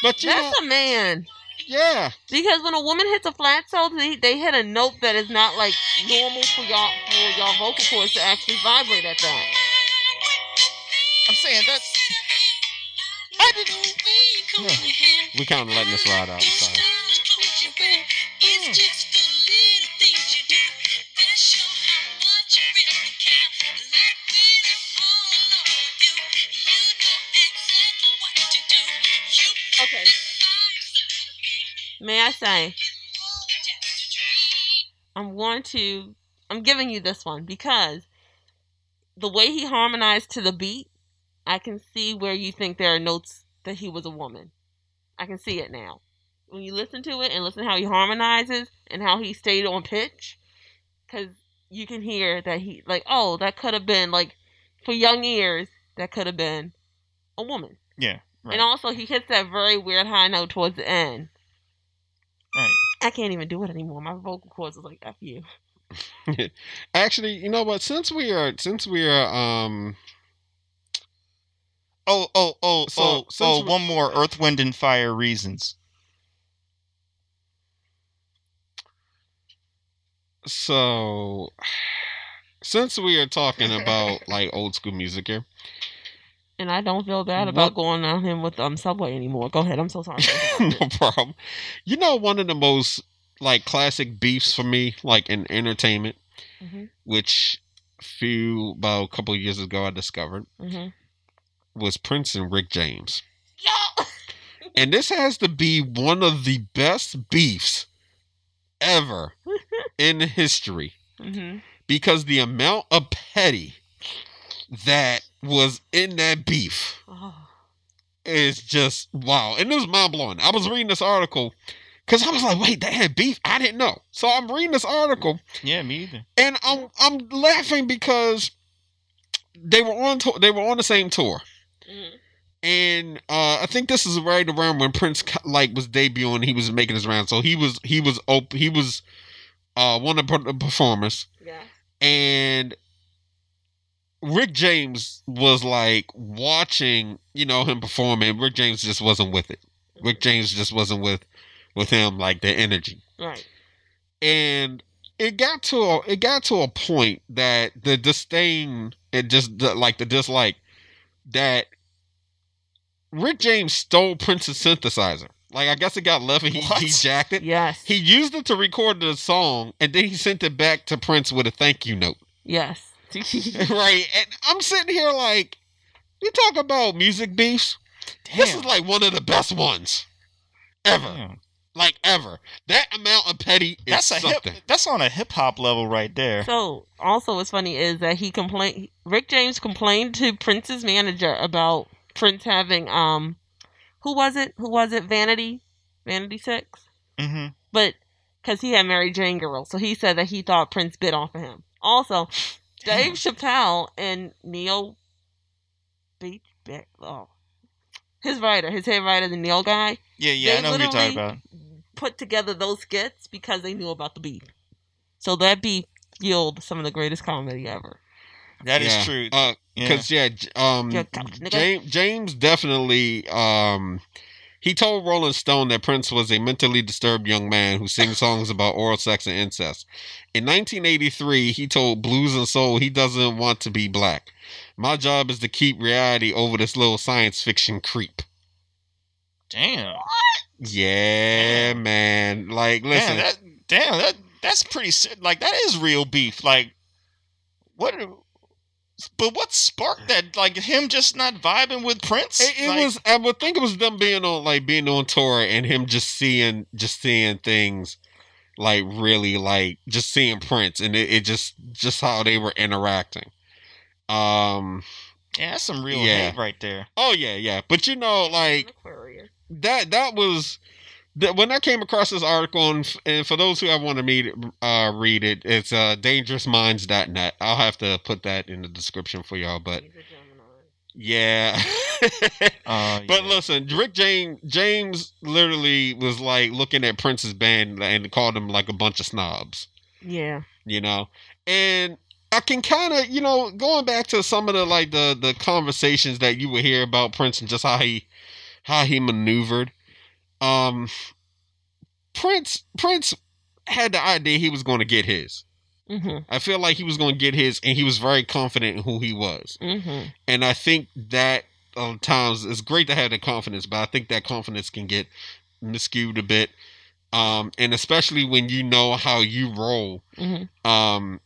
But you know, That's a man. yeah, Because when a woman hits a flat tone, they, they hit a note that is not like normal for y'all for y'all vocal cords to actually vibrate at that. I'm saying that's. I didn't. we kind of letting this ride out. I'm sorry. Okay. May I say, I'm going to, I'm giving you this one because the way he harmonized to the beat, I can see where you think there are notes that he was a woman. I can see it now. When you listen to it and listen how he harmonizes and how he stayed on pitch, because you can hear that he, like, oh, that could have been, like, for young ears, that could have been a woman. Yeah. Right. And also, he hits that very weird high note towards the end. Right. I can't even do it anymore. My vocal cords is like F you. Actually, you know what? Since we are, since we are, um, Oh, oh, oh, So, oh, since oh, we- one more Earth, Wind, and Fire reasons. so since we are talking about like old school music here, And I don't feel bad about What- going on him with um Subway anymore. Go ahead. I'm so sorry. no problem. You know, one of the most like classic beefs for me, like in entertainment, hmm which few about a couple of years ago I discovered, hmm was Prince and Rick James. Yo! And this has to be one of the best beefs ever in history hmm because the amount of petty that was in that beef Oh. is just wow. And it was mind blowing. I was reading this article because I was like, wait, they had beef? I didn't know. So I'm reading this article Yeah, me either. and I'm I'm laughing because they were on tour, they were on the same tour. Mhm. and uh, I think this is right around when Prince like was debuting. He was making his round, so he was he was op- he was uh, one of the performers, Yeah. and Rick James was like watching, you know, him perform, and Rick James just wasn't with it. Rick mm-hmm. James just wasn't with with him like the energy, Right. and it got to a it got to a point that the disdain and just the, like the dislike that Rick James stole Prince's synthesizer. Like I guess it got left and he, What? he jacked it. Yes. He used it to record the song and then he sent it back to Prince with a thank you note. yes. right. And I'm sitting here like, you talk about music beefs. Damn. This is like one of the best ones ever. Damn. Like ever. That amount of petty is That's a something. hip. That's on a hip hop level right there. So, also, what's funny is that he complained. Rick James complained to Prince's manager about Prince having um, who was it? Who was it? Vanity, Vanity Six. hmm But because he had Mary Jane girl, so he said that he thought Prince bit off of him. Also, Dave Chappelle and Neil Beach, Beck- oh, his writer, his head writer, the Neil guy, Yeah, yeah, I know who you're talking about. put together those skits because they knew about the beef. So that beef fueled some of the greatest comedy ever. That is Yeah. true. Uh, yeah. Cause yeah, um, Yeah, couch nigga. James, James definitely um He told Rolling Stone that Prince was a mentally disturbed young man who sings songs about oral sex and incest. In 1983, he told Blues and Soul he doesn't want to be black. My job is to keep reality over this little science fiction creep. Damn. Yeah, man. Like, listen. Damn, that, damn, that that's pretty like that is real beef. Like, what? But what sparked that? Like him just not vibing with Prince? It, it Like, was. I would think it was them being on like being on tour and him just seeing just seeing things like really like just seeing Prince and it, it just just how they were interacting. Um. yeah, that's some real Yeah. hate right there. Oh yeah, yeah. But you know, like Aquarius. that. That was. That, when I came across this article, and, and for those who I want to read, uh, read it, it's uh, dangerousminds.net. I'll have to put that in the description for y'all. But He's a yeah, Uh, But yeah. listen, Rick James James literally was like looking at Prince's band and called them like a bunch of snobs, Yeah. you know. And I can kind of, you know, going back to some of the like the the conversations that you would hear about Prince and just how he how he maneuvered. Um Prince Prince had the idea he was going to get his. Mm-hmm. I feel like he was going to get his and he was very confident in who he was. Mm-hmm. And I think that um, times it's great to have that confidence, but I think that confidence can get miscued a bit. Um, and especially when you know how you roll, Mm-hmm. um,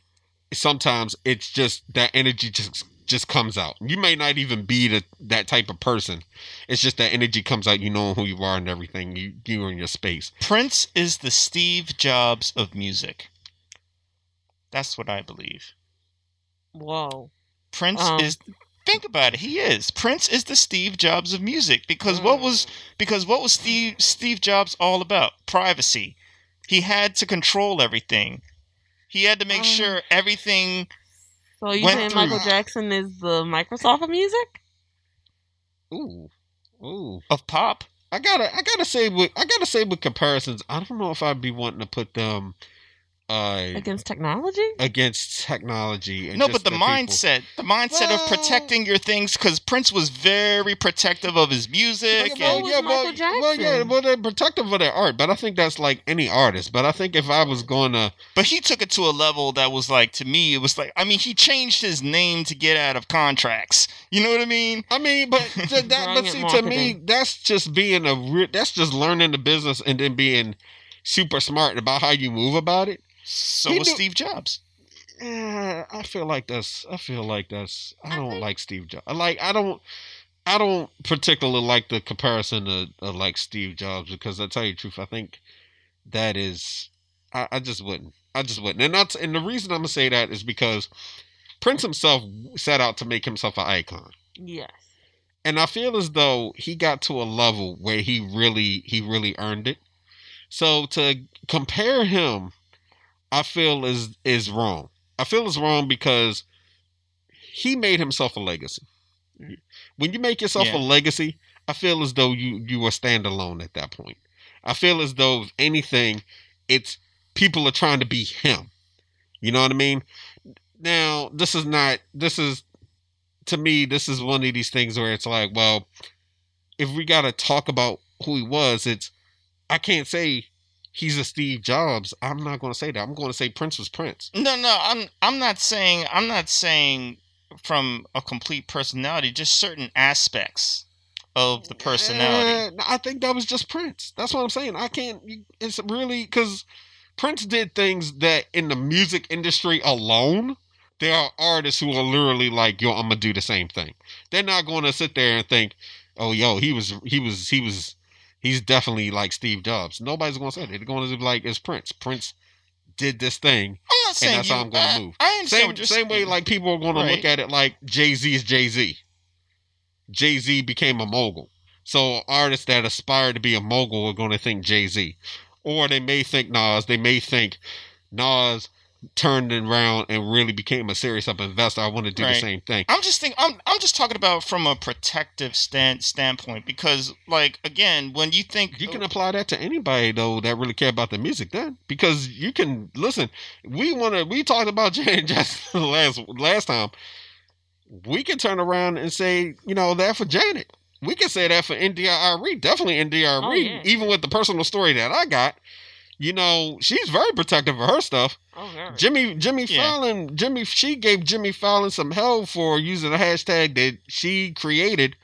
sometimes it's just that energy just just comes out. You may not even be the, that type of person. It's just that energy comes out. You know who you are and everything. You you in your space. Prince is the Steve Jobs of music. That's what I believe. Whoa. Prince Um. is think about it. He is. Prince is the Steve Jobs of music because what was because what was Steve Steve Jobs all about? Privacy. He had to control everything. He had to make Um, sure everything So you saying through- Michael Jackson is the Microsoft of music? Ooh, ooh. of pop. I gotta I gotta say with I gotta say with comparisons, I don't know if I'd be wanting to put them uh Against technology? against technology. And No, just but the, people. mindset, the mindset Well- of protecting your things, because Prince was very protective of his music. Yeah, and, was Michael well, yeah, well, they're protective of their art, but I think that's like any artist. But I think if I was going to, but he took it to a level that was like, to me, it was like, I mean, he changed his name to get out of contracts. You know what I mean? I mean, but th- that, but Brilliant see, to me, that's just being a, re- that's just learning the business and then being super smart about how you move about it. So He was knew- Steve Jobs. Eh, I feel like that's. I feel like that's. I I don't think- like Steve Jobs. I Like I don't. I don't particularly like the comparison of, of like Steve Jobs because I tell you the truth, I think that is. I, I just wouldn't. I just wouldn't. And that's and the reason I'm gonna say that is because Prince himself set out to make himself an icon. Yes. And I feel as though he got to a level where he really he really earned it. So to compare him, I feel is is wrong. I feel is wrong because he made himself a legacy. Mm-hmm. When you make yourself Yeah. a legacy, I feel as though you you are standalone at that point. I feel as though if anything, it's people are trying to be him. You know what I mean? Now, this is not this is to me, this is one of these things where it's like, well, if we got to talk about who he was, it's I can't say he's a Steve Jobs. I'm not going to say that. I'm going to say Prince was Prince. No, no, I'm I'm not saying I'm not saying from a complete personality, just certain aspects of the personality. Uh, I think that was just Prince. That's what I'm saying. I can't. It's really because Prince did things that in the music industry alone, there are artists who are literally like, "Yo, I'm gonna do the same thing." They're not going to sit there and think, "Oh, yo, he was, he was, he was." He's definitely like Steve Jobs. Nobody's gonna say that. They're gonna be like, "It's Prince." Prince did this thing. I'm not saying that's you, how I'm gonna I, move. I Same same way, like people are gonna look at it like Jay Z is Jay Z. Jay Z became a mogul, so artists that aspire to be a mogul are gonna think Jay Z, or they may think Nas. They may think Nas turned around and really became a serious up investor. I want to do the same thing. I'm just think I'm I'm just talking about from a protective stand standpoint because like again when you think You can apply that to anybody though that really care about the music then, because you can listen. We want to. We talked about Janet Jackson last last time. We can turn around and say, you know, that for Janet. we can say that for NDIRE, definitely NDIRE, Oh, yeah. even with the personal story that I got. You know, she's very protective of her stuff. Oh, very. Jimmy Jimmy Yeah. Fallon Jimmy she gave Jimmy Fallon some hell for using a hashtag that she created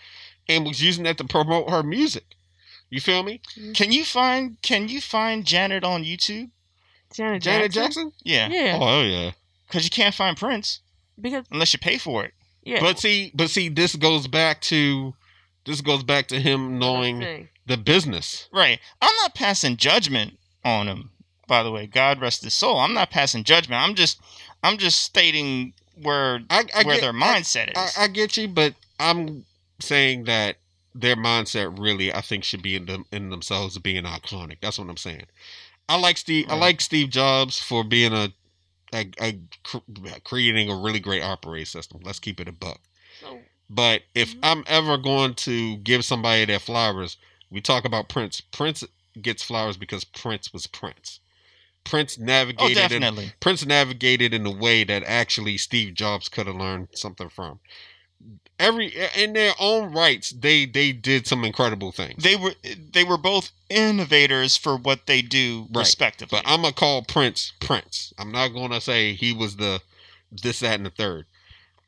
and was using that to promote her music. You feel me? Mm-hmm. Can you find Can you find Janet on YouTube? Janet, Janet Jackson. Jackson? Yeah, Yeah, Oh hell yeah. because you can't find Prince because unless you pay for it. yeah. But see, but see, this goes back to this goes back to him knowing the business. Right. I'm not passing judgment on him. By the way, God rest his soul. I'm not passing judgment. I'm just I'm just stating where I, I where get, their mindset I, is. I, I get you, but I'm saying that their mindset really, I think, should be in them in themselves being iconic. That's what I'm saying. I like Steve. I like Steve Jobs for being a, a, a cr- creating a really great operating system. Let's keep it a buck. So, But if Mhm. I'm ever going to give somebody their flowers, we talk about Prince. Prince gets flowers because Prince was Prince. Prince oh, navigated in definitely. Prince navigated in a way that actually Steve Jobs could have learned something from. Every in their own rights, they they did some incredible things. They were they were both innovators for what they do Right. respectively. But I'm gonna call Prince Prince. I'm not gonna say he was the this, that, and the third.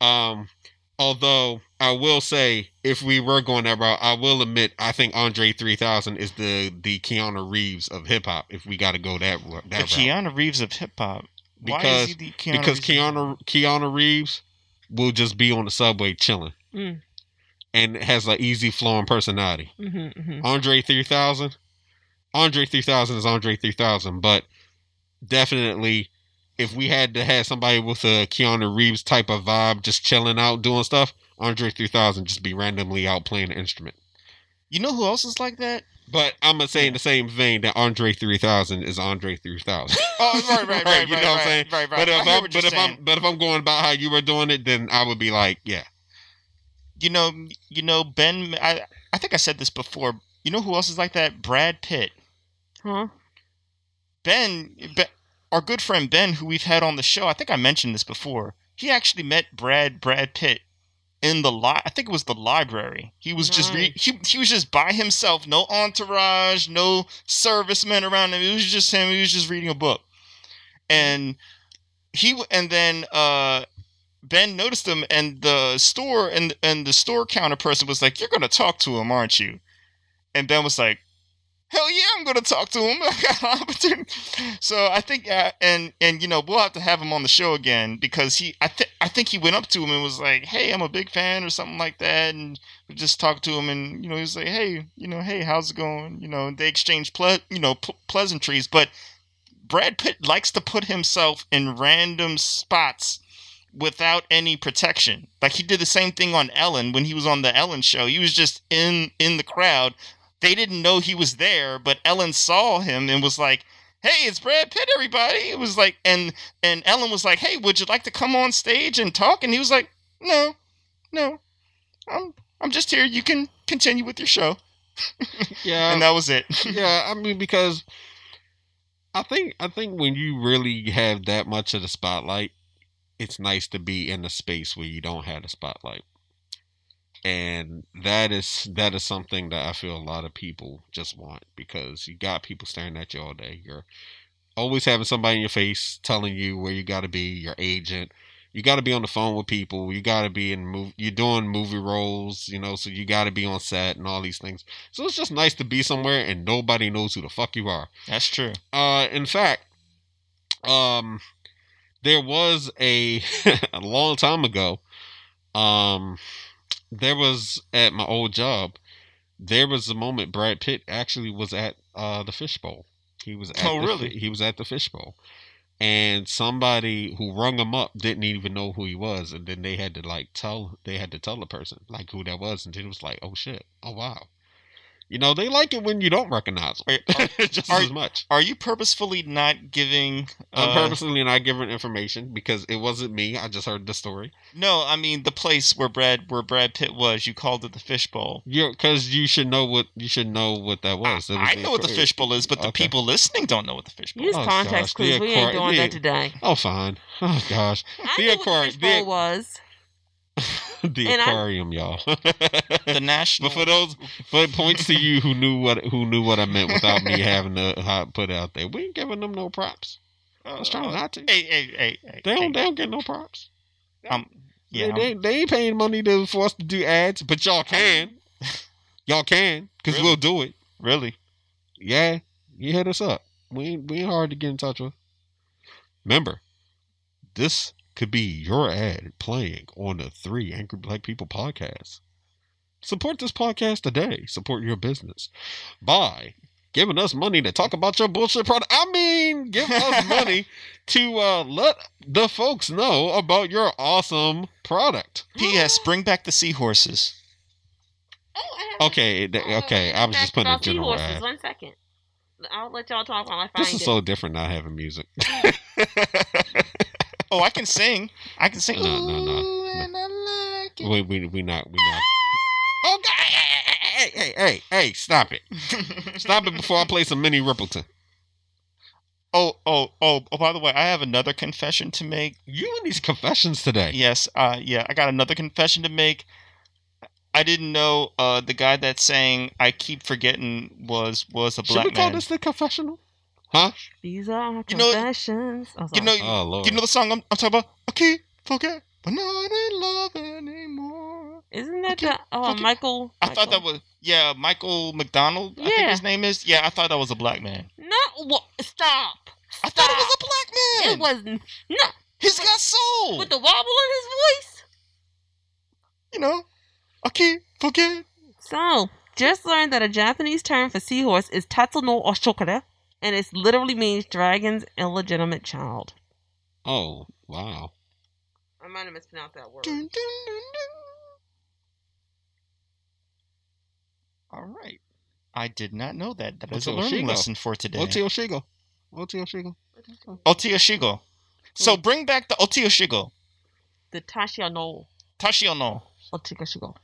Um, although I will say, if we were going that route, I will admit I think Andre 3000 is the the Keanu Reeves of hip hop. If we got to go that ro- the that route, Keanu Reeves of hip hop. Why Because- is he the Keanu because Reeves? Keanu Keanu Reeves will just be on the subway chilling. Mm. And has an easy flowing personality. hmm hmm Andre 3000, Andre 3000 is Andre 3000, but definitely if we had to have somebody with a Keanu Reeves type of vibe just chilling out doing stuff, Andre 3000 just be randomly out playing an instrument. You know who else is like that? But I'm gonna say in the same vein that Andre 3000 is Andre 3000. Oh, right, right, right, you right, know what I'm right, saying? Right, right. But if I'm but if saying. I'm but if I'm going by how you were doing it, then I would be like, yeah. you know, you know, Ben. I I think I said this before. You know who else is like that? Brad Pitt. Huh? Ben, ben, our good friend Ben, who we've had on the show. I think I mentioned this before. He actually met Brad Brad Pitt in the li- I think it was the library. He was just re- he he was just by himself, no entourage, no servicemen around him. It was just him. He was just reading a book, and he and then uh Ben noticed him, and the store and and the store counter person was like, "You're gonna talk to him, aren't you?" And Ben was like, "Hell yeah, I'm gonna talk to him. I got an opportunity." So I think, uh, and and you know, we'll have to have him on the show again because he, I think, I think he went up to him and was like, "Hey, I'm a big fan" or something like that, and we just talked to him, and you know, he was like, "Hey, you know, hey, how's it going?" You know, they exchanged ple- you know, pleasantries, but. Brad Pitt likes to put himself in random spots without any protection. Like he did the same thing on Ellen when he was on the Ellen show. He was just in in the crowd. They didn't know he was there, but Ellen saw him and was like, "Hey, it's Brad Pitt, everybody." It was like and and Ellen was like, "Hey, would you like to come on stage and talk?" And he was like, "No. No. I'm I'm just here. You can continue with your show." Yeah. and that was it. yeah, I mean because I think I think when you really have that much of the spotlight, it's nice to be in a space where you don't have the spotlight. And that is that is something that I feel a lot of people just want because you got people staring at you all day. You're always having somebody in your face telling you where you got to be, your agent. You got to be on the phone with people. You got to be in move. You're doing movie roles, you know, so you got to be on set and all these things. So it's just nice to be somewhere and nobody knows who the fuck you are. That's true. Uh, in fact, um, there was a a long time ago. Um, there was at my old job. There was a moment Brad Pitt actually was at uh the fishbowl. He was at Oh, the, really? He was at the fishbowl, and somebody who rung him up didn't even know who he was, and then they had to like tell they had to tell the person like who that was, and then it was like, oh shit, oh wow. You know they like it when you don't recognize them are- just are- as much. Are you purposefully not giving? I'm uh, purposely not giving information because it wasn't me. I just heard the story. No, I mean the place where Brad where Brad Pitt was. You called it the fishbowl. You because you should know what you should know what that was. It was I know what the fishbowl is, but the Okay. people listening don't know what the fishbowl. Use is. Oh, context gosh, clues. the We ain't accord- doing the- that today. Oh fine. Oh gosh. I The knew what the fishbowl the- was. the And I- aquarium, y'all. The national. but for those, but points to you who knew what who knew what I meant without me having to ha- put out there. We ain't giving them no props. I was trying not to. Hey, hey, hey, hey. They don't, they don't get no props. Um, yeah. they, they, they ain't paying money to for us to do ads, but y'all can. Y'all can, because Really? we'll do it. really? Yeah, you hit us up. We ain't, we ain't hard to get in touch with. Remember, this could be your ad playing on the Three Angry Black People podcast. Support this podcast today. Support your business by giving us money to talk about your bullshit product. I mean, give us money to uh, let the folks know about your awesome product. P.S. Bring back the seahorses. Oh, I have Okay, th- okay. I was just putting a about general seahorses. ad. One second. I'll let y'all talk while I find This is it. so different not having music. Oh, I can sing. I can sing. No, no, no, Ooh, no. and I like it. we we we not we not. Oh God! Hey, hey, hey, hey, hey! Stop it! Stop it before I play some Minnie Riperton. oh, oh, oh, oh, by the way, I have another confession to make. You and these confessions today. Yes, uh, yeah, I got another confession to make. I didn't know uh, the guy that sang "I Keep Forgetting" was was a black. Should black we call man. this the confessional? Huh? These are You know- confessions. Oh, You know, sorry. Oh Lord. you know the song I'm, I'm talking about. I keep forget, but not in love anymore. Isn't that okay, the oh okay. Michael? I thought that was yeah, Michael McDonald. I think his name is. Yeah, I thought that was a black man. no. What? Stop. I thought it was a black man. It wasn't. No, He's got soul. with the wobble in his voice. you know, I keep forget. So, just learned that a Japanese term for seahorse is Tatsu no Oshokara, and it literally means dragon's illegitimate child. Oh wow. I might have mispronounced that word. Dun, dun, dun, dun. All right. I did not know that. That is a learning Shigo. lesson for today. Oti Oshigo. Oti Oshigo. Otio Shigo. So hmm. bring back the Otio Shigo. The Tashio no Tashio no. Otikashigo.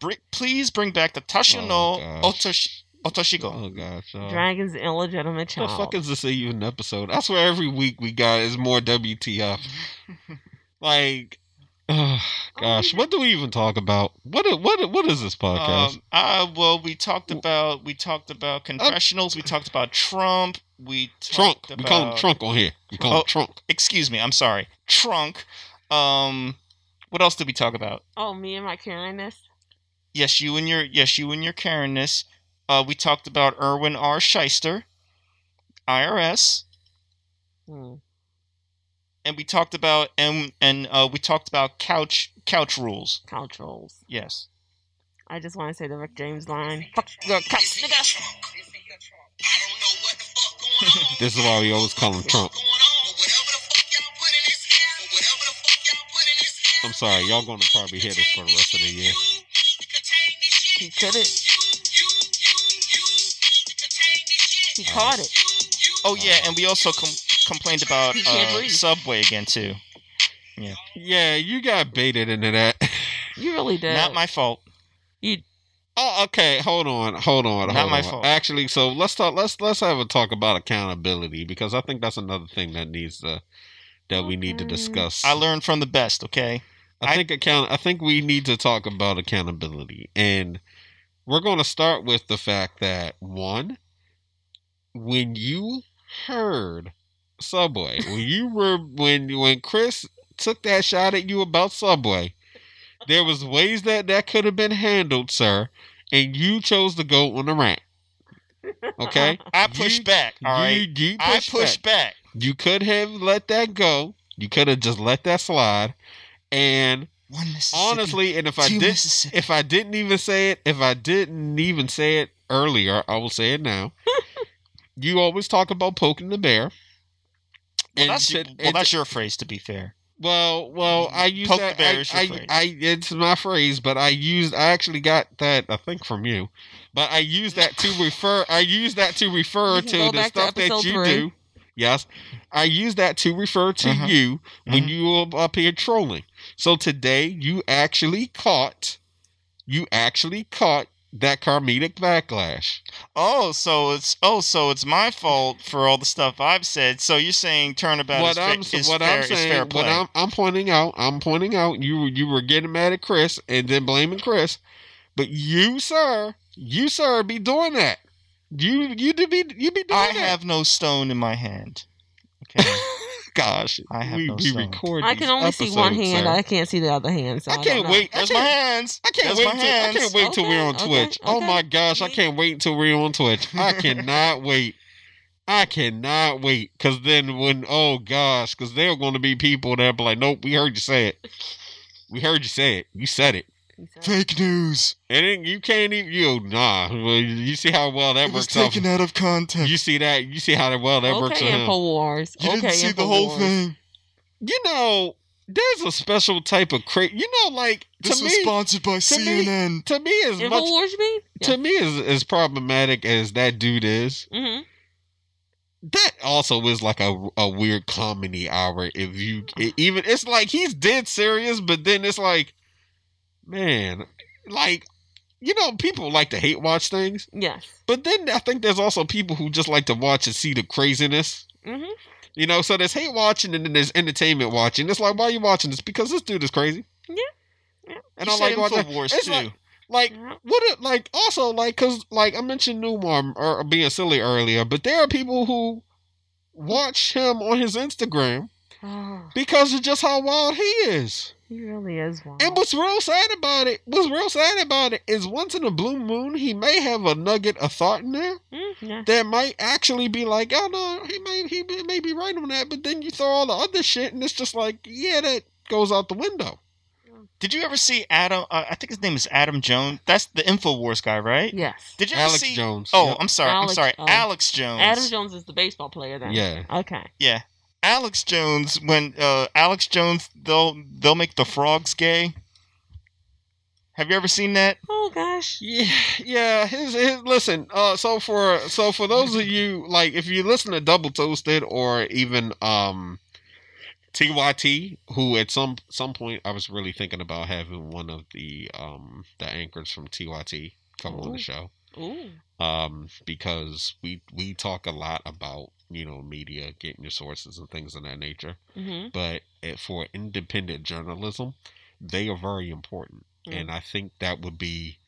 Br- please bring back the Tashio Oh, no gosh. Otosh- Otoshigo. Oh gosh. Uh, Dragon's illegitimate child. What the fuck is this even episode? I swear every week we got is more WTF. Like, oh, gosh, what do we even talk about? What what what is this podcast? Um, uh, well, we talked about we talked about confessionals. we talked about Trump. We trunk. talked We call him about- trunk on here. We call Oh. him trunk. Excuse me. I'm sorry. Trunk. Um, what else did we talk about? oh, me and my Karenness. Yes, you and your yes, you and your Karenness. Uh, we talked about Irwin R. Schyster, IRS, Hmm. and we talked about and and uh, we talked about couch couch rules. Couch rules. Yes. I just want to say the Rick James line. Fuck your couch, nigga. This is why we always call him Trump. I'm sorry, y'all gonna probably hear this for the rest of the year. He couldn't. He caught it. Oh yeah, and we also com- complained about uh. Subway again too. Yeah, Yeah, you got baited into that. You really did. Not my fault. You. Oh, okay. Hold on. Hold on. Not hold my on. fault. Actually, so let's talk. Let's let's have a talk about accountability because I think that's another thing that needs to that we need to discuss. I learned from the best. Okay. I I- think account. I think we need to talk about accountability, and we're going to start with the fact that one, when you heard Subway, when you were when when Chris took that shot at you about Subway, there was ways that that could have been handled, sir, and you chose to go on the rant. Okay, I pushed You- back. All right. you, you I pushed pushed back. back. You could have let that go. You could have just let that slide, and One honestly, and if I two did, Mississippi. if I didn't even say it, if I didn't even say it earlier, I will say it now. you always talk about poking the bear. Well, And that's to- well, that's your phrase. To be fair. well, well, I use Poke the that. bear I, is your I, phrase. I, it's my phrase, but I used. I actually got that. I think from you, but I use that to refer. I use that to refer to the back to stuff that you three. do. Yes, I use that to refer to Mhm. you when Mhm. you were up here trolling. So today you actually caught, you actually caught that karmic backlash. Oh, so it's oh, so it's my fault for all the stuff I've said. So you're saying turnabout what is, I'm fa- is what fair, I'm saying, fair what. I'm, I'm pointing out, I'm pointing out, you you were getting mad at Chris and then blaming Chris, but you, sir, you, sir, be doing that. You you do be you be doing I that. have no stone in my hand. Okay. Gosh, I have we, no we record. I can only see one hand. sir. I can't see the other hand. So I I, can't wait. I There's my hands. I can't There's wait. my Till, I can't wait till we're on Okay, okay, Twitch. Oh my gosh, I can't wait until we're on Twitch. I cannot wait. I cannot wait because then when oh gosh, because there are going to be people that be like, nope, we heard you say it. We heard you say it. You said it. He said- Fake news. And then you can't even you nah. You see how well that It was works out. taken out of context. You see that? You see how well that works Okay, for him. Infowars. You okay, didn't see the whole Infowars. thing. You know, there's a special type of cra You know, like This to was me, sponsored by to me- CNN. to me, as much Infowars, you mean? to me as as problematic as that dude is. Mm-hmm. that also is like a, a weird comedy hour if you it even it's like he's dead serious but then it's like man like you know people like to hate watch things Yes. but then i think there's also people who just like to watch and see the craziness Mm-hmm. you know so there's hate watching and then there's entertainment watching it's like why are you watching this because this dude is crazy Yeah. Yeah. and You i like watching Infowars it's too. like like what it like also like because like i mentioned Newmar or being silly earlier but there are people who watch him on his instagram because of just how wild he is he really is one. and what's real sad about it what's real sad about it is once in a blue moon he may have a nugget of thought in there Mm, yeah. that might actually be like oh no he may he may- may be right on that but then you throw all the other shit and it's just like yeah that goes out the window Did you ever see Adam? Uh, I think his name is Adam Jones. That's the Infowars guy, right? Yes. Did you ever alex see? jones Oh, Yep. I'm sorry. Alex- I'm sorry. oh. Alex Jones. Adam Jones is the baseball player then. yeah Okay. Yeah, Alex Jones. When uh, Alex Jones, they'll they'll make the frogs gay. Have you ever seen that? Oh gosh. Yeah, yeah. His, his listen. Uh, so for so for those of you like, if you listen to Double Toasted or even um, TYT, who at some some point I was really thinking about having one of the um the anchors from TYT come on the show. Ooh. Um, because we we talk a lot about you know media, getting your sources and things of that nature. Mm-hmm. But eh, for independent journalism, they are very important and I think that would be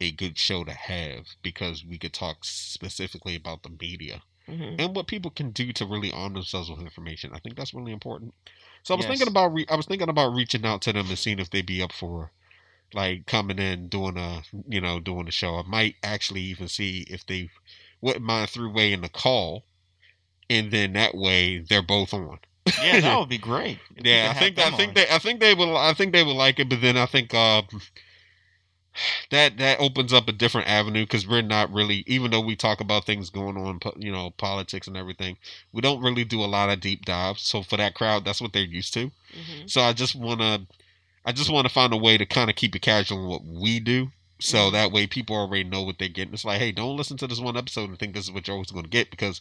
a good show to have because we could talk specifically about the media Mm-hmm. and what people can do to really arm themselves with information. I think that's really important. So I was Yes. thinking about re- I was thinking about reaching out to them and seeing if they'd be up for like coming in doing a you know doing a show. I might actually even see if they wouldn't mind through way in the call, and then that way they're both on. Yeah, that would be great. Yeah, I think I think on. they I think they will I think they would like it, but then I think uh, that that opens up a different avenue because we're not really even though we talk about things going on, you know, politics and everything, we don't really do a lot of deep dives. So for that crowd, that's what they're used to. Mm-hmm. So I just wanna I just want to find a way to kind of keep it casual in what we do. So that way people already know what they're getting. It's like, hey, don't listen to this one episode and think this is what you're always going to get because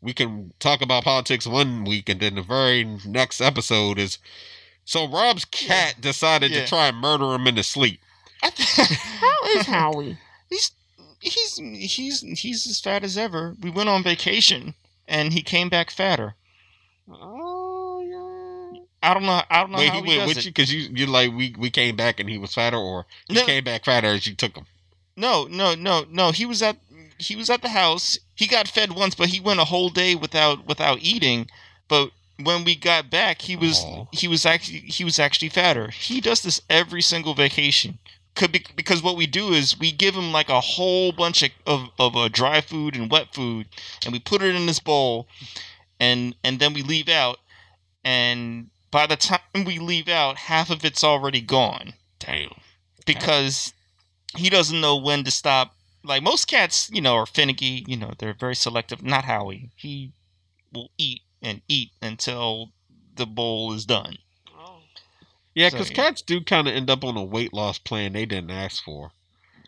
we can talk about politics one week and then the very next episode is so Rob's cat decided Yeah. to try and murder him in his sleep. How is Howie? he's he's he's he's as fat as ever. We went on vacation and he came back fatter. Oh yeah. I don't know. I don't know Wait, how he he, went does with it. you because you you like we we came back and he was fatter, or he No. came back fatter as you took him. No, no, no, no. He was at he was at the house. He got fed once, but he went a whole day without without eating. But when we got back, he was Aw. he was actually he was actually fatter. He does this every single vacation. Could be because what we do is we give him like a whole bunch of of, of uh, dry food and wet food, and we put it in this bowl, and and then we leave out, and by the time we leave out, half of it's already gone Damn. because he doesn't know when to stop. Like most cats, you know, are finicky. You know, they're very selective. Not Howie. He will eat and eat until the bowl is done. Oh. Yeah, So, because yeah. cats do kind of end up on a weight loss plan they didn't ask for.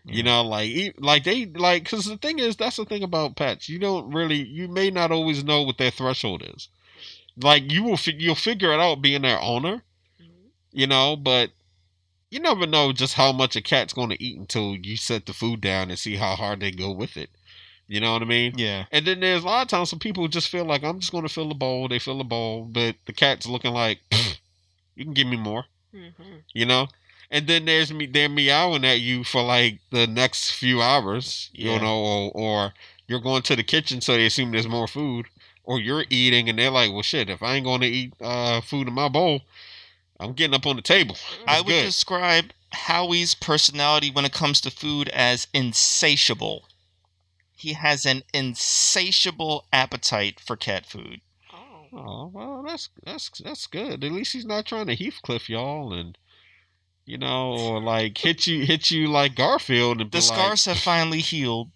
You know, like e- like they like because the thing is that's the thing about pets. You don't really you may not always know what their threshold is. Like you will fi- you'll figure it out being their owner. Mhm. You know, but you never know just how much a cat's going to eat until you set the food down and see how hard they go with it. You know what I mean? Yeah. And then there's a lot of times some people just feel like I'm just going to fill the bowl. They fill the bowl, but the cat's looking like you can give me more. Mm-hmm. You know. And then there's me, they're meowing at you for like the next few hours. You Yeah. know, or, or you're going to the kitchen so they assume there's more food, or you're eating and they're like, well, shit, if I ain't going to eat uh, food in my bowl, I'm getting up on the table. I would good. describe Howie's personality when it comes to food as insatiable. He has an insatiable appetite for cat food. Oh. Oh well, that's that's that's good. At least he's not trying to Heathcliff y'all, and you know, or like hit you hit you like Garfield and be The like, scars have finally healed.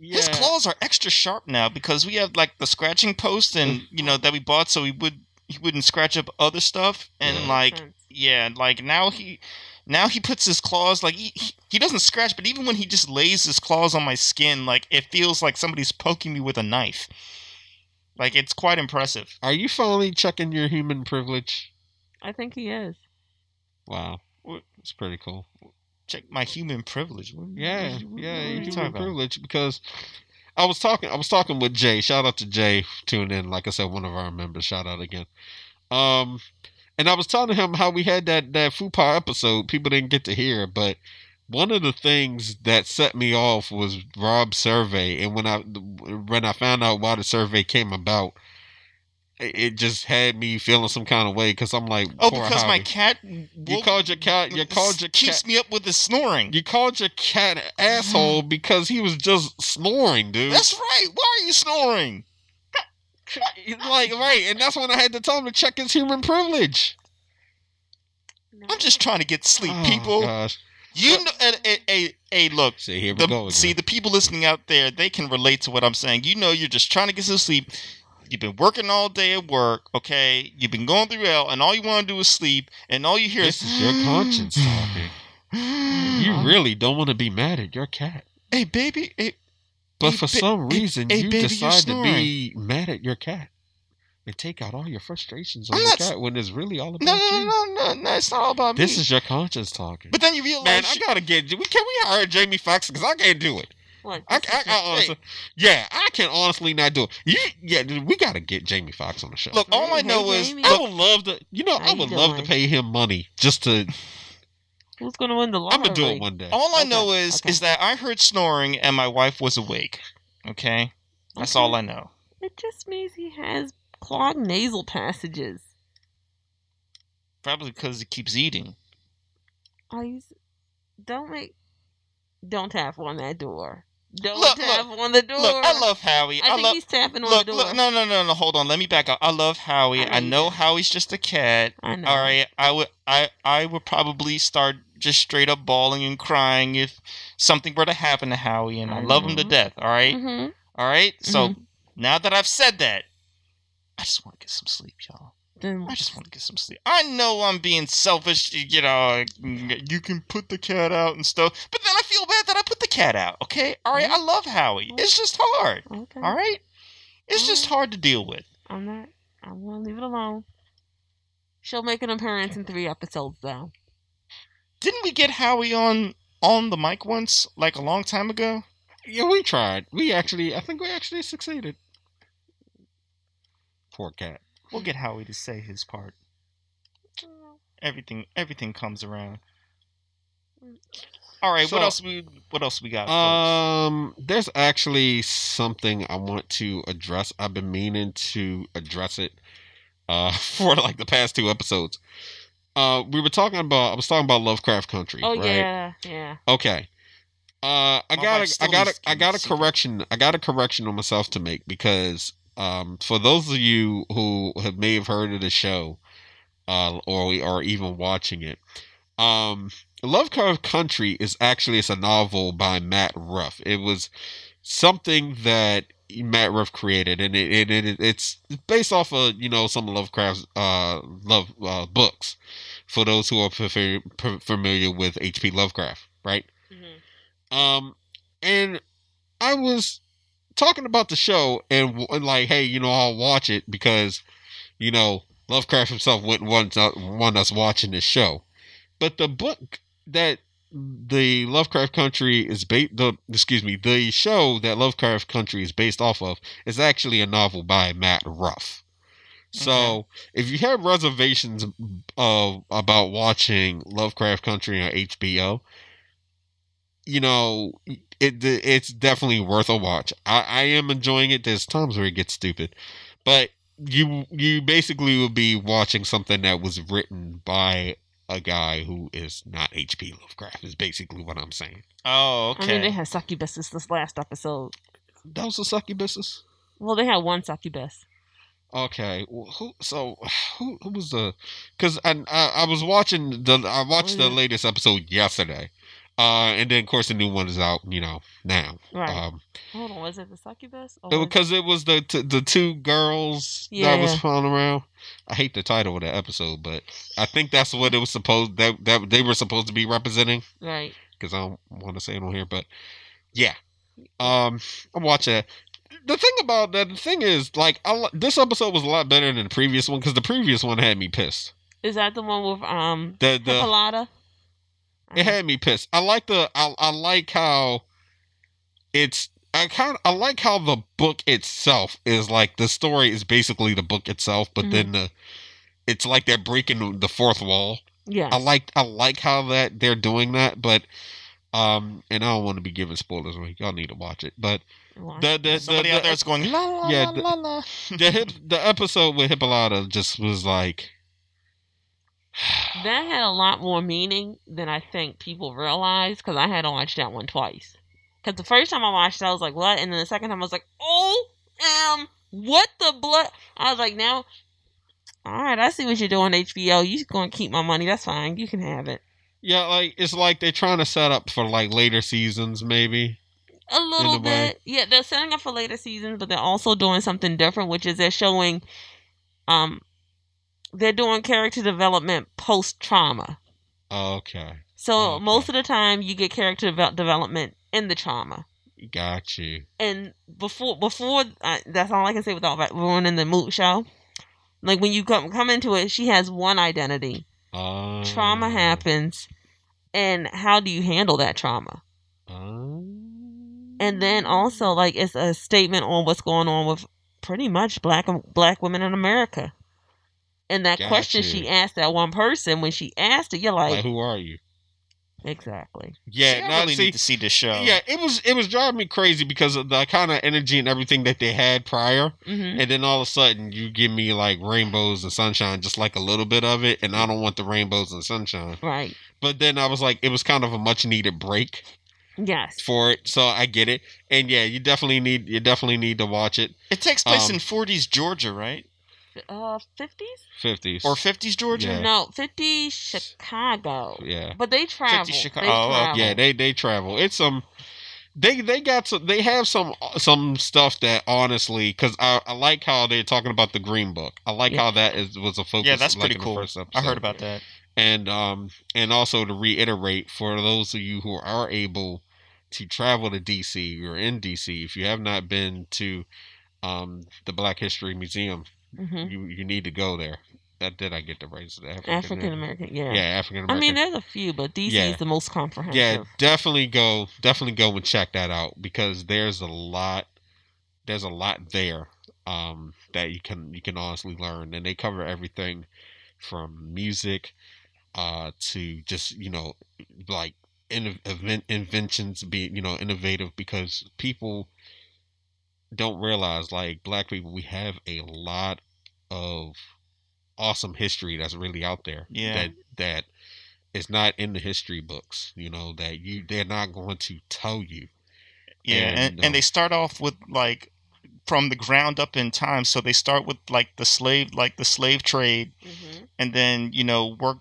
His claws are extra sharp now because we have like the scratching post and you know that we bought so he would he wouldn't scratch up other stuff and Yeah. like Sense. yeah like now he now he puts his claws like he, he- he doesn't scratch but even when he just lays his claws on my skin like it feels like somebody's poking me with a knife like it's quite impressive Are you finally checking your human privilege? I think he is. Wow, it's pretty cool. check my human privilege Yeah, what- what- yeah, what are you human talking about? privilege because I was talking I was talking with Jay. Shout out to Jay tuning in. Like I said, one of our members. Shout out again. Um, and I was telling him how we had that that Fupa episode. People didn't get to hear, but one of the things that set me off was Rob's survey. And when I when I found out why the survey came about, it, it just had me feeling some kind of way because I'm like, oh poor because my Howie. cat You called your cat. You called your keeps cat. me up with his snoring You called your cat asshole because he was just snoring, dude. that's right why are you snoring like right, and that's when I had to tell him to check his human privilege. I'm just trying to get sleep, Oh, people. Gosh. You know, a, a, a, a look. See, here we The, go. Again. see, the people listening out there, they can relate to what I'm saying. You know, you're just trying to get some sleep. You've been working all day at work, okay? You've been going through hell, and all you want to do is sleep, and all you hear this is is your conscience talking. You really don't want to be mad at your cat, Hey, baby. Hey, but Hey, for ba- some reason hey, you baby, decide to be mad at your cat and take out all your frustrations on I'm your not cat when it's really all about no, no, you. no, no, no, it's not all about This me. This is your conscience talking. But then you realize, Man, I gotta get. We can we hire Jamie Foxx because I can't do it. What? I, this I, I honestly, yeah, I can honestly not do it. You, yeah, dude, we got to get Jamie Foxx on the show. look, all I Hey, know is, Jamie. I would love to, you know, How I would love to pay him money just to. Who's gonna win the lottery? I'm gonna do it one day. all I Okay, know is, okay. is that I heard snoring and my wife was awake. Okay, that's Okay. all I know. It just means he has clogged nasal passages. Probably because he keeps eating. I don't make, don't tap on that door. Don't Look, tap on the door. Look, I love Howie. I I, think love. he's tapping on Look, the door. look, no, no, no, no. Hold on. Let me back up. I love Howie. I know I know. Howie's just a cat. I know. All right. I would, I, I would probably start just straight up bawling and crying if something were to happen to Howie, and I, I love him to death. All right? Mhm. all right. So Mm-hmm. now that I've said that, I just want to get some sleep, y'all. Then I just want to get some sleep. I know I'm being selfish, you know. You can put the cat out and stuff, but then I feel bad that I put the cat out. Okay, all right. I love Howie. It's just hard. okay. All right, it's just Alright. hard to deal with. I'm not. I'm gonna leave it alone. She'll make an appearance in three episodes, though. Didn't we get Howie on on the mic once, like a long time ago? Yeah, we tried. We actually, I think we actually succeeded. Poor cat. We'll get Howie to say his part. Everything, everything comes around. All right, So- what else we what else we got? folks? Um, there's actually something I want to address. I've been meaning to address it uh for like the past two episodes. Uh we were talking about I was talking about Lovecraft Country, Oh right? yeah, yeah. Okay. Uh I got wife a, I got a, needs to I got it a correction. I got a correction on myself to make because um for those of you who have may have heard of the show uh or or even watching it um Lovecraft Country is actually it's a novel by Matt Ruff. It was something that Matt Ruff created, and it, it, it it's based off of you know some of Lovecraft's uh love uh, books. For those who are f- f- familiar with H.P. Lovecraft, right? Mm-hmm. Um, and I was talking about the show and, and like, hey, you know, I'll watch it because, you know, Lovecraft himself wouldn't want, uh, want us watching this show. but the book that the Lovecraft Country is based the excuse me the show that Lovecraft Country is based off of is actually a novel by Matt Ruff. So if you have reservations of about watching Lovecraft Country on HBO, you know it it's definitely worth a watch. I, I am enjoying it. There's times where it gets stupid, but you you basically will be watching something that was written by a guy who is not H.P. Lovecraft. Is basically what I'm saying. Oh, okay. I mean, they okay. had succubuses this last episode. That was a sucky business. Well, they had one succubus. Okay, well, who? So who? Who was the? Because I, I I was watching the I watched the Mhm. latest episode yesterday, uh, and then of course the new one is out. You know now. Right. Um, Hold on, was it the succubus? It- because it was the t- the two girls that was Yeah. flying around. I hate the title of the episode, but I think that's what it was supposed that that they were supposed to be representing. right. Because I don't want to say it on here, but yeah, um, I'm watching it. The thing about that, the thing is, like, I, this episode was a lot better than the previous one because the previous one had me pissed. Is that the one with um The the Hippolyta? It had me pissed. I like the I, I like how it's I kind of I like how the book itself is like the story is basically the book itself, but Mhm. then the it's like they're breaking the fourth wall. Yeah, I like I like how that they're doing that, but um, and I don't want to be giving spoilers away. Y'all need to watch it, but Why? the the Somebody the, out there is going la la Yeah, la la la. the, the episode with Hippolyta just was like that had a lot more meaning than I think people realize because I had to watch that one twice. Because the first time I watched it, I was like, what? And then the second time, I was like, oh, um, what the blood? I was like, now, all right, I see what you're doing, HBO. You're going to keep my money. That's fine. You can have it. yeah, like it's like they're trying to set up for like later seasons, maybe. A little a way. bit. Yeah, they're setting up for later seasons, but they're also doing something different, which is they're showing, um, they're doing character development post trauma. Okay, So Okay. most of the time, you get character devel- development in the trauma. got you. And before, before uh, that's all I can say without ru- ruining the mood show. Like when you come come into it, she has one identity. Uh, Trauma happens, and how do you handle that trauma? Uh, and then also like it's a statement on what's going on with pretty much black black women in America. And that question Gotcha. she asked that one person when she asked it, you're like, like, who are you? exactly. Yeah, See, I no, really see, need to see the show. yeah, it was it was driving me crazy because of the kind of energy and everything that they had prior, hmm and then all of a sudden you give me like rainbows and sunshine, just like a little bit of it, and I don't want the rainbows and sunshine. Right. But then I was like, it was kind of a much needed break Yes. for it, so I get it. And yeah, you definitely need you definitely need to watch it. It takes place Um, in 40s Georgia, right? Uh, fifties? Fifties Or 50s Georgia? Yeah. No, fifties Chicago. Yeah. But they travel. Chica- They oh, okay. travel. Yeah, they they travel. It's some they they got some. They have some some stuff that honestly, because I, I like how they're talking about the Green Book. I like Yeah. how that is was a focus. Yeah, that's like, pretty cool. first I heard about that. and um and also to reiterate for those of you who are able to travel to DC or in DC, if you have not been to um the Black History Museum, hmm you you need to go there. That did I get the right? African African American. Yeah. Yeah, African American. I mean, there's a few, but DC Yeah. is the most comprehensive. yeah, definitely go, definitely go and check that out because there's a lot, there's a lot there um, that you can you can honestly learn, and they cover everything from music uh, to just you know like in, event, inventions be you know innovative because people don't realize like black people we have a lot of awesome history that's really out there Yeah. that that is not in the history books you know that you they're not going to tell you Yeah, And, and, and um, they start off with like from the ground up in time. So they start with like the slave, like the slave trade, hmm and then you know work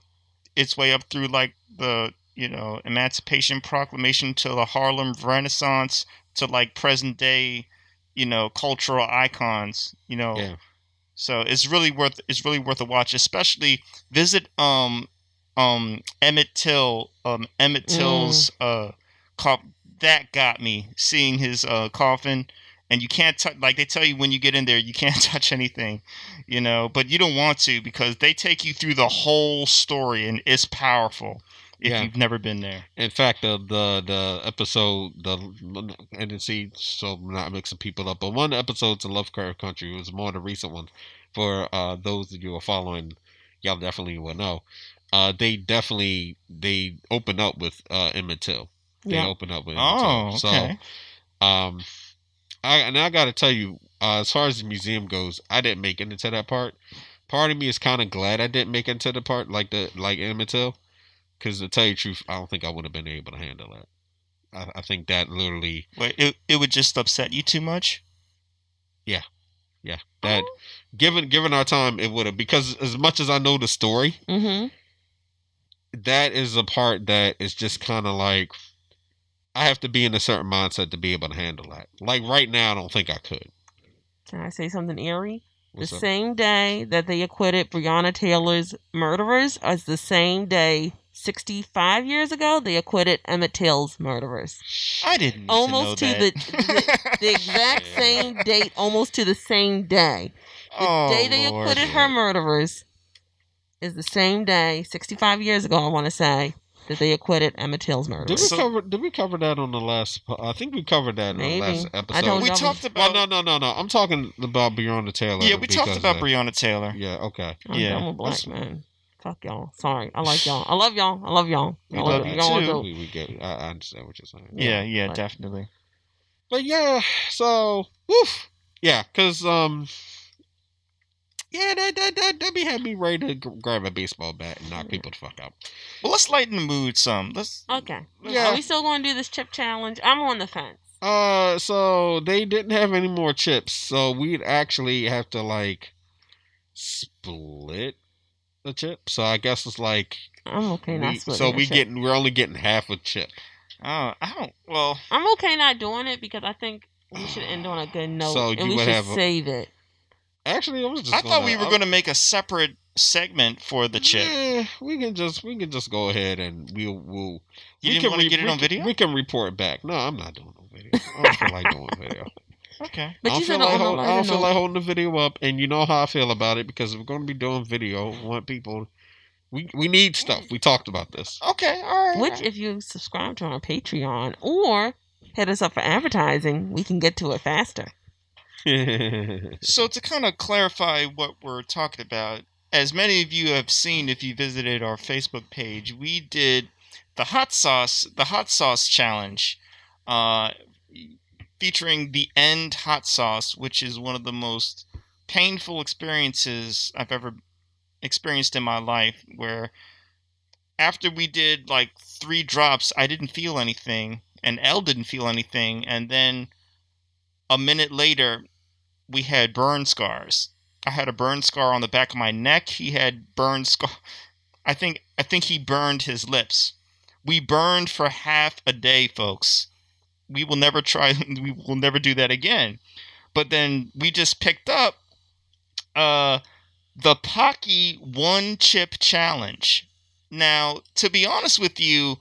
its way up through like the you know Emancipation Proclamation to the Harlem Renaissance to like present day, you know, cultural icons. You know, yeah so it's really worth it's really worth a watch. Especially visit um um Emmett Till um Emmett Till's uh cop that got me seeing his uh coffin and you can't touch. Like they tell you when you get in there, you can't touch anything, you know. But you don't want to because they take you through the whole story, and it's powerful if Yeah. you've never been there. In fact, the the the episode the and see so I'm not mixing people up, but one of the episodes of Lovecraft Country was more the recent one. For uh, those of you who are following, y'all definitely will know. Uh, they definitely they open up with uh, Emmett Till. They Yeah. open up with Emmett Oh, Till. okay. So um, I and I got to tell you, uh, as far as the museum goes, I didn't make it into that part. Part of me is kind of glad I didn't make it into the part like the like Emmett Till, because to tell you the truth, I don't think I would have been able to handle that. I, I think that literally, Wait, it it would just upset you too much. yeah, Yeah. that given given our time, it would have because as much as I know the story, Mm-hmm. that is a part that is just kind of like I have to be in a certain mindset to be able to handle that. Like right now, I don't think I could. Can I say something eerie? What's the up? same day that they acquitted Breonna Taylor's murderers as the same day 65 years ago they acquitted Emmett Till's murderers. I didn't need Almost to, to know the- that. The exact Yeah. same date, almost to the same day. The oh, day they Lord. acquitted her murderers is the same day, 65 years ago, I want to say, that they acquitted Emmett Till's Did murderers. we So- cover? Did we cover that on the last? I think we covered that in Maybe. the last episode. I episode. don't we know. talked oh, Well, about no, no, no, no. I'm talking about Breonna Taylor. yeah, we talked about of- Breonna Taylor. Yeah, okay. I'm yeah. done with black man. Fuck y'all. Sorry. I like y'all. I love y'all. I love y'all. We Y'all love you y'all too. We, we get. I, I understand what you're saying. Yeah, yeah, but- definitely. But yeah, so woof. Yeah, cause um. Yeah, that that that that be had me ready to g- grab a baseball bat and knock people the fuck out. Well, let's lighten the mood some. Let's. Okay. Yeah. Are we still going to do this chip challenge? I'm on the fence. Uh, so they didn't have any more chips, so we'd actually have to like split the chip. So I guess it's like I'm okay not we, splitting so we shit. getting we're only getting half a chip. Oh, I don't. Well, I'm okay not doing it because I think we should end on a good note So and you we would should have a- save it. Actually, I was just I thought gonna- we were going to make a separate segment for the chip. Yeah, we can just we can just go ahead and we'll we'll. You we didn't can want to re- get it we on can- video? We can report back. No, I'm not doing no video. I don't feel like doing video. Okay. But I don't you feel said like hold, I don't feel like holding the video up, and you know how I feel about it because we're going to be doing video, we want people. We we need stuff. We talked about this. Okay. All right. Which, if you subscribe to our Patreon or hit us up for advertising, we can get to it faster. So to kind of clarify what we're talking about, as many of you have seen if you visited our Facebook page, we did the hot sauce, the hot sauce challenge, uh, featuring the end hot sauce, which is one of the most painful experiences I've ever experienced in my life. Where after we did like three drops, I didn't feel anything, and L didn't feel anything, and then a minute later, we had burn scars. I had a burn scar on the back of my neck. He had burn scar. I think I think he burned his lips. We burned for half a day, folks. We will never try. We will never do that again. But then we just picked up uh, the Paqui One Chip Challenge. Now, to be honest with you,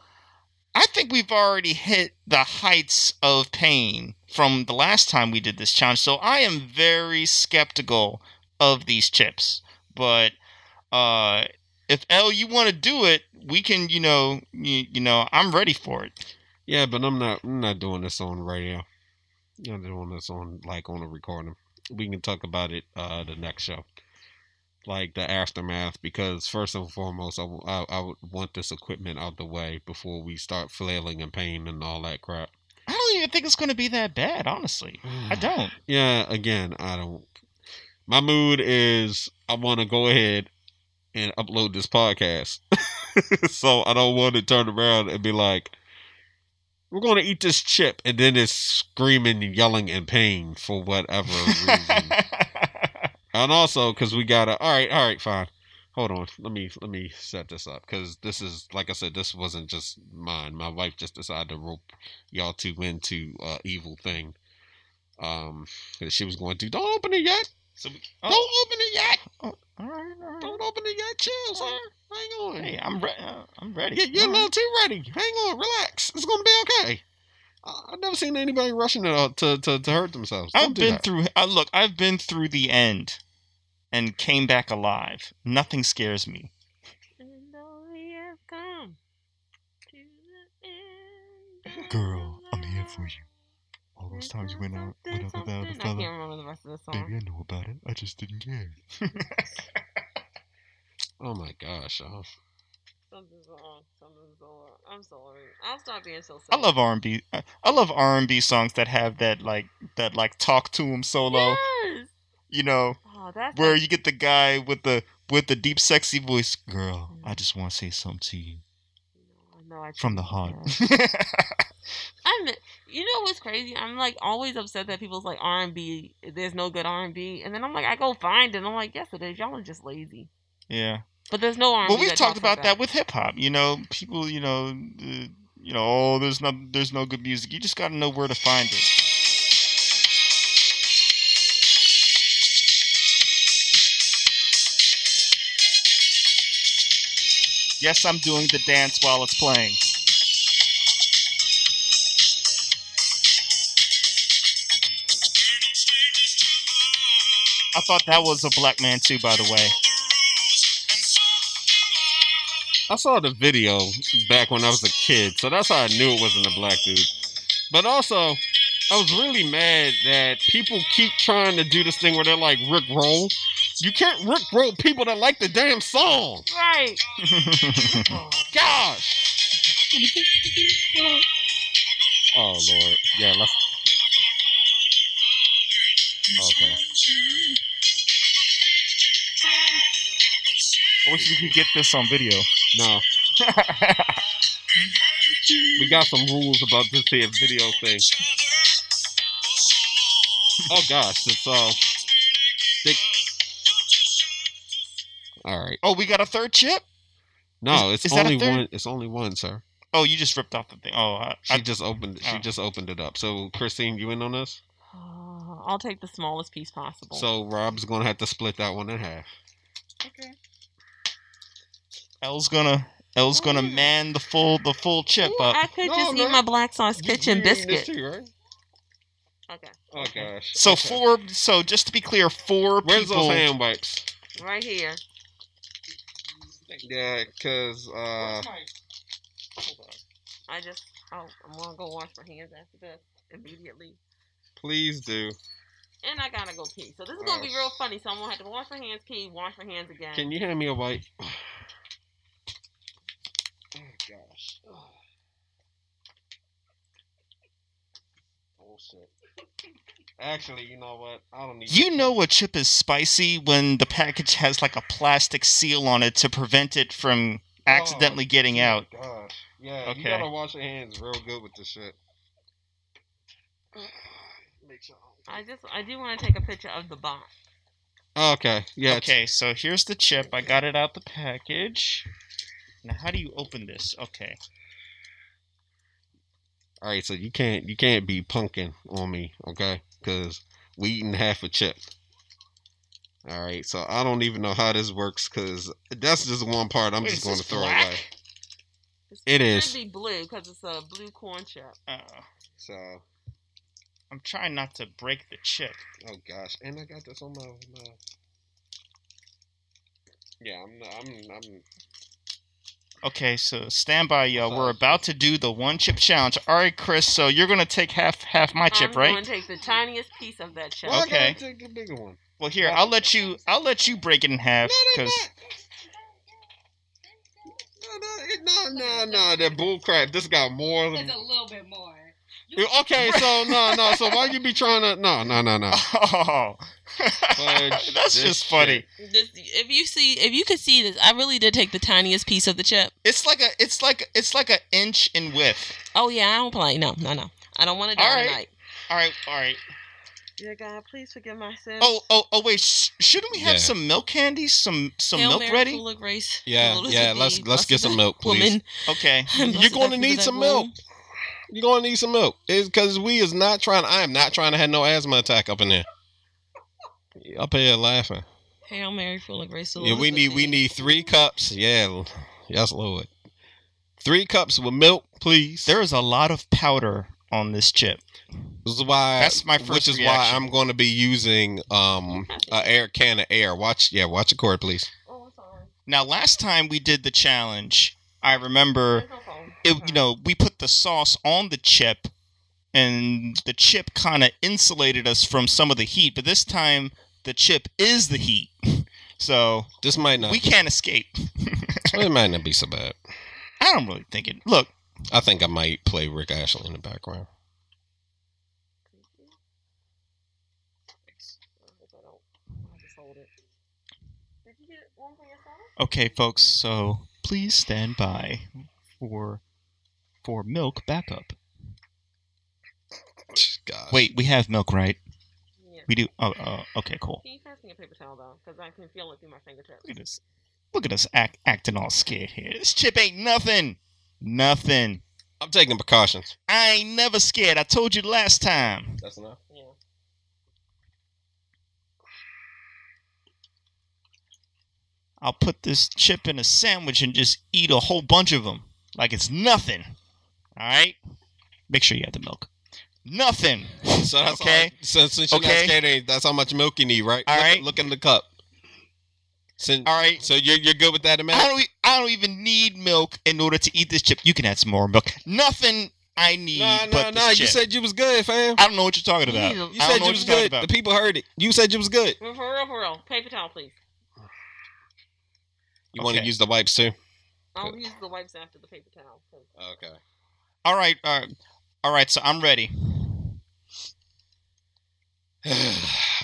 I think we've already hit the heights of pain from the last time we did this challenge. So I am very skeptical of these chips. But uh, if L, you want to do it, we can. You know, you, you know, I'm ready for it. Yeah, but I'm not. I'm not doing this on radio. I'm doing this on like on a recording. We can talk about it uh the next show, like the aftermath. Because first and foremost, I I would want this equipment out the way before we start flailing in pain and all that crap. I don't even think it's going to be that bad, honestly. I don't. Yeah, again, I don't. My mood is I want to go ahead and upload this podcast. so I don't want to turn around and be like, we're going to eat this chip. And then it's screaming and yelling in pain for whatever reason. and also, because we got to, all right, all right, fine. Hold on. Let me let me set this up because this is like I said. This wasn't just mine. My wife just decided to rope y'all two into uh, evil thing. Um, she was going to. Don't open it yet. So we, Don't oh, open it yet. oh, all right, all right. Don't open it yet. Chill, sir. Hang on. Hey, I'm re- uh, I'm ready. Yeah, you're a little right. too ready. Hang on. Relax. It's gonna be okay. I- I've never seen anybody rushing to to to, to hurt themselves. Don't I've do been that. through. Uh, look, I've been through the end, and came back alive. Nothing scares me. And though we have come to the end Girl, I'm here for you. All those There's times you went out, something, went out without a something- I fella. can't remember the rest of the song. Baby, I know about it. I just didn't care. Oh my gosh. Oh. Something's wrong. Something's wrong. I'm sorry. I'll stop being so I love R and B. Uh, I love R and B songs that have that like that like talk to him solo. Yes. You know, Oh, that's where like- you get the guy with the with the deep sexy voice. Girl, I mm. just want to say something to you No, I from the heart. I'm. You know what's crazy? I'm like always upset that people's like R and B. There's no good R and B, and then I'm like, I go find it. and I'm like, yes, it is. Y'all are just lazy. yeah. But there's no R and B. Well, we've talked about that with hip hop. You know, people. You know, uh, you know. Oh, there's no, there's no good music. You just got to know where to find it. Yes, I'm doing the dance while it's playing. I thought that was a black man too, by the way. I saw the video back when I was a kid, so that's how I knew it wasn't a black dude. But also, I was really mad that people keep trying to do this thing where they're like Rick Roll. You can't Rick Roll people that like the damn song. Right. Gosh. Oh Lord. Yeah, let's Okay. I wish we could get this on video. No. We got some rules about this here video thing. Oh gosh, it's uh All right. oh, we got a third chip? No, Is- it's is only one. It's only one, sir. Oh, you just ripped off the thing. Oh, I, She I, just opened. She oh. just opened it up. So, Christine, you in on this? Oh, I'll take the smallest piece possible. So, Rob's gonna have to split that one in half. okay. L's gonna L's gonna man the full the full chip Ooh, up. I could No, just no. eat my black sauce You- kitchen you eating this biscuit. too, right? Okay. Oh gosh. So Okay. four. So just to be clear, four Where's people. those hand wipes? Right here. Yeah, cause uh, I just. Oh, I'm gonna go wash my hands after this immediately. please do. And I gotta go pee. So this is gonna be real funny. So I'm gonna have to wash my hands, pee, wash my hands again. Can you hand me a wipe? Oh gosh. Bullshit. Actually, you know what? I don't need. You know a chip is spicy when the package has like a plastic seal on it to prevent it from oh, accidentally Oh, getting out. Gosh. Yeah, Okay. you gotta wash your hands real good with this shit. I just I do want to take a picture of the box. Okay. Yeah. Okay, so here's the chip. I got it out the package. Now, how do you open this? Okay. All right. So you can't you can't be punking on me, okay? Because we eating half a chip. All right. So I don't even know how this works because that's just one part I'm Wait, just going to throw black? away. It's It should be blue because it's a blue corn chip. Uh, So I'm trying not to break the chip. oh gosh, and I got this on my. my... Yeah, I'm. I'm. I'm. Okay, so stand by, y'all. We're about to do the one chip challenge. All right, Chris. So you're gonna take half half my chip, right? I'm right? going to take the tiniest piece of that chip. Well, I Okay. gotta take the bigger one. Well, here I'll let you. I'll let you break it in half No, they because not. No, no, it- no, no, no. That bull crap. This got more than. It's a little bit more. Okay, so no, no. So why you be trying to? No, no, no, no. oh, Fudge that's this just funny. This, if you see, if you could see this, I really did take the tiniest piece of the chip. It's like a. It's like it's like an inch in width. Oh yeah, I don't play. No, no, no. I don't want to All die right. tonight. All right, all right. Dear God, please forgive my sins. Oh, oh, oh! Wait, sh- shouldn't we have Yeah. some milk candy? Some some Hail milk Mary, ready? full of grace, Yeah, the Lord is yeah, let's- let's get some milk, please. woman, Okay. You're going to need some thy milk. womb. You're gonna need some milk. It's because we is not trying. I am not trying to have no asthma attack up in there. Up here laughing. Hail Mary, full of grace. the Yeah, we need we need three cups. Yeah, yes, Lord. Three cups with milk, please. There is a lot of powder on this chip. This is why. That's my first Which is reaction. why I'm going to be using um a air can of air. Watch, yeah, watch the cord, please. Oh, sorry. Now, last time we did the challenge, I remember There's no phone. It, you mm-hmm. know we put the sauce on the chip, and the chip kind of insulated us from some of the heat. But this time, the chip is the heat, so This might not. we can't escape. it might not be so bad. I don't really think it. Look, I think I might play Rick Astley in the background. If I don't, I'll just hold it. Did you get one for yourself? okay, folks. So please stand by for for milk backup. God. Wait, we have milk, right? Yeah. We do. Oh, uh, okay, cool. Can you pass me a paper towel though? Because I can feel it through my fingertips. Look at us. Look at us act, acting all scared here. This chip ain't nothing. Nothing. I'm taking precautions. I ain't never scared. I told you last time. That's enough. Yeah. I'll put this chip in a sandwich and just eat a whole bunch of them like it's nothing. All right. Make sure you have the milk. Nothing. So that's Okay. All, so since you're Okay. not scared, ain't- that's how much milk you need, right? All look, right. Look in the cup. Since, All right. So you're you're good with that amount? I don't. e- I don't even need milk in order to eat this chip. You can add some more milk. Nothing I need No, no, nah, this nah. You said you was good, fam. I don't know what you're talking about. You You said you was good. The people heard it. You said you was good. For for real, for real. Paper towel, please. You want to use the wipes too? I'll Good. use the wipes after the paper towel. Okay. All right. All right. All right. So I'm ready.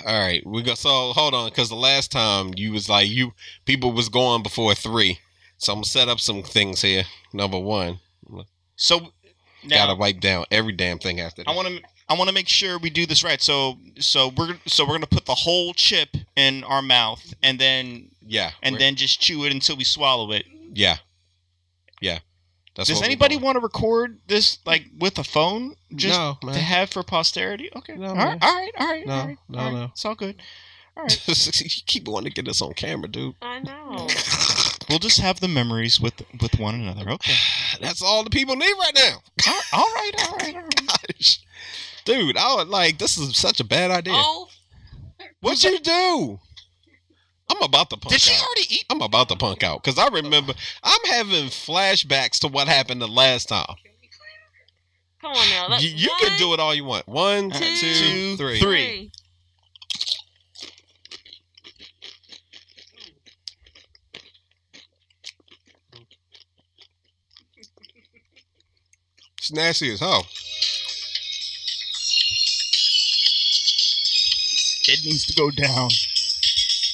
All right, we go. So hold on, because the last time you was like you people was going before three, so I'm gonna set up some things here. Number one, So now gotta wipe down every damn thing after that. I want to. I want to make sure we do this right. So, so we're so we're gonna put the whole chip in our mouth, and then yeah, and then just chew it until we swallow it. yeah, yeah. That's Does anybody want to record this like with a phone, just no, to have for posterity? Okay. No, all man. right. All right. All right. No, all right, no, all right. no. It's all good. All right. you keep wanting to get us on camera, dude. I know. we'll just have the memories with with one another. Okay. That's all the people need right now. all all right. All right. All right. Gosh. Dude, I would like this is such a bad idea. Oh, What'd you do? I'm about to punk Did she out. already eat? I'm about to punk out because I remember I'm having flashbacks to what happened the last time. come on now. Let, You, you can do it all you want. One, Two, two, three. three. It's nasty as hell. It needs to go down.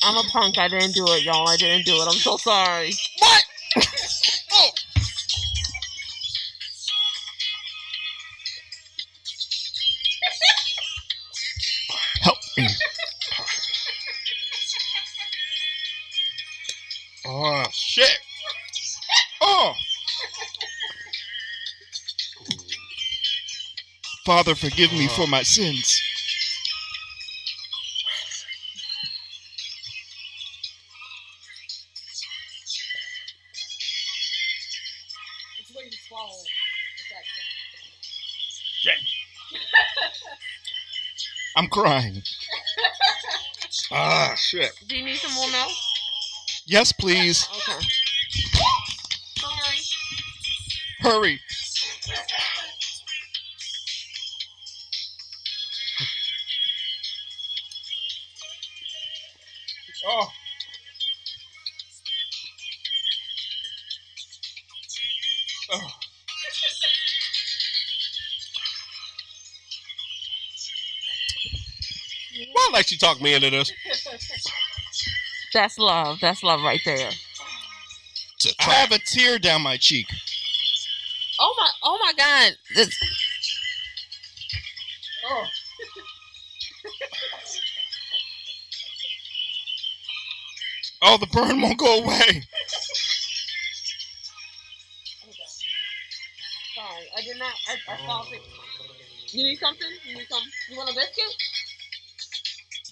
I'm a punk. I didn't do it, y'all. I didn't do it. I'm so sorry. What? oh. Help me. Oh shit! Oh. Father, forgive me for oh. my sins. Crying. Ah shit! Do you need some more milk? Yes, please. Okay. Hurry. Why let you talk me into this? That's love. That's love right there. It's a I trap. have a tear down my cheek. Oh my! Oh my God! This, Oh, the burn won't go away. sorry, I did not. I, I thought it. You need something? You need some? You want a biscuit?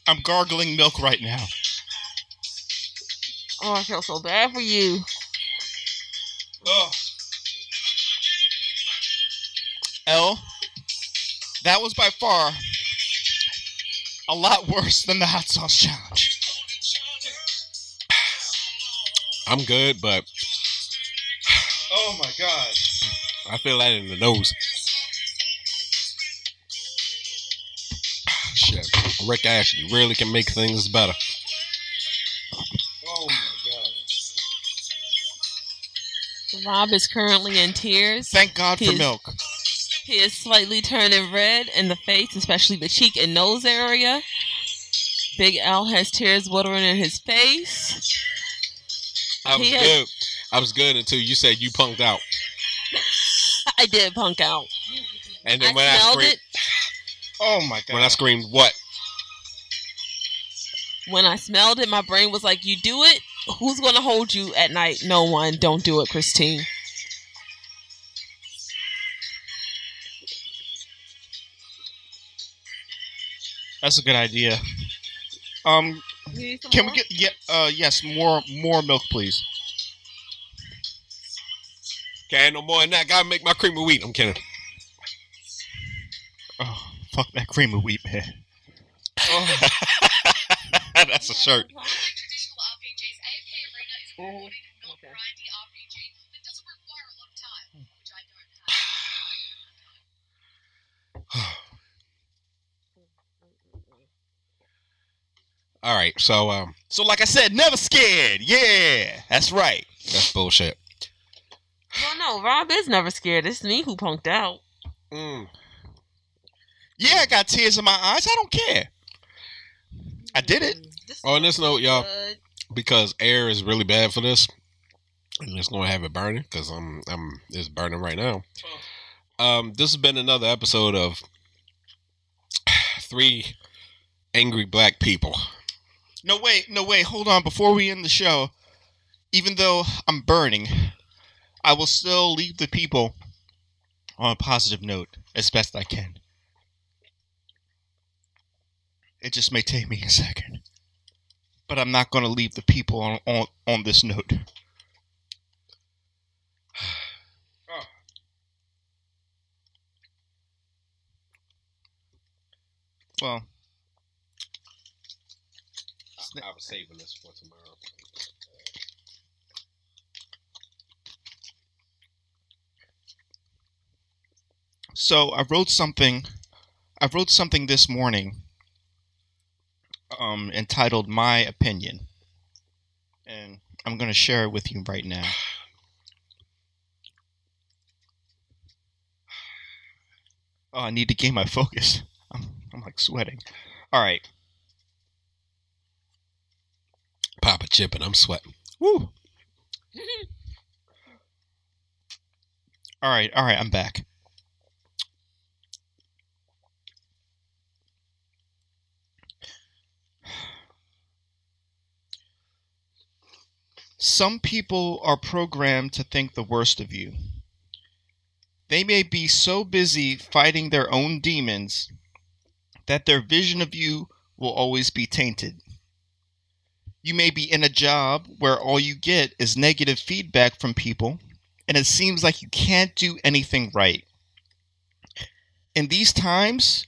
I'm gargling milk right now. Oh, I feel so bad for you. Oh. L, That was by far a lot worse than the hot sauce challenge. I'm good, but Oh my god. I feel that in the nose. Rick Astley really can make things better. Oh my god. Rob is currently in tears. Thank God for His- milk. He is slightly turning red in the face, especially the cheek and nose area. Big Al has tears watering in his face. I was He had- good. I was good until you said you punked out. I did punk out. And I then when I, screamed, it Oh my god. when I screamed, what? When I smelled it. My brain was like, "You do it. Who's gonna hold you at night? No one. Don't do it, Christine." That's a good idea. Um, can we get yeah? Uh, yes, more more milk, please. Okay, no more than that. Gotta make my cream of wheat. I'm kidding. Oh, fuck that cream of wheat, man. Oh, That's a shirt. Unlike traditional RPGs, AFK Arena is a rewarding, not Okay. grindy RPG that doesn't require a lot of time, which I don't have. All right, so um, so like I said, never scared. Yeah, that's right. that's bullshit. No, no, Rob is never scared. It's me who punked out. Mm. Yeah, I got tears in my eyes. I don't care. I did it. This On this note, y'all, good. because air is really bad for this, and it's gonna have it burning because I'm I'm it's burning right now. Um, this has been another episode of three angry black people. No wait, no wait. Hold on. Before we end the show, even though I'm burning, I will still leave the people on a positive note as best I can. It just may take me a second, but I'm not going to leave the people on on, on this note. Well, I was saving this for tomorrow. So I wrote something. I wrote something this morning. Um, entitled "My Opinion," and I'm going to share it with you right now. Oh, I need to gain my focus. I'm, I'm like sweating. All right. Papa chip and I'm sweating. Woo. All right, all right, I'm back. Some people are programmed to think the worst of you. They may be so busy fighting their own demons that their vision of you will always be tainted. You may be in a job where all you get is negative feedback from people, and it seems like you can't do anything right. In these times,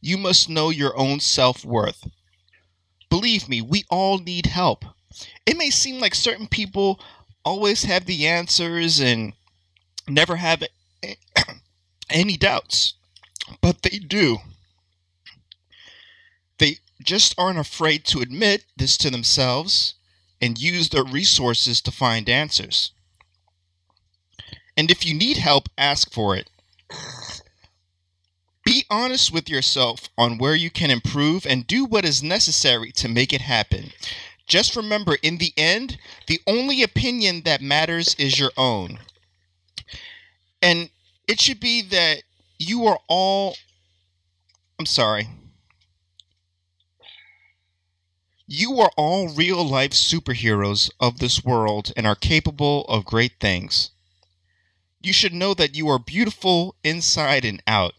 you must know your own self worth. Believe me, we all need help. It may seem like certain people always have the answers and never have any doubts, but they do. They just aren't afraid to admit this to themselves and use their resources to find answers. And if you need help, ask for it. Be honest with yourself on where you can improve and do what is necessary to make it happen. Just remember, in the end, the only opinion that matters is your own. And it should be that you are all. I'm sorry. You are all real life superheroes of this world and are capable of great things. You should know that you are beautiful inside and out,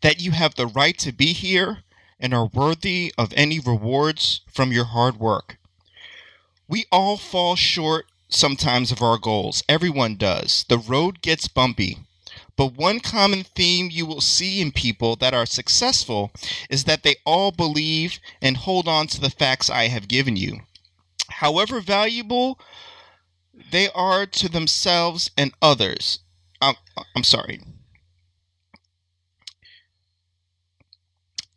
that you have the right to be here and are worthy of any rewards from your hard work. We all fall short sometimes of our goals. Everyone does. The road gets bumpy, But one common theme you will see in people that are successful is that they all believe and hold on to the facts I have given you. However valuable they are to themselves and others. I'm, I'm sorry.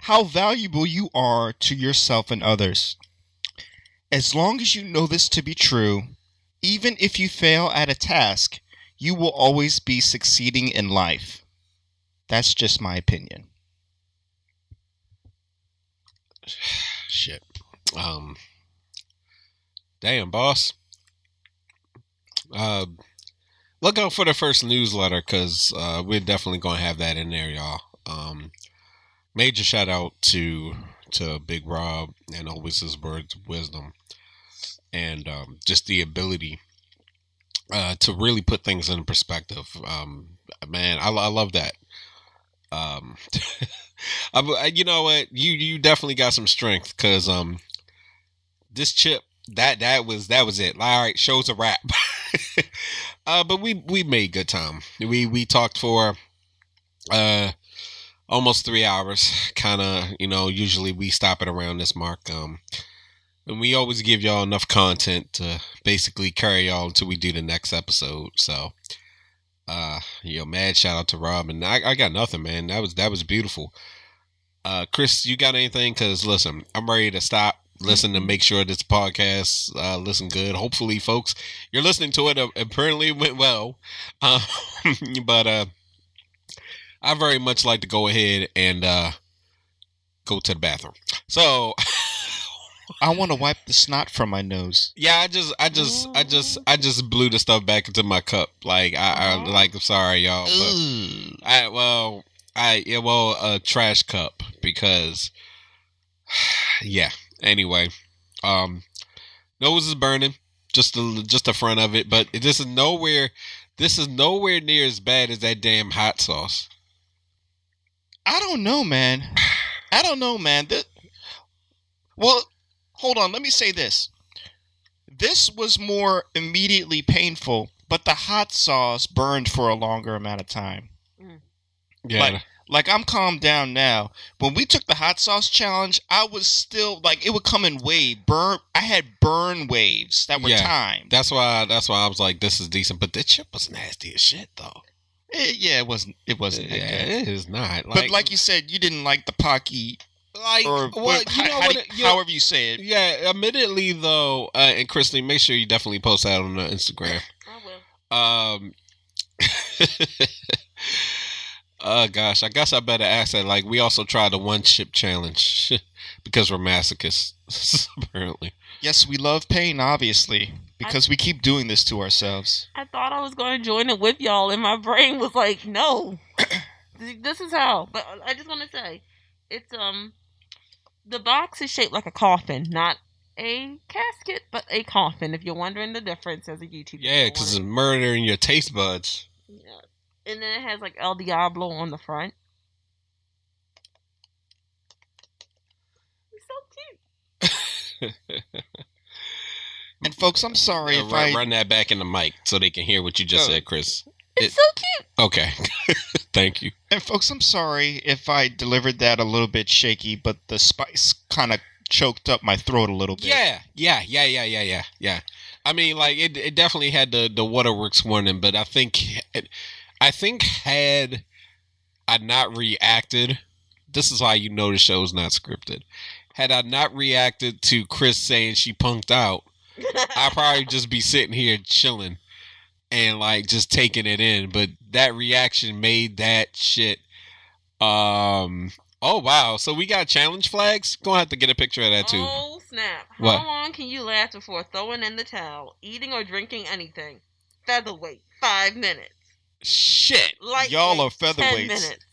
How valuable you are to yourself and others. As long as you know this to be true, even if you fail at a task, you will always be succeeding in life. That's just my opinion. Shit. Um. Damn, boss. Uh, look out for the first newsletter because uh, we're definitely gonna have that in there, y'all. Um, major shout out to to Big Rob and always his words of wisdom, and um, just the ability uh, to really put things in perspective. Um, man, I, I love that. Um, I, you know what? You you definitely got some strength because um, this chip that that was that was it. All right, show's a wrap. uh, but we we made good time. We we talked for uh almost three hours. Kind of you know usually we stop it around this mark. Um, and we always give y'all enough content to basically carry y'all until we do the next episode. So. Uh, yo, mad shout out to Rob, and I, I got nothing, man. That was that was beautiful. Uh, Chris, you got anything? Cause listen, I'm ready to stop. Listen to make sure this podcast uh, listen good. Hopefully, folks, you're listening to it. Uh, apparently, went well. Um, but uh, I very much like to go ahead and uh, go to the bathroom. So I want to wipe the snot from my nose. yeah, I just, I just, I just, I just blew the stuff back into my cup. Like I, I like, I'm sorry, y'all. But I well, I yeah, well, a trash cup because yeah. Anyway, um, nose is burning, just the just the front of it, but this is nowhere. This is nowhere near as bad as that damn hot sauce. I don't know, man. I don't know, man. That, well, hold on. Let me say this. This was more immediately painful, but the hot sauce burned for a longer amount of time. Mm. Yeah, Like- Like I'm calmed down now. When we took the hot sauce challenge, I was still like it would come in wave burn. I had burn waves that were Yeah. timed. that's why. That's why I was like, this is decent. But that chip was nasty as shit, though. Eh, yeah, it wasn't. It wasn't. Yeah, it is not. but like you said, you didn't like the Paqui like, or well, what, you know how what? it- you know- however you say it. Yeah, admittedly though, uh, and Christine, make sure you definitely post that on the Instagram. I will. Um, oh gosh, I guess I better ask that. Like, we also tried the one chip challenge because we're masochists, apparently. Yes, we love pain, obviously, because we keep doing this to ourselves. I thought I was going to join it with y'all, and my brain was like, no. this is how. But I just want to say, it's um, the box is shaped like a coffin, not a casket, but a coffin. If you're wondering the difference as a YouTuber, Yeah, because it's murdering your taste buds. yeah. and then it has like El Diablo on the front. It's so cute. And folks, I'm sorry Uh, if run, I run that back in the mic so they can hear what you just Oh. said, Chris. It's It- so cute. Okay, thank you. and folks, I'm sorry if I delivered that a little bit shaky, but the spice kind of choked up my throat a little bit. Yeah, yeah, yeah, yeah, yeah, yeah, yeah. I mean, like it, it definitely had the the waterworks warning, but I think, it, I think had I not reacted, this is why you know the show's not scripted. Had I not reacted to Chris saying she punked out, I'd probably just be sitting here chilling and like just taking it in. But that reaction made that shit. Um. Oh wow! So we got challenge flags. Gonna have to get a picture of that too. Oh snap! What? How long can you last before throwing in the towel, eating or drinking anything? Featherweight, five minutes. Shit! Like Y'all are featherweights. minutes.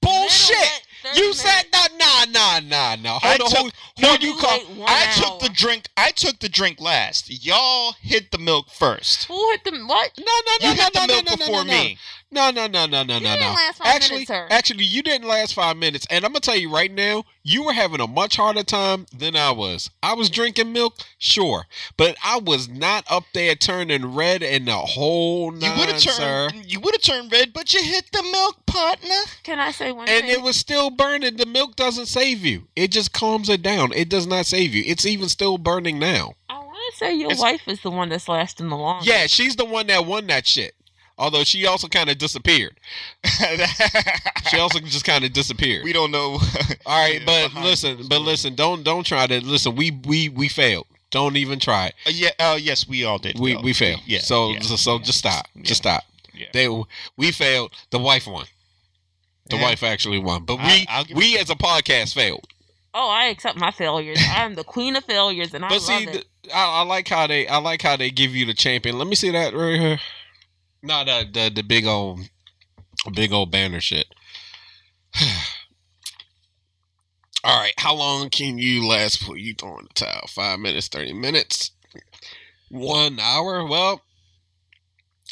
Bullshit! Middleweight, 30 You minutes. said nah, nah, nah, nah, nah. I Hold on, took- hold, hold you call. I hour. took the drink. I took the drink last. Y'all hit the milk first. Who hit the what? No, no, no, no. You no, hit no, the no, milk no, no, before no, me. No, no, no, no, no, You no, didn't no. last five Actually, minutes, sir. actually, you didn't last five minutes, and I'm gonna tell you right now, you were having a much harder time than I was. I was drinking milk, sure, but I was not up there turning red in the whole You nine, would have sir. turned. You would have turned red, but you hit the milk, partner. Can I say one And thing? it was still burning. The milk doesn't save you. It just calms it down. It does not save you. It's even still burning now. I want to say your It's- wife is the one that's lasting the longest. Yeah, she's the one that won that shit. Although she also kind of disappeared. She also just kind of disappeared. we don't know. All right, Yeah, but listen, but doors. listen, don't don't try to listen. We we we failed. Don't even try it. Uh, yeah. Uh, yes, we all did. We fail. we failed. Yeah. So yeah, so, so just stop. Just stop. yeah. They we failed. The wife won. The Yeah. wife actually won. But I- we we as a podcast failed. Oh, I accept my failures. I am the queen of failures, and I But love see, it. th- I, I like how they I like how they give you the champion. Let me see that right here. No, the the the big old big old banner shit. All right, how long can you last before you throwing the towel? Five minutes, thirty minutes, one hour. Well,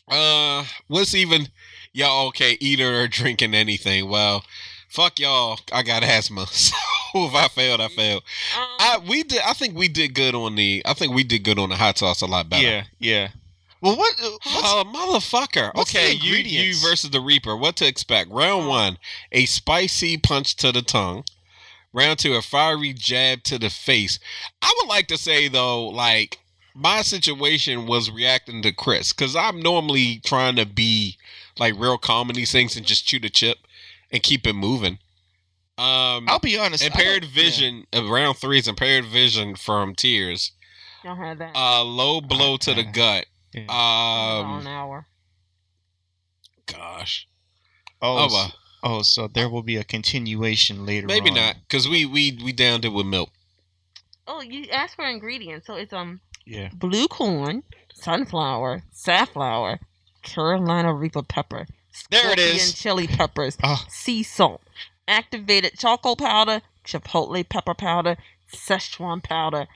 uh, what's even y'all okay eating or drinking anything? Well, fuck y'all. I got asthma, so if I failed, I failed. Um, I we did. I think we did good on the. I think we did good on the hot sauce a lot better. Yeah. Yeah. Well, what? uh, motherfucker. okay, you you versus the Reaper. What to expect? Round one, a spicy punch to the tongue. Round two, a fiery jab to the face. I would like to say though, like my situation was reacting to Chris because I'm normally trying to be like real calm in these things and just chew the chip and keep it moving. Um, I'll be honest. I impaired vision. Uh, round three is impaired vision from tears. don't have that. Uh, low blow to the gut. Yeah. Um, an hour. gosh. Oh, Oh, so, well. oh, so there will be a continuation later. Maybe on. not, because we we we downed it with milk. Oh, you asked for ingredients, so it's um Yeah. blue corn, sunflower, safflower, Carolina Reaper pepper, There it is. scorpion chili peppers, Oh. sea salt, activated charcoal powder, chipotle pepper powder, Szechuan powder,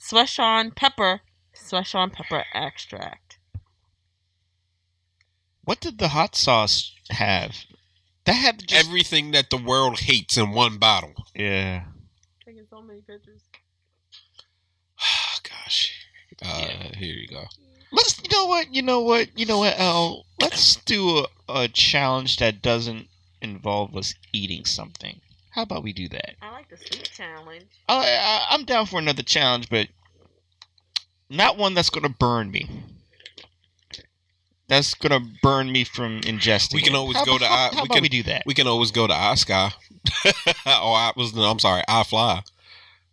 Szechuan pepper, Szechuan pepper extract. What did the hot sauce have? That had just Everything that the world hates in one bottle. yeah. Taking so many pictures. Oh, gosh. Uh, here you go. Let's. You know what? You know what? You know what? Al? Let's do a, a challenge that doesn't involve us eating something. How about we do that? I like the sweet challenge. I, I, I'm down for another challenge, but not one that's gonna burn me. That's gonna burn me from ingesting. We can always How go about- to How, I- how we about can- we do that? We can always go to Oscar. oh, I was no, I'm sorry, I fly.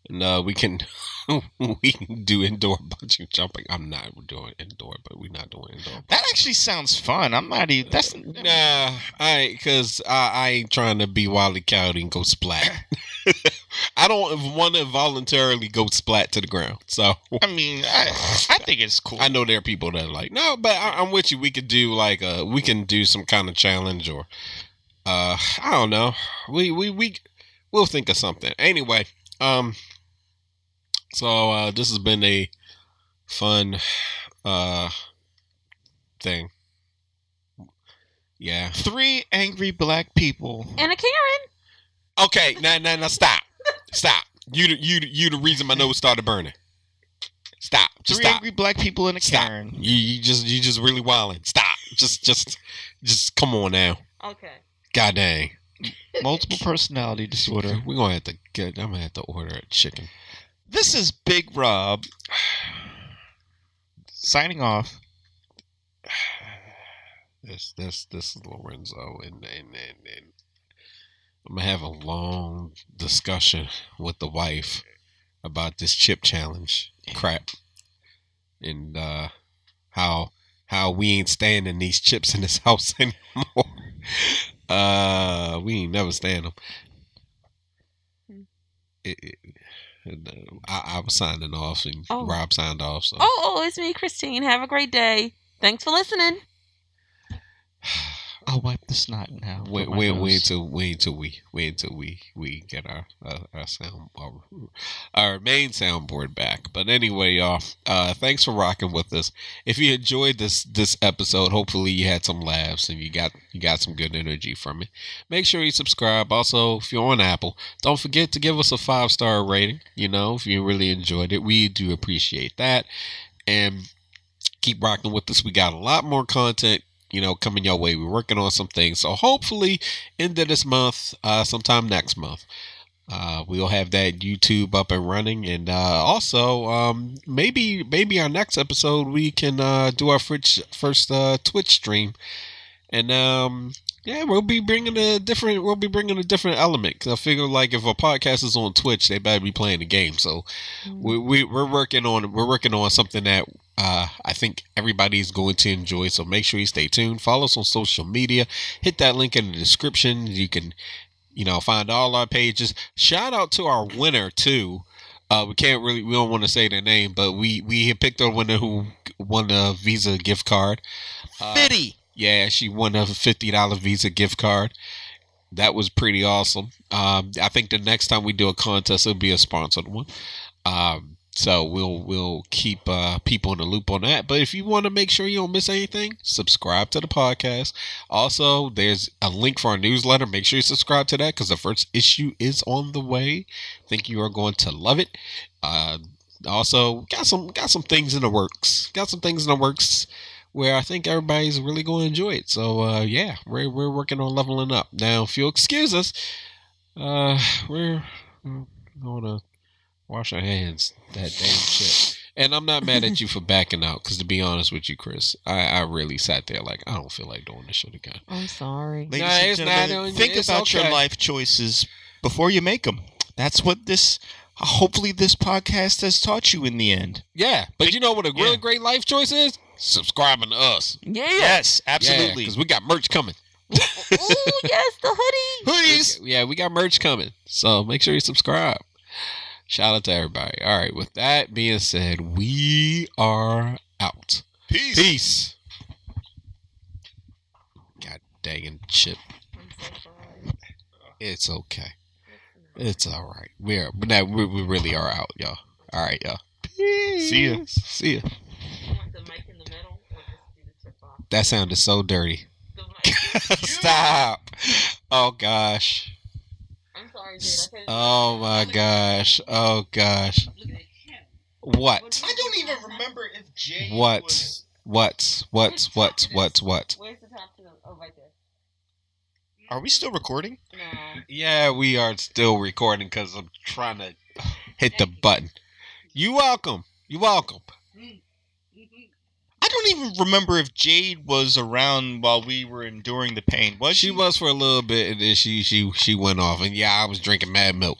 And uh, we can we can do indoor bungee jumping. I'm not doing indoor, but we're not doing indoor. That actually sounds fun. I'm not even. That's Nah, I because I, I ain't trying to be wildly coyote and go splat. I don't want to voluntarily go splat to the ground. So I mean, I, I think it's cool. I know there are people that are like, no, but I, I'm with you. We could do like a, we can do some kind of challenge or, uh, I don't know. We we we we'll think of something. Anyway, um, so uh, this has been a fun, uh, thing. Yeah. Three angry black people. And a Karen. Okay, now now now stop, stop. You the- you the- you the reason my nose started burning. Stop. Just Three stop. angry black people in a Stop. Karen. You, you just you just really wilding. Stop. Just just just come on now. Okay. God dang. Multiple personality disorder. We're gonna have to get I'm gonna have to order a chicken. This is Big Rob signing off. This this this is Lorenzo and and, and, and I'm gonna have a long discussion with the wife about this chip challenge crap. And uh how how we ain't standing these chips in this house anymore. uh we ain't never stand them. Hmm. It, it, I, I was signing off and Oh. Rob signed off. So Oh, oh, it's me, Christine. Have a great day. Thanks for listening. I'll wipe the snot now. Wait, wait, nose. wait until wait until we wait until we we get our uh, our sound our, our main soundboard back. But anyway, y'all, uh, thanks for rocking with us. If you enjoyed this this episode, hopefully you had some laughs and you got you got some good energy from it. Make sure you subscribe. Also, if you're on Apple, don't forget to give us a five star rating. You know, if you really enjoyed it, we do appreciate that. And keep rocking with us. We got a lot more content you know, coming your way. We're working on some things. So hopefully, end of this month, uh, sometime next month, uh, we'll have that YouTube up and running. And uh, also, um, maybe maybe our next episode we can uh, do our first first uh, Twitch stream, and um, yeah, we'll be bringing a different we'll be bringing a different element. Cause I figure like if a podcast is on Twitch, they better be playing the game. So we, we we're working on we're working on something that uh, I think everybody's going to enjoy. So make sure you stay tuned. Follow us on social media. Hit that link in the description. You can, you know, find all our pages. Shout out to our winner too. Uh, we can't really, we don't want to say their name, but we we have picked a winner who won a Visa gift card. Uh, Fitty. yeah, she won a fifty dollar Visa gift card. That was pretty awesome. Um, I think the next time we do a contest, it'll be a sponsored one. Um, so we'll we'll keep uh, people in the loop on that. But if you want to make sure you don't miss anything, subscribe to the podcast. Also, there's a link for our newsletter. Make sure you subscribe to that because the first issue is on the way. think you are going to love it. Uh, also, got some got some things in the works. Got some things in the works where I think everybody's really going to enjoy it. So uh, yeah, we're we're working on leveling up. Now, if you'll excuse us, uh, we're, we're going to wash our hands. That damn shit. And I'm not mad at you for backing out, because to be honest with you, Chris, I, I really sat there like I don't feel like doing this shit again. I'm sorry. Ladies Nah, and it's not gentlemen, doing- think it's about okay. your life choices before you make them. That's what this. Hopefully, this podcast has taught you in the end. Yeah, but you know what a really Yeah. great life choice is? Subscribing to us. Yeah. Yes, absolutely. because we got merch coming. Ooh, yes, the hoodie. Hoodies. Yeah, we got merch coming. So make sure you subscribe. Shout out to everybody. All right, with that being said, we are out. Peace. Peace. God dang it, chip. I'm so sorry. It's okay. It's all right. We're but now we, we really are out, y'all. All right, y'all. See ya. See ya. You want the mic in the middle or just do the tip off? That sounded so dirty. Stop. Oh gosh. I'm sorry, Jade. Oh my gosh. Oh gosh. What? I don't even remember if Jay What? was. What? What? What? What? What? Where's the top to the? Oh, right there. Are we still recording? No. Yeah, we are still recording because I'm trying to hit the button. You welcome. You welcome. I don't even remember if Jade was around while we were enduring the pain. Was she? She was for a little bit, and then she she she went off. And yeah, I was drinking mad milk.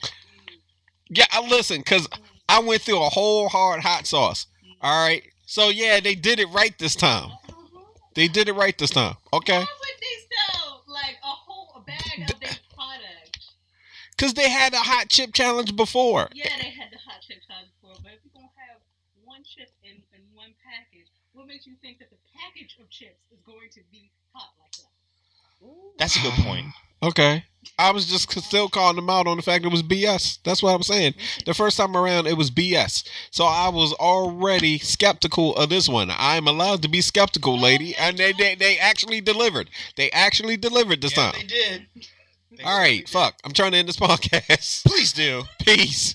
Yeah, I listen because I went through a whole hard hot sauce. All right, so yeah, they did it right this time. They did it right this time. Okay, Why would they sell like a whole bag of their product? because they had a hot chip challenge before. Yeah, they had the hot chip size before, but if you're gonna have one chip in, in one package, what makes you think that the package of chips is going to be hot like that? That's a good point. Okay. I was just still calling them out on the fact it was BS. That's what I'm saying. Mm-hmm. The first time around, it was BS. So I was already skeptical of this one. I'm allowed to be skeptical, lady. Oh, and they, they, they actually delivered. They actually delivered this time. They did. All right, fuck. I'm trying to end this podcast. Please do. Peace.